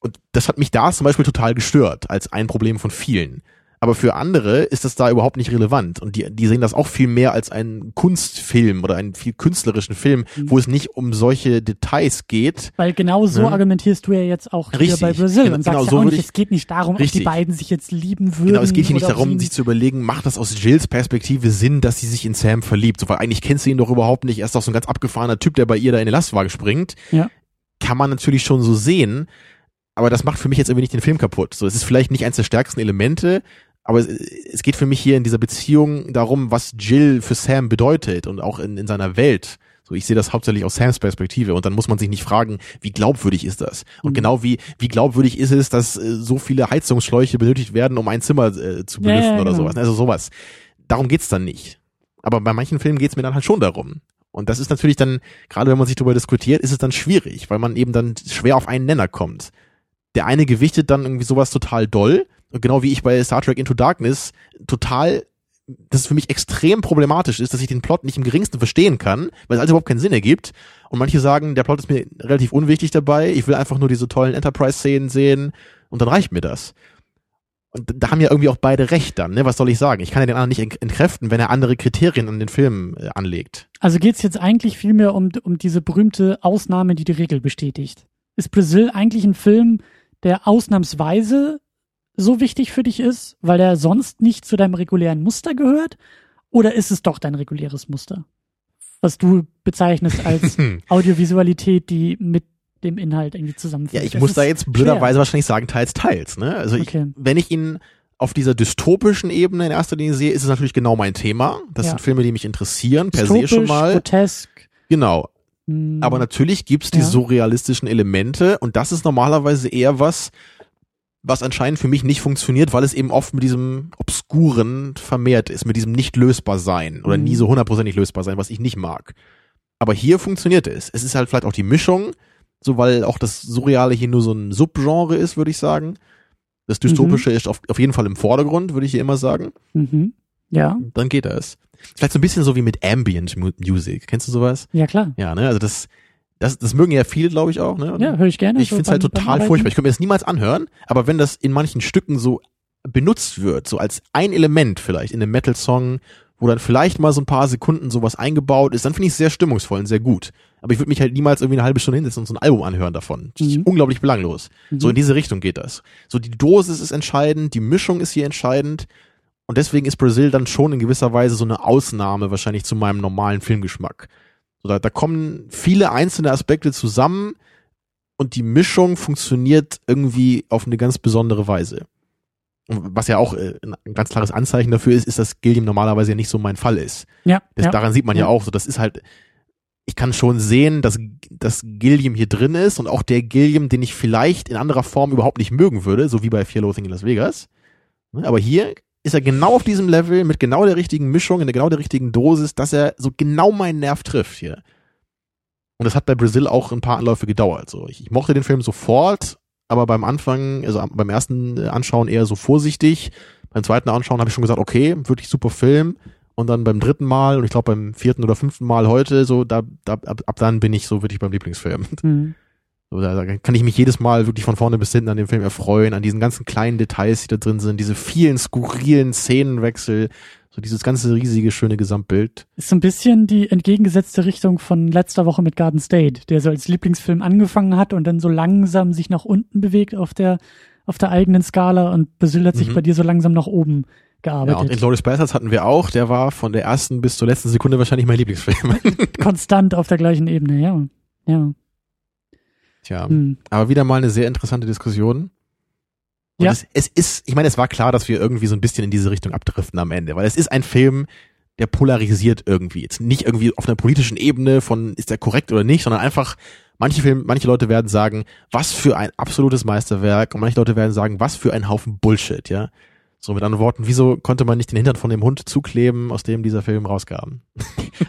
Und das hat mich da zum Beispiel total gestört, als ein Problem von vielen. Aber für andere ist das da überhaupt nicht relevant. Und die, die sehen das auch viel mehr als einen Kunstfilm oder einen viel künstlerischen Film, Mhm. wo es nicht um solche Details geht. Weil genau so Ja. argumentierst du ja jetzt auch hier Richtig. bei Brasil Genau- und sagst genau ja so nicht, ich- es geht nicht darum, ob Richtig. die beiden sich jetzt lieben würden. Genau, es geht hier nicht ob darum, sich zu überlegen, macht das aus Jills Perspektive Sinn, dass sie sich in Sam verliebt? So, weil eigentlich kennst du ihn doch überhaupt nicht. Er ist doch so ein ganz abgefahrener Typ, der bei ihr da in den Lastwagen springt. Ja. Kann man natürlich schon so sehen, aber das macht für mich jetzt irgendwie nicht den Film kaputt. So, es ist vielleicht nicht eins der stärksten Elemente, aber es, es geht für mich hier in dieser Beziehung darum, was Jill für Sam bedeutet und auch in, in seiner Welt. So, ich sehe das hauptsächlich aus Sams Perspektive und dann muss man sich nicht fragen, wie glaubwürdig ist das? Und Mhm. genau wie, wie glaubwürdig ist es, dass äh, so viele Heizungsschläuche benötigt werden, um ein Zimmer äh, zu Ja, ja, belüften oder genau. sowas. Also sowas. Darum geht's dann nicht. Aber bei manchen Filmen geht's mir dann halt schon darum. Und das ist natürlich dann, gerade wenn man sich darüber diskutiert, ist es dann schwierig, weil man eben dann schwer auf einen Nenner kommt. Der eine gewichtet dann irgendwie sowas total doll. Genau wie ich bei Star Trek Into Darkness total, das für mich extrem problematisch ist, dass ich den Plot nicht im geringsten verstehen kann, weil es also überhaupt keinen Sinn ergibt. Und manche sagen, der Plot ist mir relativ unwichtig dabei. Ich will einfach nur diese tollen Enterprise-Szenen sehen und dann reicht mir das. Und da haben ja irgendwie auch beide recht dann, ne? Was soll ich sagen? Ich kann ja den anderen nicht ent- entkräften, wenn er andere Kriterien an den Film äh, anlegt. Also geht's jetzt eigentlich vielmehr um, um diese berühmte Ausnahme, die die Regel bestätigt. Ist Brazil eigentlich ein Film, der ausnahmsweise so wichtig für dich ist, weil er sonst nicht zu deinem regulären Muster gehört? Oder ist es doch dein reguläres Muster? Was du bezeichnest als Audiovisualität, die mit dem Inhalt irgendwie Ja, zusammenfällt. ich Das muss da jetzt blöderweise wahrscheinlich sagen, teils, teils. Ne? Also ich, Okay. wenn ich ihn auf dieser dystopischen Ebene in erster Linie sehe, ist es natürlich genau mein Thema. Das Ja. sind Filme, die mich interessieren, per se schon mal. grotesk. Genau. hm, Aber natürlich gibt's die Ja. surrealistischen Elemente und das ist normalerweise eher was, was anscheinend für mich nicht funktioniert, weil es eben oft mit diesem Obskuren vermehrt ist, mit diesem nicht lösbar sein oder Mhm. nie so hundertprozentig lösbar sein, was ich nicht mag. Aber hier funktioniert es. Es ist halt vielleicht auch die Mischung, so weil auch das Surreale hier nur so ein Subgenre ist, würde ich sagen. Das Dystopische ist auf, auf jeden Fall im Vordergrund, würde ich hier immer sagen. Mhm. Ja, Dann geht das. Vielleicht so ein bisschen so wie mit Ambient Mu- Music. Kennst du sowas? ja klar. Ja, ne? Also das, das, das mögen ja viele, glaube ich, auch, ne? Ja, höre ich gerne. ich so finde es halt total furchtbar. Ich könnte mir das niemals anhören, aber wenn das in manchen Stücken so benutzt wird, so als ein Element vielleicht in einem Metal-Song, wo dann vielleicht mal so ein paar Sekunden sowas eingebaut ist, dann finde ich es sehr stimmungsvoll und sehr gut. Aber ich würde mich halt niemals irgendwie eine halbe Stunde hinsetzen und so ein Album anhören davon. Das ist Mhm. unglaublich belanglos. So Mhm. in diese Richtung geht das. So die Dosis ist entscheidend, die Mischung ist hier entscheidend. Und deswegen ist Brazil dann schon in gewisser Weise so eine Ausnahme wahrscheinlich zu meinem normalen Filmgeschmack. So, da, da kommen viele einzelne Aspekte zusammen und die Mischung funktioniert irgendwie auf eine ganz besondere Weise. Und was ja auch äh, ein ganz klares Anzeichen dafür ist, ist, dass Gilliam normalerweise ja nicht so mein Fall ist. Ja, Das, ja. Daran sieht man ja. Ja. auch so, das ist halt, ich kann schon sehen, dass, dass Gilliam hier drin ist und auch der Gilliam, den ich vielleicht in anderer Form überhaupt nicht mögen würde, so wie bei Fear Loathing in Las Vegas. Ne, Aber hier ist er genau auf diesem Level mit genau der richtigen Mischung, in der genau der richtigen Dosis, dass er so genau meinen Nerv trifft hier. Und das hat bei Brazil auch ein paar Anläufe gedauert. So, ich, ich mochte den Film sofort, aber beim Anfang, also beim ersten Anschauen eher so vorsichtig. Beim zweiten Anschauen habe ich schon gesagt, okay, wirklich super Film. Und dann beim dritten Mal und ich glaube beim vierten oder fünften Mal heute, so da, da ab, ab dann bin ich so wirklich beim Lieblingsfilm. Mhm. Da, kann ich mich jedes Mal wirklich von vorne bis hinten an dem Film erfreuen, an diesen ganzen kleinen Details, die da drin sind, diese vielen skurrilen Szenenwechsel, so dieses ganze riesige schöne Gesamtbild. Ist so ein bisschen die entgegengesetzte Richtung von letzter Woche mit Garden State, der so als Lieblingsfilm angefangen hat und dann so langsam sich nach unten bewegt auf der, auf der eigenen Skala und Basil hat sich Mhm. bei dir so langsam nach oben Ja, und gearbeitet. Inglourious Bastards hatten wir auch, der war von der ersten bis zur letzten Sekunde wahrscheinlich mein Lieblingsfilm. Konstant auf der gleichen Ebene, ja. Ja. Tja, Hm. aber wieder mal eine sehr interessante Diskussion. Und Ja. es, es ist, ich meine, es war klar, dass wir irgendwie so ein bisschen in diese Richtung abdriften am Ende, weil es ist ein Film, der polarisiert irgendwie. Jetzt nicht irgendwie auf einer politischen Ebene von, ist der korrekt oder nicht, sondern einfach, manche Film, manche Leute werden sagen, was für ein absolutes Meisterwerk und manche Leute werden sagen, was für ein Haufen Bullshit, ja. So mit anderen Worten, wieso konnte man nicht den Hintern von dem Hund zukleben, aus dem dieser Film rauskam?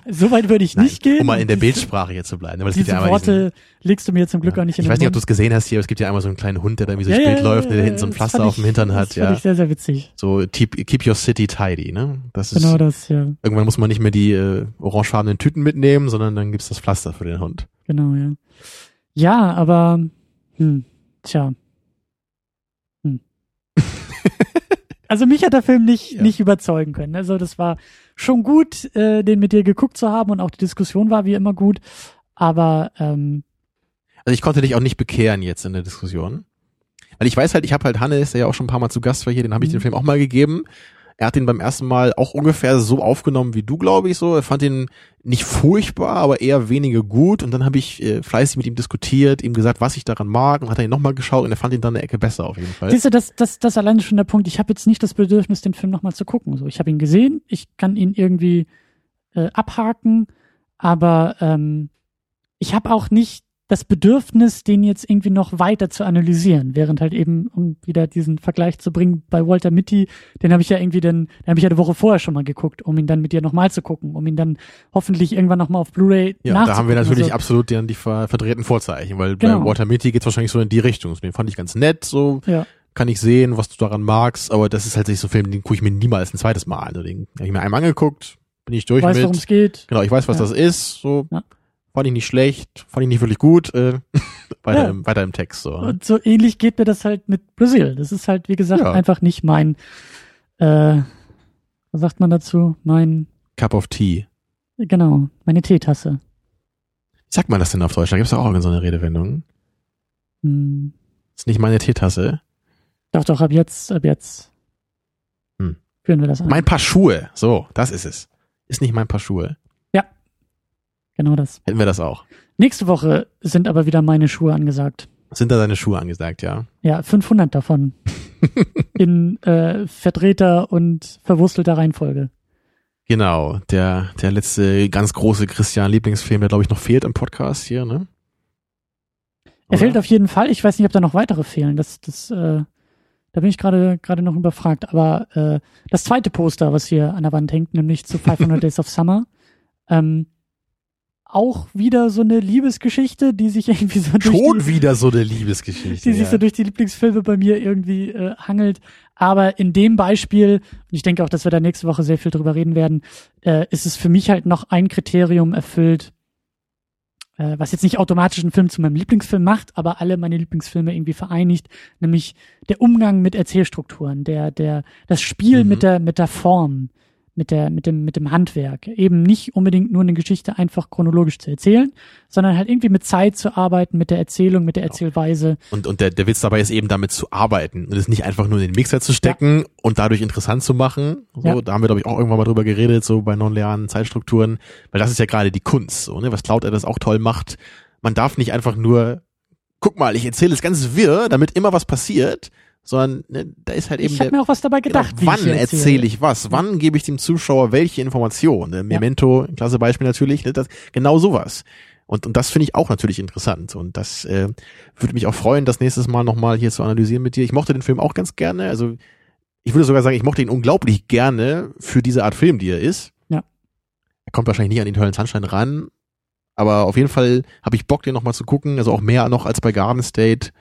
So weit würde ich Nein, nicht gehen. Um mal in der Diese- Bildsprache hier zu bleiben. Aber Diese ja einmal diesen, Worte legst du mir zum Glück auch nicht in ich weiß nicht, ob du es gesehen hast hier, aber es gibt ja einmal so einen kleinen Hund, der da irgendwie so Ja, spät ja, läuft, ja, der hinten so ein das Pflaster fand auf dem ich- Hintern Das hat, fand ja. ich sehr, sehr witzig. So keep, keep your city tidy, ne? Das ist, Genau das, ja. irgendwann muss man nicht mehr die äh, orangefarbenen Tüten mitnehmen, sondern dann gibt's das Pflaster für den Hund. Genau, ja. Ja, aber, hm, tja. Hm. also mich hat der Film nicht, Ja. nicht überzeugen können. Also das war schon gut, äh, den mit dir geguckt zu haben und auch die Diskussion war wie immer gut. Aber ähm, Also ich konnte dich auch nicht bekehren jetzt in der Diskussion. Weil ich weiß halt, ich habe halt Hannes, der ja auch schon ein paar Mal zu Gast war hier, den habe ich Mhm. den Film auch mal gegeben. Er hat ihn beim ersten Mal auch ungefähr so aufgenommen wie du, glaube ich, so. Er fand ihn nicht furchtbar, aber eher weniger gut. Und dann habe ich äh, fleißig mit ihm diskutiert, ihm gesagt, was ich daran mag. Und hat er ihn nochmal geschaut und er fand ihn dann eine Ecke besser auf jeden Fall. siehst du, das, das, das alleine schon der Punkt. Ich habe jetzt nicht das Bedürfnis, den Film nochmal zu gucken. So, ich habe ihn gesehen, ich kann ihn irgendwie äh, abhaken, aber ähm, ich habe auch nicht das Bedürfnis, den jetzt irgendwie noch weiter zu analysieren, während halt eben, um wieder diesen Vergleich zu bringen, bei Walter Mitty, den habe ich ja irgendwie dann, den habe ich ja eine Woche vorher schon mal geguckt, um ihn dann mit dir nochmal zu gucken, um ihn dann hoffentlich irgendwann nochmal auf Blu-ray Ja, da haben wir natürlich also, absolut dann die ver verdrehten Vorzeichen, weil bei Genau. Walter Mitty geht's wahrscheinlich so in die Richtung. Den fand ich ganz nett, so Ja. kann ich sehen, was du daran magst, aber das ist halt nicht so ein Film, den gucke ich mir niemals ein zweites Mal an. Also den habe ich mir einmal angeguckt, bin ich durch weiß, mit. worum es geht. Genau, ich weiß, was Ja. das ist. So Ja. Fand ich nicht schlecht, fand ich nicht wirklich gut. Äh, weiter, Ja. im, weiter im Text. So. ne? Und so ähnlich geht mir das halt mit Brasil. Das ist halt, wie gesagt, Ja. einfach nicht mein, äh, was sagt man dazu? Mein, Cup of Tea. genau, meine Teetasse. Wie sagt man das denn auf Deutsch? Da gibt's doch auch so eine Redewendung. Hm. Ist nicht meine Teetasse. Doch, doch, ab jetzt, ab jetzt Hm. führen wir das an. Mein Paar Schuhe. So, das ist es. Ist nicht mein Paar Schuhe. Genau das. Hätten wir das auch. Nächste Woche sind aber wieder meine Schuhe angesagt. Sind da deine Schuhe angesagt, ja? Ja, 500 davon. In äh, verdrehter und verwurstelter Reihenfolge. Genau. Der, der letzte ganz große Christian-Lieblingsfilm, der glaube ich noch fehlt im Podcast hier, ne? Er fehlt auf jeden Fall. Ich weiß nicht, ob da noch weitere fehlen. Das, das, äh, da bin ich gerade gerade noch überfragt. Aber äh, das zweite Poster, was hier an der Wand hängt, nämlich zu 500 Days of Summer, ähm, auch wieder so eine Liebesgeschichte, die sich irgendwie so durch Schon die, wieder so eine Liebesgeschichte. die sich ja. so durch die Lieblingsfilme bei mir irgendwie äh, hangelt. Aber in dem Beispiel, und ich denke auch, dass wir da nächste Woche sehr viel drüber reden werden, äh, ist es für mich halt noch ein Kriterium erfüllt, äh, was jetzt nicht automatisch einen Film zu meinem Lieblingsfilm macht, aber alle meine Lieblingsfilme irgendwie vereinigt, nämlich der Umgang mit Erzählstrukturen, der, der, das Spiel Mhm. mit der, mit der Form, mit der, mit dem, mit dem Handwerk. Eben nicht unbedingt nur eine Geschichte einfach chronologisch zu erzählen, sondern halt irgendwie mit Zeit zu arbeiten, mit der Erzählung, mit der Erzählweise. Und, und der, der Witz dabei ist eben damit zu arbeiten und es nicht einfach nur in den Mixer zu stecken und dadurch interessant zu machen. So, Ja. da haben wir, glaube ich, auch irgendwann mal drüber geredet, so bei nonlinearen Zeitstrukturen, weil das ist ja gerade die Kunst, so, ne? was Cloud das auch toll macht. Man darf nicht einfach nur, guck mal, ich erzähle das ganz wirr, damit immer was passiert, sondern ne, da ist halt eben Ich habe mir auch was dabei gedacht. Genau, wann erzähle erzähle ich was? Wann gebe ich dem Zuschauer welche Information? Ne? Memento, klasse Beispiel natürlich, ne? das, genau sowas. Und, und das finde ich auch natürlich interessant. Und das äh, würde mich auch freuen, das nächstes Mal nochmal hier zu analysieren mit dir. Ich mochte den Film auch ganz gerne. Also ich würde sogar sagen, ich mochte ihn unglaublich gerne für diese Art Film, die er ist. Ja. Er kommt wahrscheinlich nicht an den tollen Sunshine ran. Aber auf jeden Fall habe ich Bock, den nochmal zu gucken. Also auch mehr noch als bei Garden State.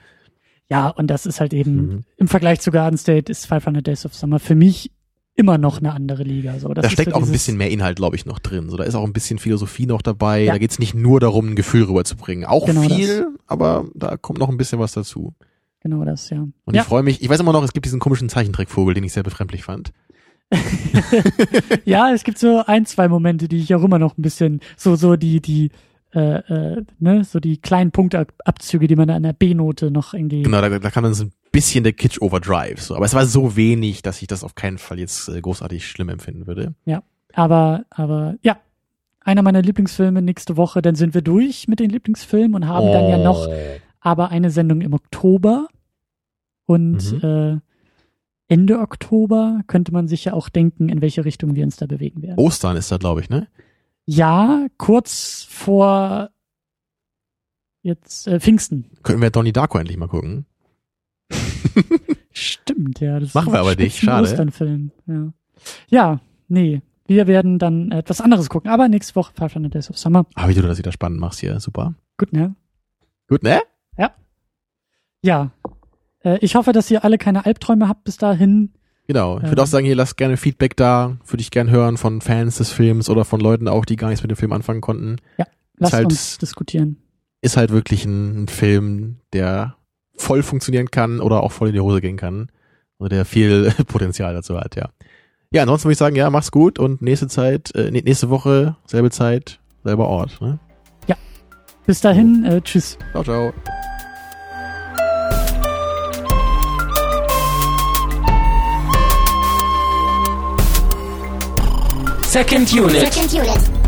Ja, und das ist halt eben Mhm. im Vergleich zu Garden State ist 500 Days of Summer für mich immer noch eine andere Liga. So, das da steckt so auch ein bisschen mehr Inhalt, glaube ich, noch drin. So, da ist auch ein bisschen Philosophie noch dabei. Ja. Da geht's nicht nur darum, ein Gefühl rüberzubringen. Auch Genau viel, aber da kommt noch ein bisschen was dazu. Genau das, ja. Und ja, ich freue mich, ich weiß immer noch, es gibt diesen komischen Zeichentrickvogel, den ich sehr befremdlich fand. ja, es gibt so ein, zwei Momente, die ich auch immer noch ein bisschen, so, so die, die, äh, äh, ne, so die kleinen Punktabzüge, die man an der B-Note noch irgendwie. Genau, da, da kam dann so ein bisschen der Kitsch Overdrive. So. Aber es war so wenig, dass ich das auf keinen Fall jetzt äh, großartig schlimm empfinden würde. Aber, aber, ja. Einer meiner Lieblingsfilme nächste Woche, dann sind wir durch mit den Lieblingsfilmen und haben dann ja noch Oh. aber eine Sendung im Oktober und Mhm. äh, Ende Oktober könnte man sich ja auch denken, in welche Richtung wir uns da bewegen werden. Ostern ist da, glaube ich, ne? Ja, kurz vor jetzt äh, Pfingsten. Könnten wir Donnie Darko endlich mal gucken. Stimmt, ja. Das Machen wir aber nicht, schade. Osternfilm, ja. ja, nee. Wir werden dann etwas anderes gucken, aber nächste Woche Five Hundred Days of Summer. Ah, wie du das wieder spannend machst hier, super. Gut, ne? Gut, ne? Ja. Ja. Äh, ich hoffe, dass ihr alle keine Albträume habt bis dahin. Genau. Ich würde auch sagen, hier lasst gerne Feedback da. Würde ich gerne hören von Fans des Films oder von Leuten auch, die gar nichts mit dem Film anfangen konnten. Ja, lasst halt, uns diskutieren. Ist halt wirklich ein, ein, Film, der voll funktionieren kann oder auch voll in die Hose gehen kann. Und der viel Potenzial dazu hat, ja. Ja, ansonsten würde ich sagen, ja, mach's gut und nächste Zeit, äh, nächste Woche, selbe Zeit, selber Ort. Ne? Ja. Bis dahin, äh, tschüss. Ciao, ciao. Second Unit. Second Unit.